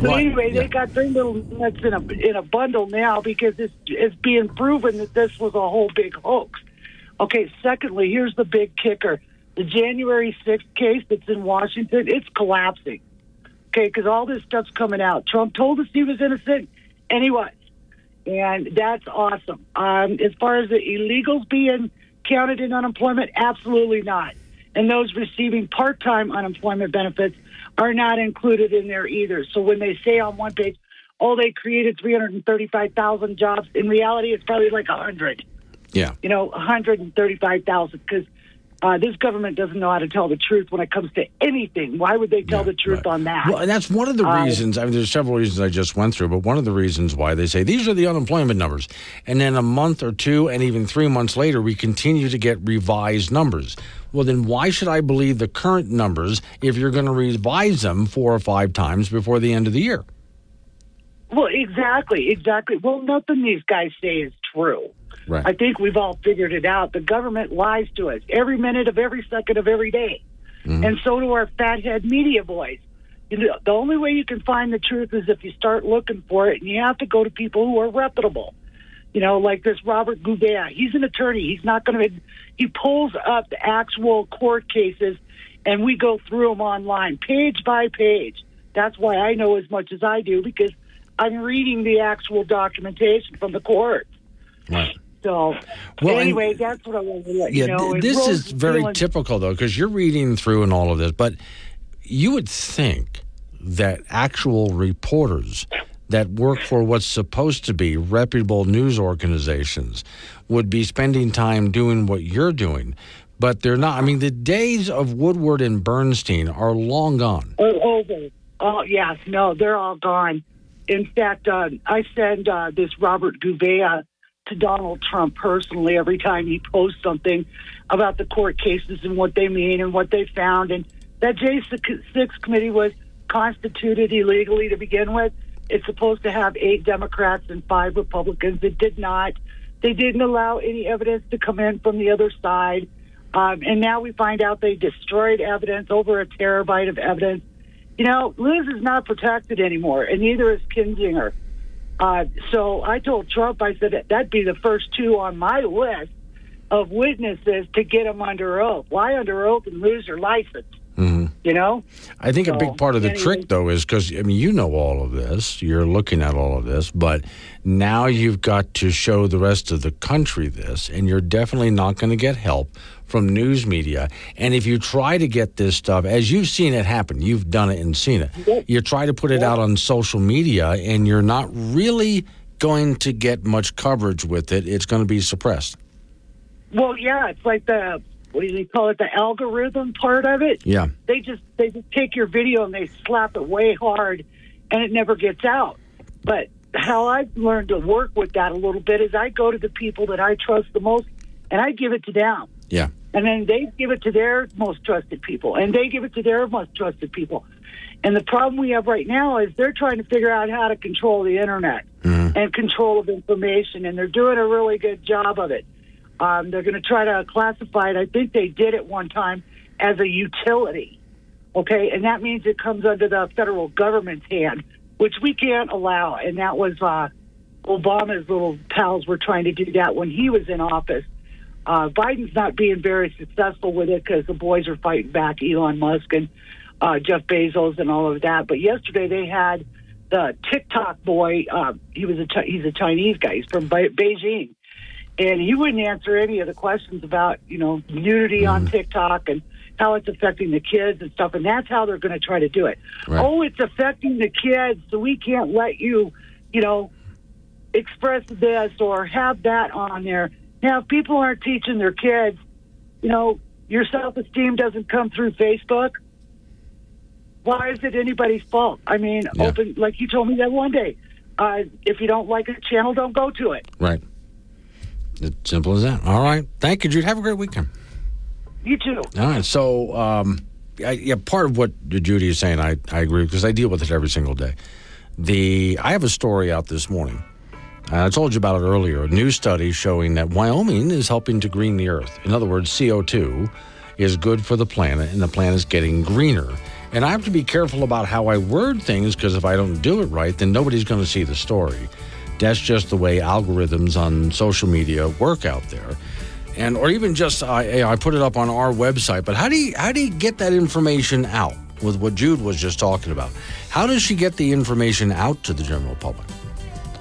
But Right, anyway, yeah. they got their little nuts in a in a bundle now because it's it's being proven that this was a whole big hoax. Okay. Secondly, here's the big kicker: the January sixth case that's in Washington, it's collapsing. Okay, because all this stuff's coming out. Trump told us he was innocent, and he was. and that's awesome. Um, as far as the illegals being counted in unemployment, absolutely not. And those receiving part-time unemployment benefits are not included in there either. So when they say on one page, oh, they created 335,000 jobs, in reality, it's probably like 100. Yeah. You know, 135,000 because uh, this government doesn't know how to tell the truth when it comes to anything. Why would they tell the truth on that? Well, and that's one of the Uh, reasons. I mean, there's several reasons I just went through, but one of the reasons why they say these are the unemployment numbers, and then a month or two, and even three months later, we continue to get revised numbers. Well, then why should I believe the current numbers if you're going to revise them four or five times before the end of the year? Well, exactly, exactly. Well, nothing these guys say is true. Right. I think we've all figured it out. The government lies to us every minute of every second of every day. Mm-hmm. And so do our fathead media boys. You know, the only way you can find the truth is if you start looking for it, and you have to go to people who are reputable. You know, like this Robert Gouveia. He's an attorney. He's not going to. He pulls up the actual court cases, and we go through them online, page by page. That's why I know as much as I do because I'm reading the actual documentation from the court. Right. So, Well, and- anyway, that's what I wanted to let Yeah, you know. th- this is very feeling- typical, though, because you're reading through and all of this, but you would think that actual reporters that work for what's supposed to be reputable news organizations would be spending time doing what you're doing, but they're not. I mean, the days of Woodward and Bernstein are long gone. Oh, over. Oh, yes. No, they're all gone. In fact, uh, I send uh, this Robert Gouveia to Donald Trump personally every time he posts something about the court cases and what they mean and what they found. And that J6 committee was constituted illegally to begin with. It's supposed to have eight Democrats and five Republicans. It did not. They didn't allow any evidence to come in from the other side. Um, and now we find out they destroyed evidence, over a terabyte of evidence. You know, Liz is not protected anymore, and neither is Kinzinger. Uh, so I told Trump, I said that'd be the first two on my list of witnesses to get them under oath. Why under oath and lose your license? You know? I think a big part of the anyway. trick, though, is because I mean you know all of this, you're looking at all of this, but now you've got to show the rest of the country this, and you're definitely not going to get help from news media. And if you try to get this stuff, as you've seen it happen, you've done it and seen it. You try to put it out on social media, and you're not really going to get much coverage with it. It's going to be suppressed. Well, yeah, it's like the what do you call it? The algorithm part of it. Yeah. They just they just take your video and they slap it way hard, and it never gets out. But how I've learned to work with that a little bit is I go to the people that I trust the most, and I give it to them. Yeah. And then they give it to their most trusted people, and they give it to their most trusted people. And the problem we have right now is they're trying to figure out how to control the internet mm-hmm. and control of information, and they're doing a really good job of it. Um, they're going to try to classify it. I think they did it one time as a utility. Okay, and that means it comes under the federal government's hand, which we can't allow. And that was uh, Obama's little pals were trying to do that when he was in office. Uh, Biden's not being very successful with it because the boys are fighting back, Elon Musk and uh, Jeff Bezos and all of that. But yesterday they had the TikTok boy. Uh, he was a he's a Chinese guy. He's from Beijing, and he wouldn't answer any of the questions about you know nudity on TikTok and how it's affecting the kids and stuff. And that's how they're going to try to do it. Right. Oh, it's affecting the kids, so we can't let you, you know, express this or have that on there. Now, if people aren't teaching their kids, you know, your self esteem doesn't come through Facebook. Why is it anybody's fault? I mean, open like you told me that one day. Uh, if you don't like a channel, don't go to it. Right. It's simple as that. All right. Thank you, Jude. Have a great weekend. You too. All right. So, um, I, yeah, part of what Judy is saying, I, I agree because I deal with it every single day. The I have a story out this morning. And I told you about it earlier. A new study showing that Wyoming is helping to green the earth. In other words, CO2 is good for the planet, and the planet is getting greener. And I have to be careful about how I word things because if I don't do it right, then nobody's going to see the story. That's just the way algorithms on social media work out there and or even just I I put it up on our website. But how do you how do you get that information out? With what Jude was just talking about, how does she get the information out to the general public?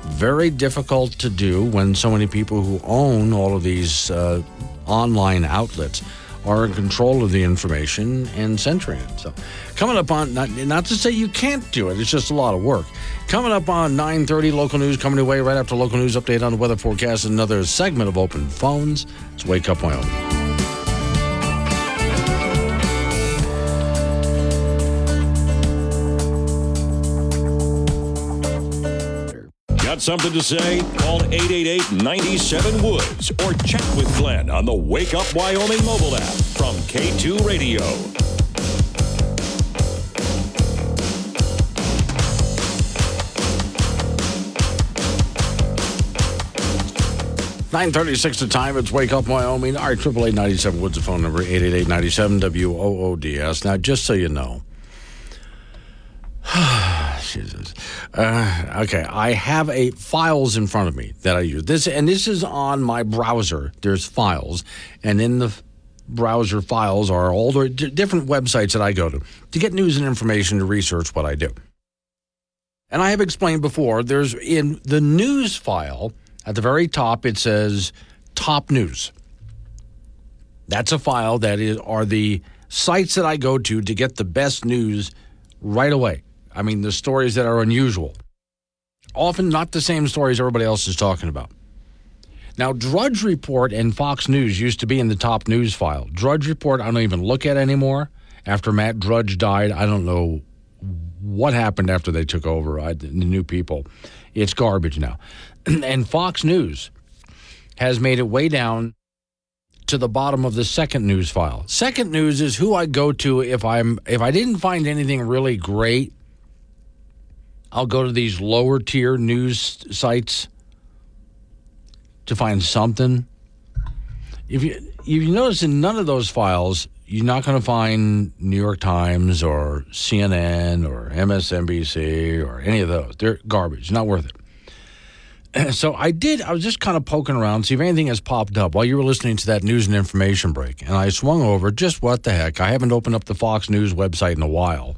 Very difficult to do when so many people who own all of these uh, online outlets are in control of the information and centering it. So, coming up on not, not to say you can't do it, it's just a lot of work. Coming up on 9:30 local news coming away right after local news update on the weather forecast another segment of open phones. It's Wake Up Wyoming. Got something to say? Call 888 97 Woods or chat with Glenn on the Wake Up Wyoming mobile app from K2 Radio. Nine thirty-six the time. It's Wake Up Wyoming. Right, triple eight ninety-seven Woods. The phone number eight eight eight ninety-seven W O O D S. Now, just so you know, Jesus. Uh, okay, I have a files in front of me that I use. This and this is on my browser. There's files, and in the browser files are all the different websites that I go to to get news and information to research what I do. And I have explained before. There's in the news file at the very top. It says top news. That's a file that is are the sites that I go to to get the best news right away. I mean, the stories that are unusual. Often not the same stories everybody else is talking about. Now, Drudge Report and Fox News used to be in the top news file. Drudge Report, I don't even look at anymore. After Matt Drudge died, I don't know what happened after they took over, I, the new people. It's garbage now. and Fox News has made it way down to the bottom of the second news file. Second news is who I go to if I'm if I didn't find anything really great I'll go to these lower tier news sites to find something. If you if you notice in none of those files, you're not going to find New York Times or CNN or MSNBC or any of those. They're garbage. Not worth it. So I did. I was just kind of poking around, see if anything has popped up while you were listening to that news and information break. And I swung over. Just what the heck? I haven't opened up the Fox News website in a while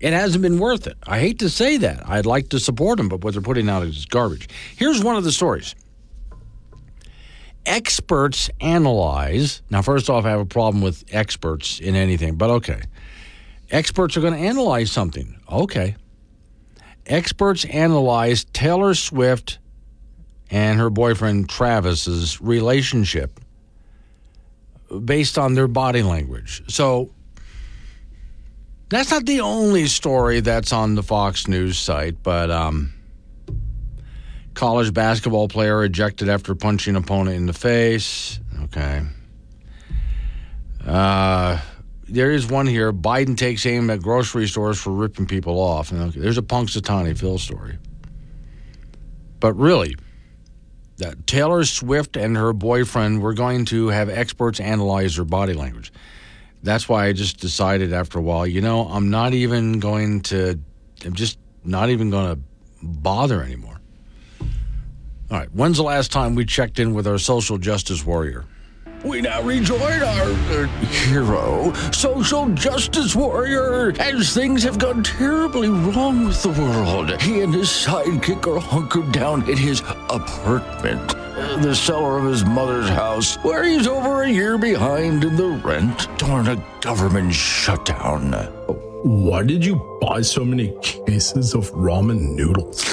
it hasn't been worth it. I hate to say that. I'd like to support them, but what they're putting out is garbage. Here's one of the stories. Experts analyze. Now, first off, I have a problem with experts in anything, but okay. Experts are going to analyze something. Okay. Experts analyze Taylor Swift and her boyfriend Travis's relationship based on their body language. So, that's not the only story that's on the Fox News site, but um, college basketball player ejected after punching opponent in the face. Okay. Uh, there is one here. Biden takes aim at grocery stores for ripping people off. Okay, there's a Punxsutawney Phil story. But really, Taylor Swift and her boyfriend were going to have experts analyze her body language that's why I just decided after a while, you know, I'm not even going to, I'm just not even going to bother anymore. All right. When's the last time we checked in with our social justice warrior? We now rejoin our uh, hero, social justice warrior, as things have gone terribly wrong with the world. He and his sidekick are hunkered down in his apartment, the cellar of his mother's house, where he's over a year behind in the rent. during a government shutdown. Why did you buy so many cases of ramen noodles?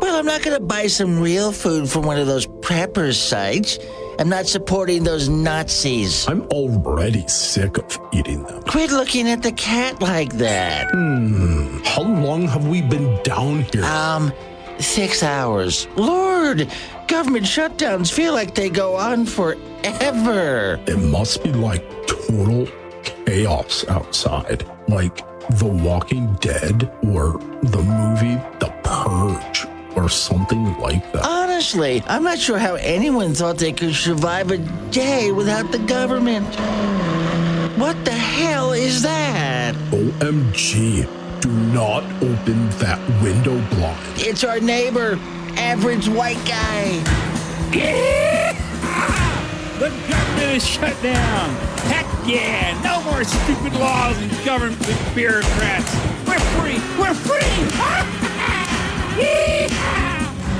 Well, I'm not going to buy some real food from one of those preppers sites. I'm not supporting those Nazis. I'm already sick of eating them. Quit looking at the cat like that. Hmm. How long have we been down here? Um, six hours. Lord, government shutdowns feel like they go on forever. It must be like total chaos outside. Like The Walking Dead or the movie The Purge or something like that. Honestly, I'm not sure how anyone thought they could survive a day without the government. What the hell is that? OMG. Do not open that window blind. It's our neighbor, average white guy. The government is shut down. Heck yeah! No more stupid laws and government bureaucrats. We're free. We're free.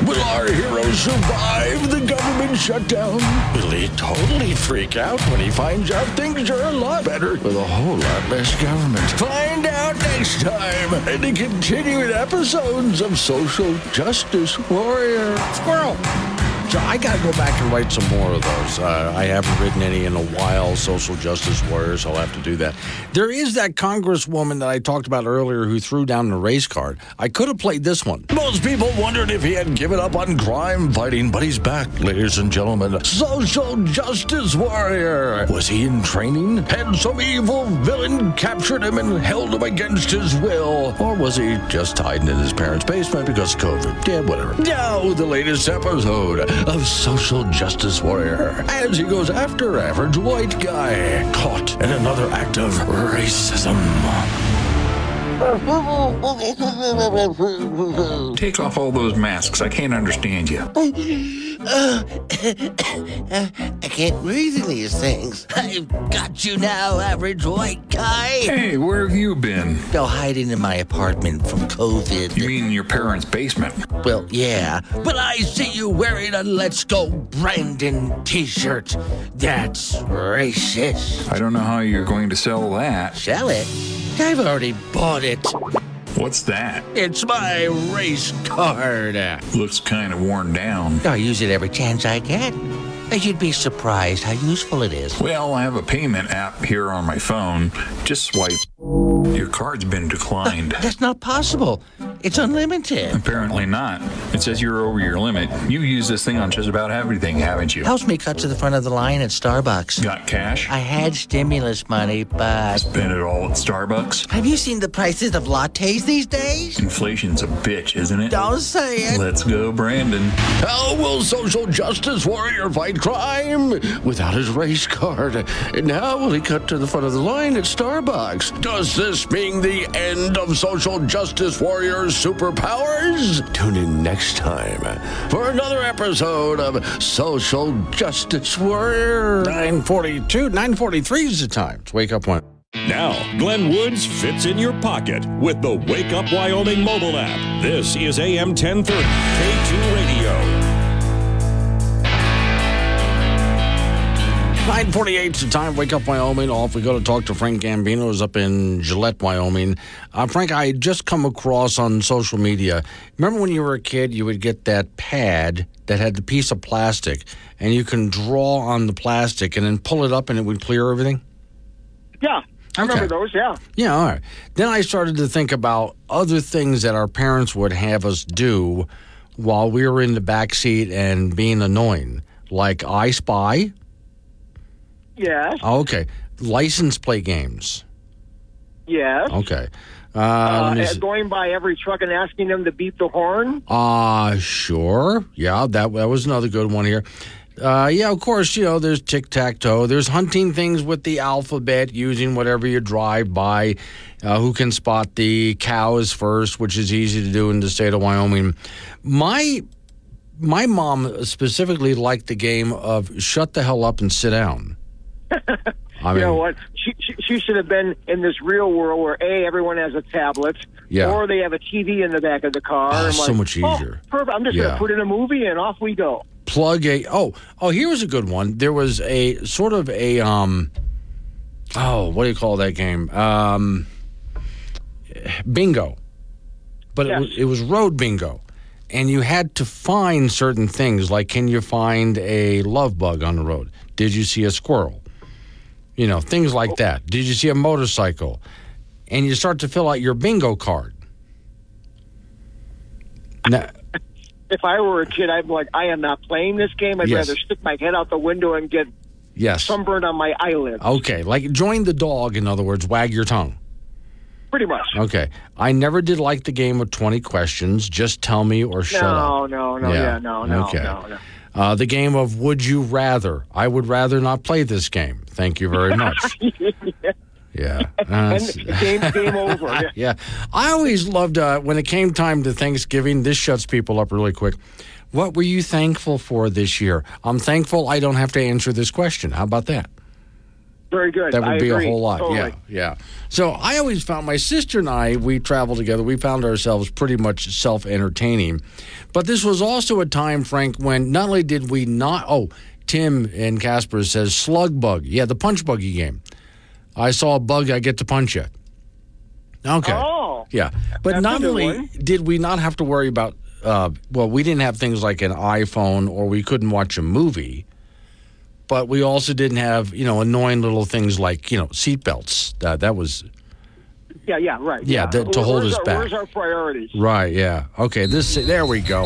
Will our hero survive the government shutdown? Will he totally freak out when he finds out things are a lot better with a whole lot less government? Find out next time in the continuing episodes of Social Justice Warrior. Squirrel! So I got to go back and write some more of those. Uh, I haven't written any in a while. Social justice warriors. I'll have to do that. There is that congresswoman that I talked about earlier who threw down the race card. I could have played this one. Most people wondered if he had given up on crime fighting, but he's back, ladies and gentlemen. Social justice warrior. Was he in training? Had some evil villain captured him and held him against his will? Or was he just hiding in his parents' basement because of COVID? Yeah, whatever. Now, the latest episode of Social Justice Warrior as he goes after average white guy caught in another act of racism. Take off all those masks. I can't understand you. Uh, I can't breathe in these things. I've got you now, average white guy. Hey, where have you been? Still hiding in my apartment from COVID. You mean your parents' basement? Well, yeah, but I see you wearing a Let's Go Brandon t shirt. That's racist. I don't know how you're going to sell that. Sell it? I've already bought it. What's that? It's my race card. Looks kind of worn down. I use it every chance I get. You'd be surprised how useful it is. Well, I have a payment app here on my phone. Just swipe. Your card's been declined. That's not possible. It's unlimited. Apparently not. It says you're over your limit. You use this thing on just about everything, haven't you? Helps me cut to the front of the line at Starbucks. Got cash? I had stimulus money, but. Spent it all at Starbucks? Have you seen the prices of lattes these days? Inflation's a bitch, isn't it? Don't say it. Let's go, Brandon. How will social justice warrior fight crime without his race card? And how will he cut to the front of the line at Starbucks? Does this mean the end of social justice warrior's superpowers? Tune in next time for another episode of Social Justice Warrior. 942, 943 is the time. It's wake up one. Now, Glenn Woods fits in your pocket with the Wake Up Wyoming mobile app. This is AM 1030, K2 Radio. 948 is the time. Wake up, Wyoming. Off we go to talk to Frank Gambino, who's up in Gillette, Wyoming. Uh, Frank, I just come across on social media. Remember when you were a kid, you would get that pad that had the piece of plastic, and you can draw on the plastic and then pull it up and it would clear everything? Yeah. I remember those, yeah. Yeah, all right. Then I started to think about other things that our parents would have us do while we were in the back seat and being annoying, like I Spy. Yes. Okay. License plate games. Yes. Okay. Uh, Uh, let me see. going by every truck and asking them to beep the horn. Uh, sure. Yeah, that, that was another good one here. Uh, yeah, of course, you know, there's tic tac toe. There's hunting things with the alphabet using whatever you drive by. Uh, who can spot the cows first, which is easy to do in the state of Wyoming. My my mom specifically liked the game of shut the hell up and sit down. I you know what? She, she, she should have been in this real world where a everyone has a tablet, Yeah. or they have a TV in the back of the car. Oh, so like, much "Oh, easier." perfect. I'm just Yeah. going to put in a movie and off we go. plug a oh oh here was a good one there was a sort of a um oh what do you call that game um bingo but it, was, it was road bingo and you had to find certain things like can you find a love bug on the road did you see a squirrel you know things like that did you see a motorcycle and you start to fill out your bingo card now, If I were a kid, I'd be like, I am not playing this game. I'd Yes. rather stick my head out the window and get yes sunburned on my eyelid. okay like join the dog in other words wag your tongue Pretty much. Okay. I never did like the game of 20 questions. Just tell me or shut up. no, no, no, yeah, no, no, okay. no, no. Uh, the game of Would You Rather. I would rather not play this game. Thank you very much. yeah. Uh, game, game over. Yeah. yeah. I always loved uh, when it came time to Thanksgiving. This shuts people up really quick. What were you thankful for this year? I'm thankful I don't have to answer this question. How about that? Very good. That would I be agree. a whole lot. Totally. Yeah, yeah. So I always found my sister and I, we traveled together. We found ourselves pretty much self entertaining. But this was also a time, Frank, when not only did we not, oh, Tim and Casper says slug bug. Yeah, the punch buggy game. I saw a bug, I get to punch it. Okay. Oh. Yeah. But not only did we not have to worry about, uh, well, we didn't have things like an iPhone or we couldn't watch a movie, but we also didn't have, you know, annoying little things like, you know, seatbelts. That, that was, Yeah, yeah, right. Yeah, that- to hold Where's us our, back. Where's our priorities? right, yeah. Okay, this, there we go.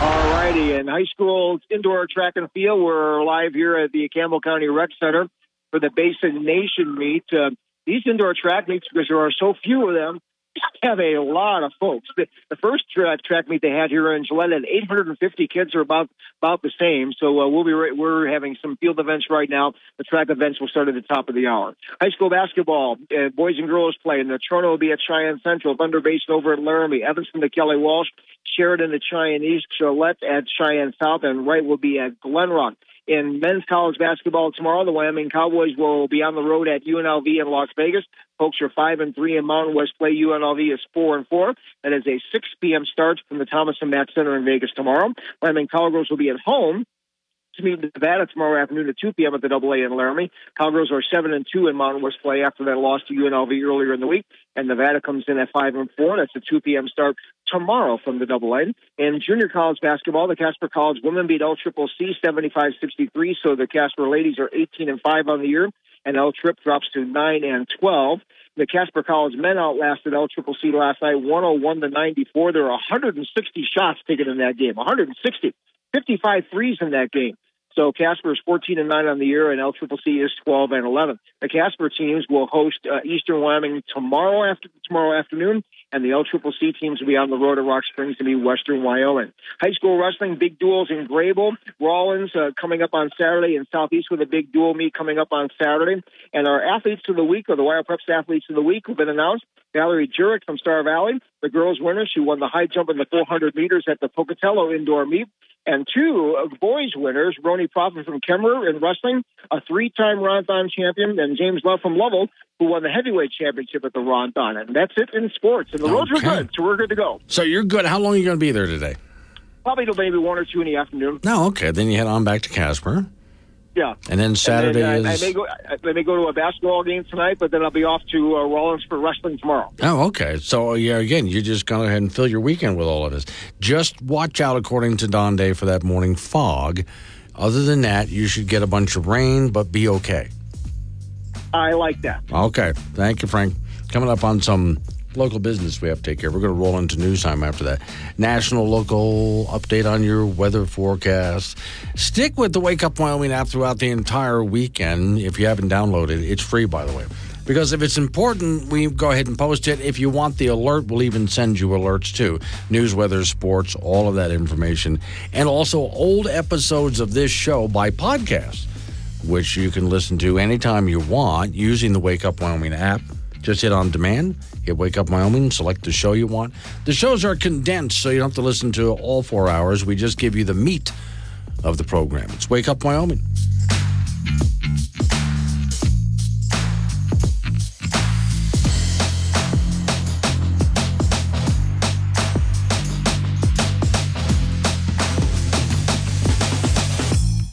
All righty. And high school indoor track and field, we're live here at the Campbell County Rec Center for the Basin Nation meet. Uh, these indoor track meets, because there are so few of them, have a lot of folks. The, the first track, track meet they had here in Gillette had 850 kids, are about about the same. So uh, we'll be right, we're having some field events right now. The track events will start at the top of the hour. High school basketball, uh, boys and girls play. And the Natrona will be at Cheyenne Central, Thunder Basin over at Laramie, Evanston to Kelly Walsh, Sheridan to Cheyenne East, Gillette at Cheyenne South, and Wright will be at Glenrock. In men's college basketball tomorrow, the Wyoming Cowboys will be on the road at UNLV in Las Vegas. Pokes are five and three in Mountain West play. UNLV is four and four. That is a 6 p.m. start from the Thomas and Mack Center in Vegas tomorrow. Wyoming Cowgirls will be at home to meet Nevada tomorrow afternoon at 2 p.m. at the Double A in Laramie. Cowgirls are seven and two in Mountain West play after that loss to UNLV earlier in the week, and Nevada comes in at five and four. That's a 2 p.m. start tomorrow from the Double A. In junior college basketball, the Casper College women beat L Triple C 75-63, so the Casper ladies are 18 and five on the year, and L Trip drops to nine and 12. The Casper College men outlasted L Triple C last night, 101 to 94. There are 160 shots taken in that game, 160, 55 threes in that game. So Casper is 14 and 9 on the year, and LCCC is 12 and 11. The Casper teams will host uh, Eastern Wyoming tomorrow after tomorrow afternoon, and the LCCC teams will be on the road to Rock Springs to meet Western Wyoming. High school wrestling, big duels in Greybull. Rawlins uh, coming up on Saturday, in Southeast with a big dual meet coming up on Saturday. And our athletes of the week, or the WyoPreps athletes of the week, have been announced. Valerie Jurek from Star Valley, the girls winner. She won the high jump and the 400 meters at the Pocatello indoor meet. And two boys winners, Roni Prophet from Kemmerer in wrestling, a three-time Ron Thon champion, and James Love from Lovell, who won the heavyweight championship at the Ron Thon. And that's it in sports. And the roads are Okay. good, so we're good to go. So you're good. How long are you going to be there today? Probably till maybe one or two in the afternoon. No, okay. Then you head on back to Casper. Yeah. And then Saturday and then, uh, is. I may go. I may go to a basketball game tonight, but then I'll be off to uh, Rawlins for wrestling tomorrow. Oh, okay. So, yeah, again, you're just going to go ahead and fill your weekend with all of this. Just watch out, according to Don Day, for that morning fog. Other than that, you should get a bunch of rain, but be okay. I like that. Okay. Thank you, Frank. Coming up on some local business we have to take care of. We're going to roll into news time after that. National local update on your weather forecast. Stick with the Wake Up Wyoming app throughout the entire weekend. If you haven't downloaded it, it's free, by the way. Because if it's important, we go ahead and post it. If you want the alert, we'll even send you alerts too. News, weather, sports, all of that information. And also old episodes of this show by podcast which you can listen to anytime you want using the Wake Up Wyoming app. Just hit on demand, hit Wake Up Wyoming, select the show you want. The shows are condensed, so you don't have to listen to all four hours. We just give you the meat of the program. It's Wake Up Wyoming.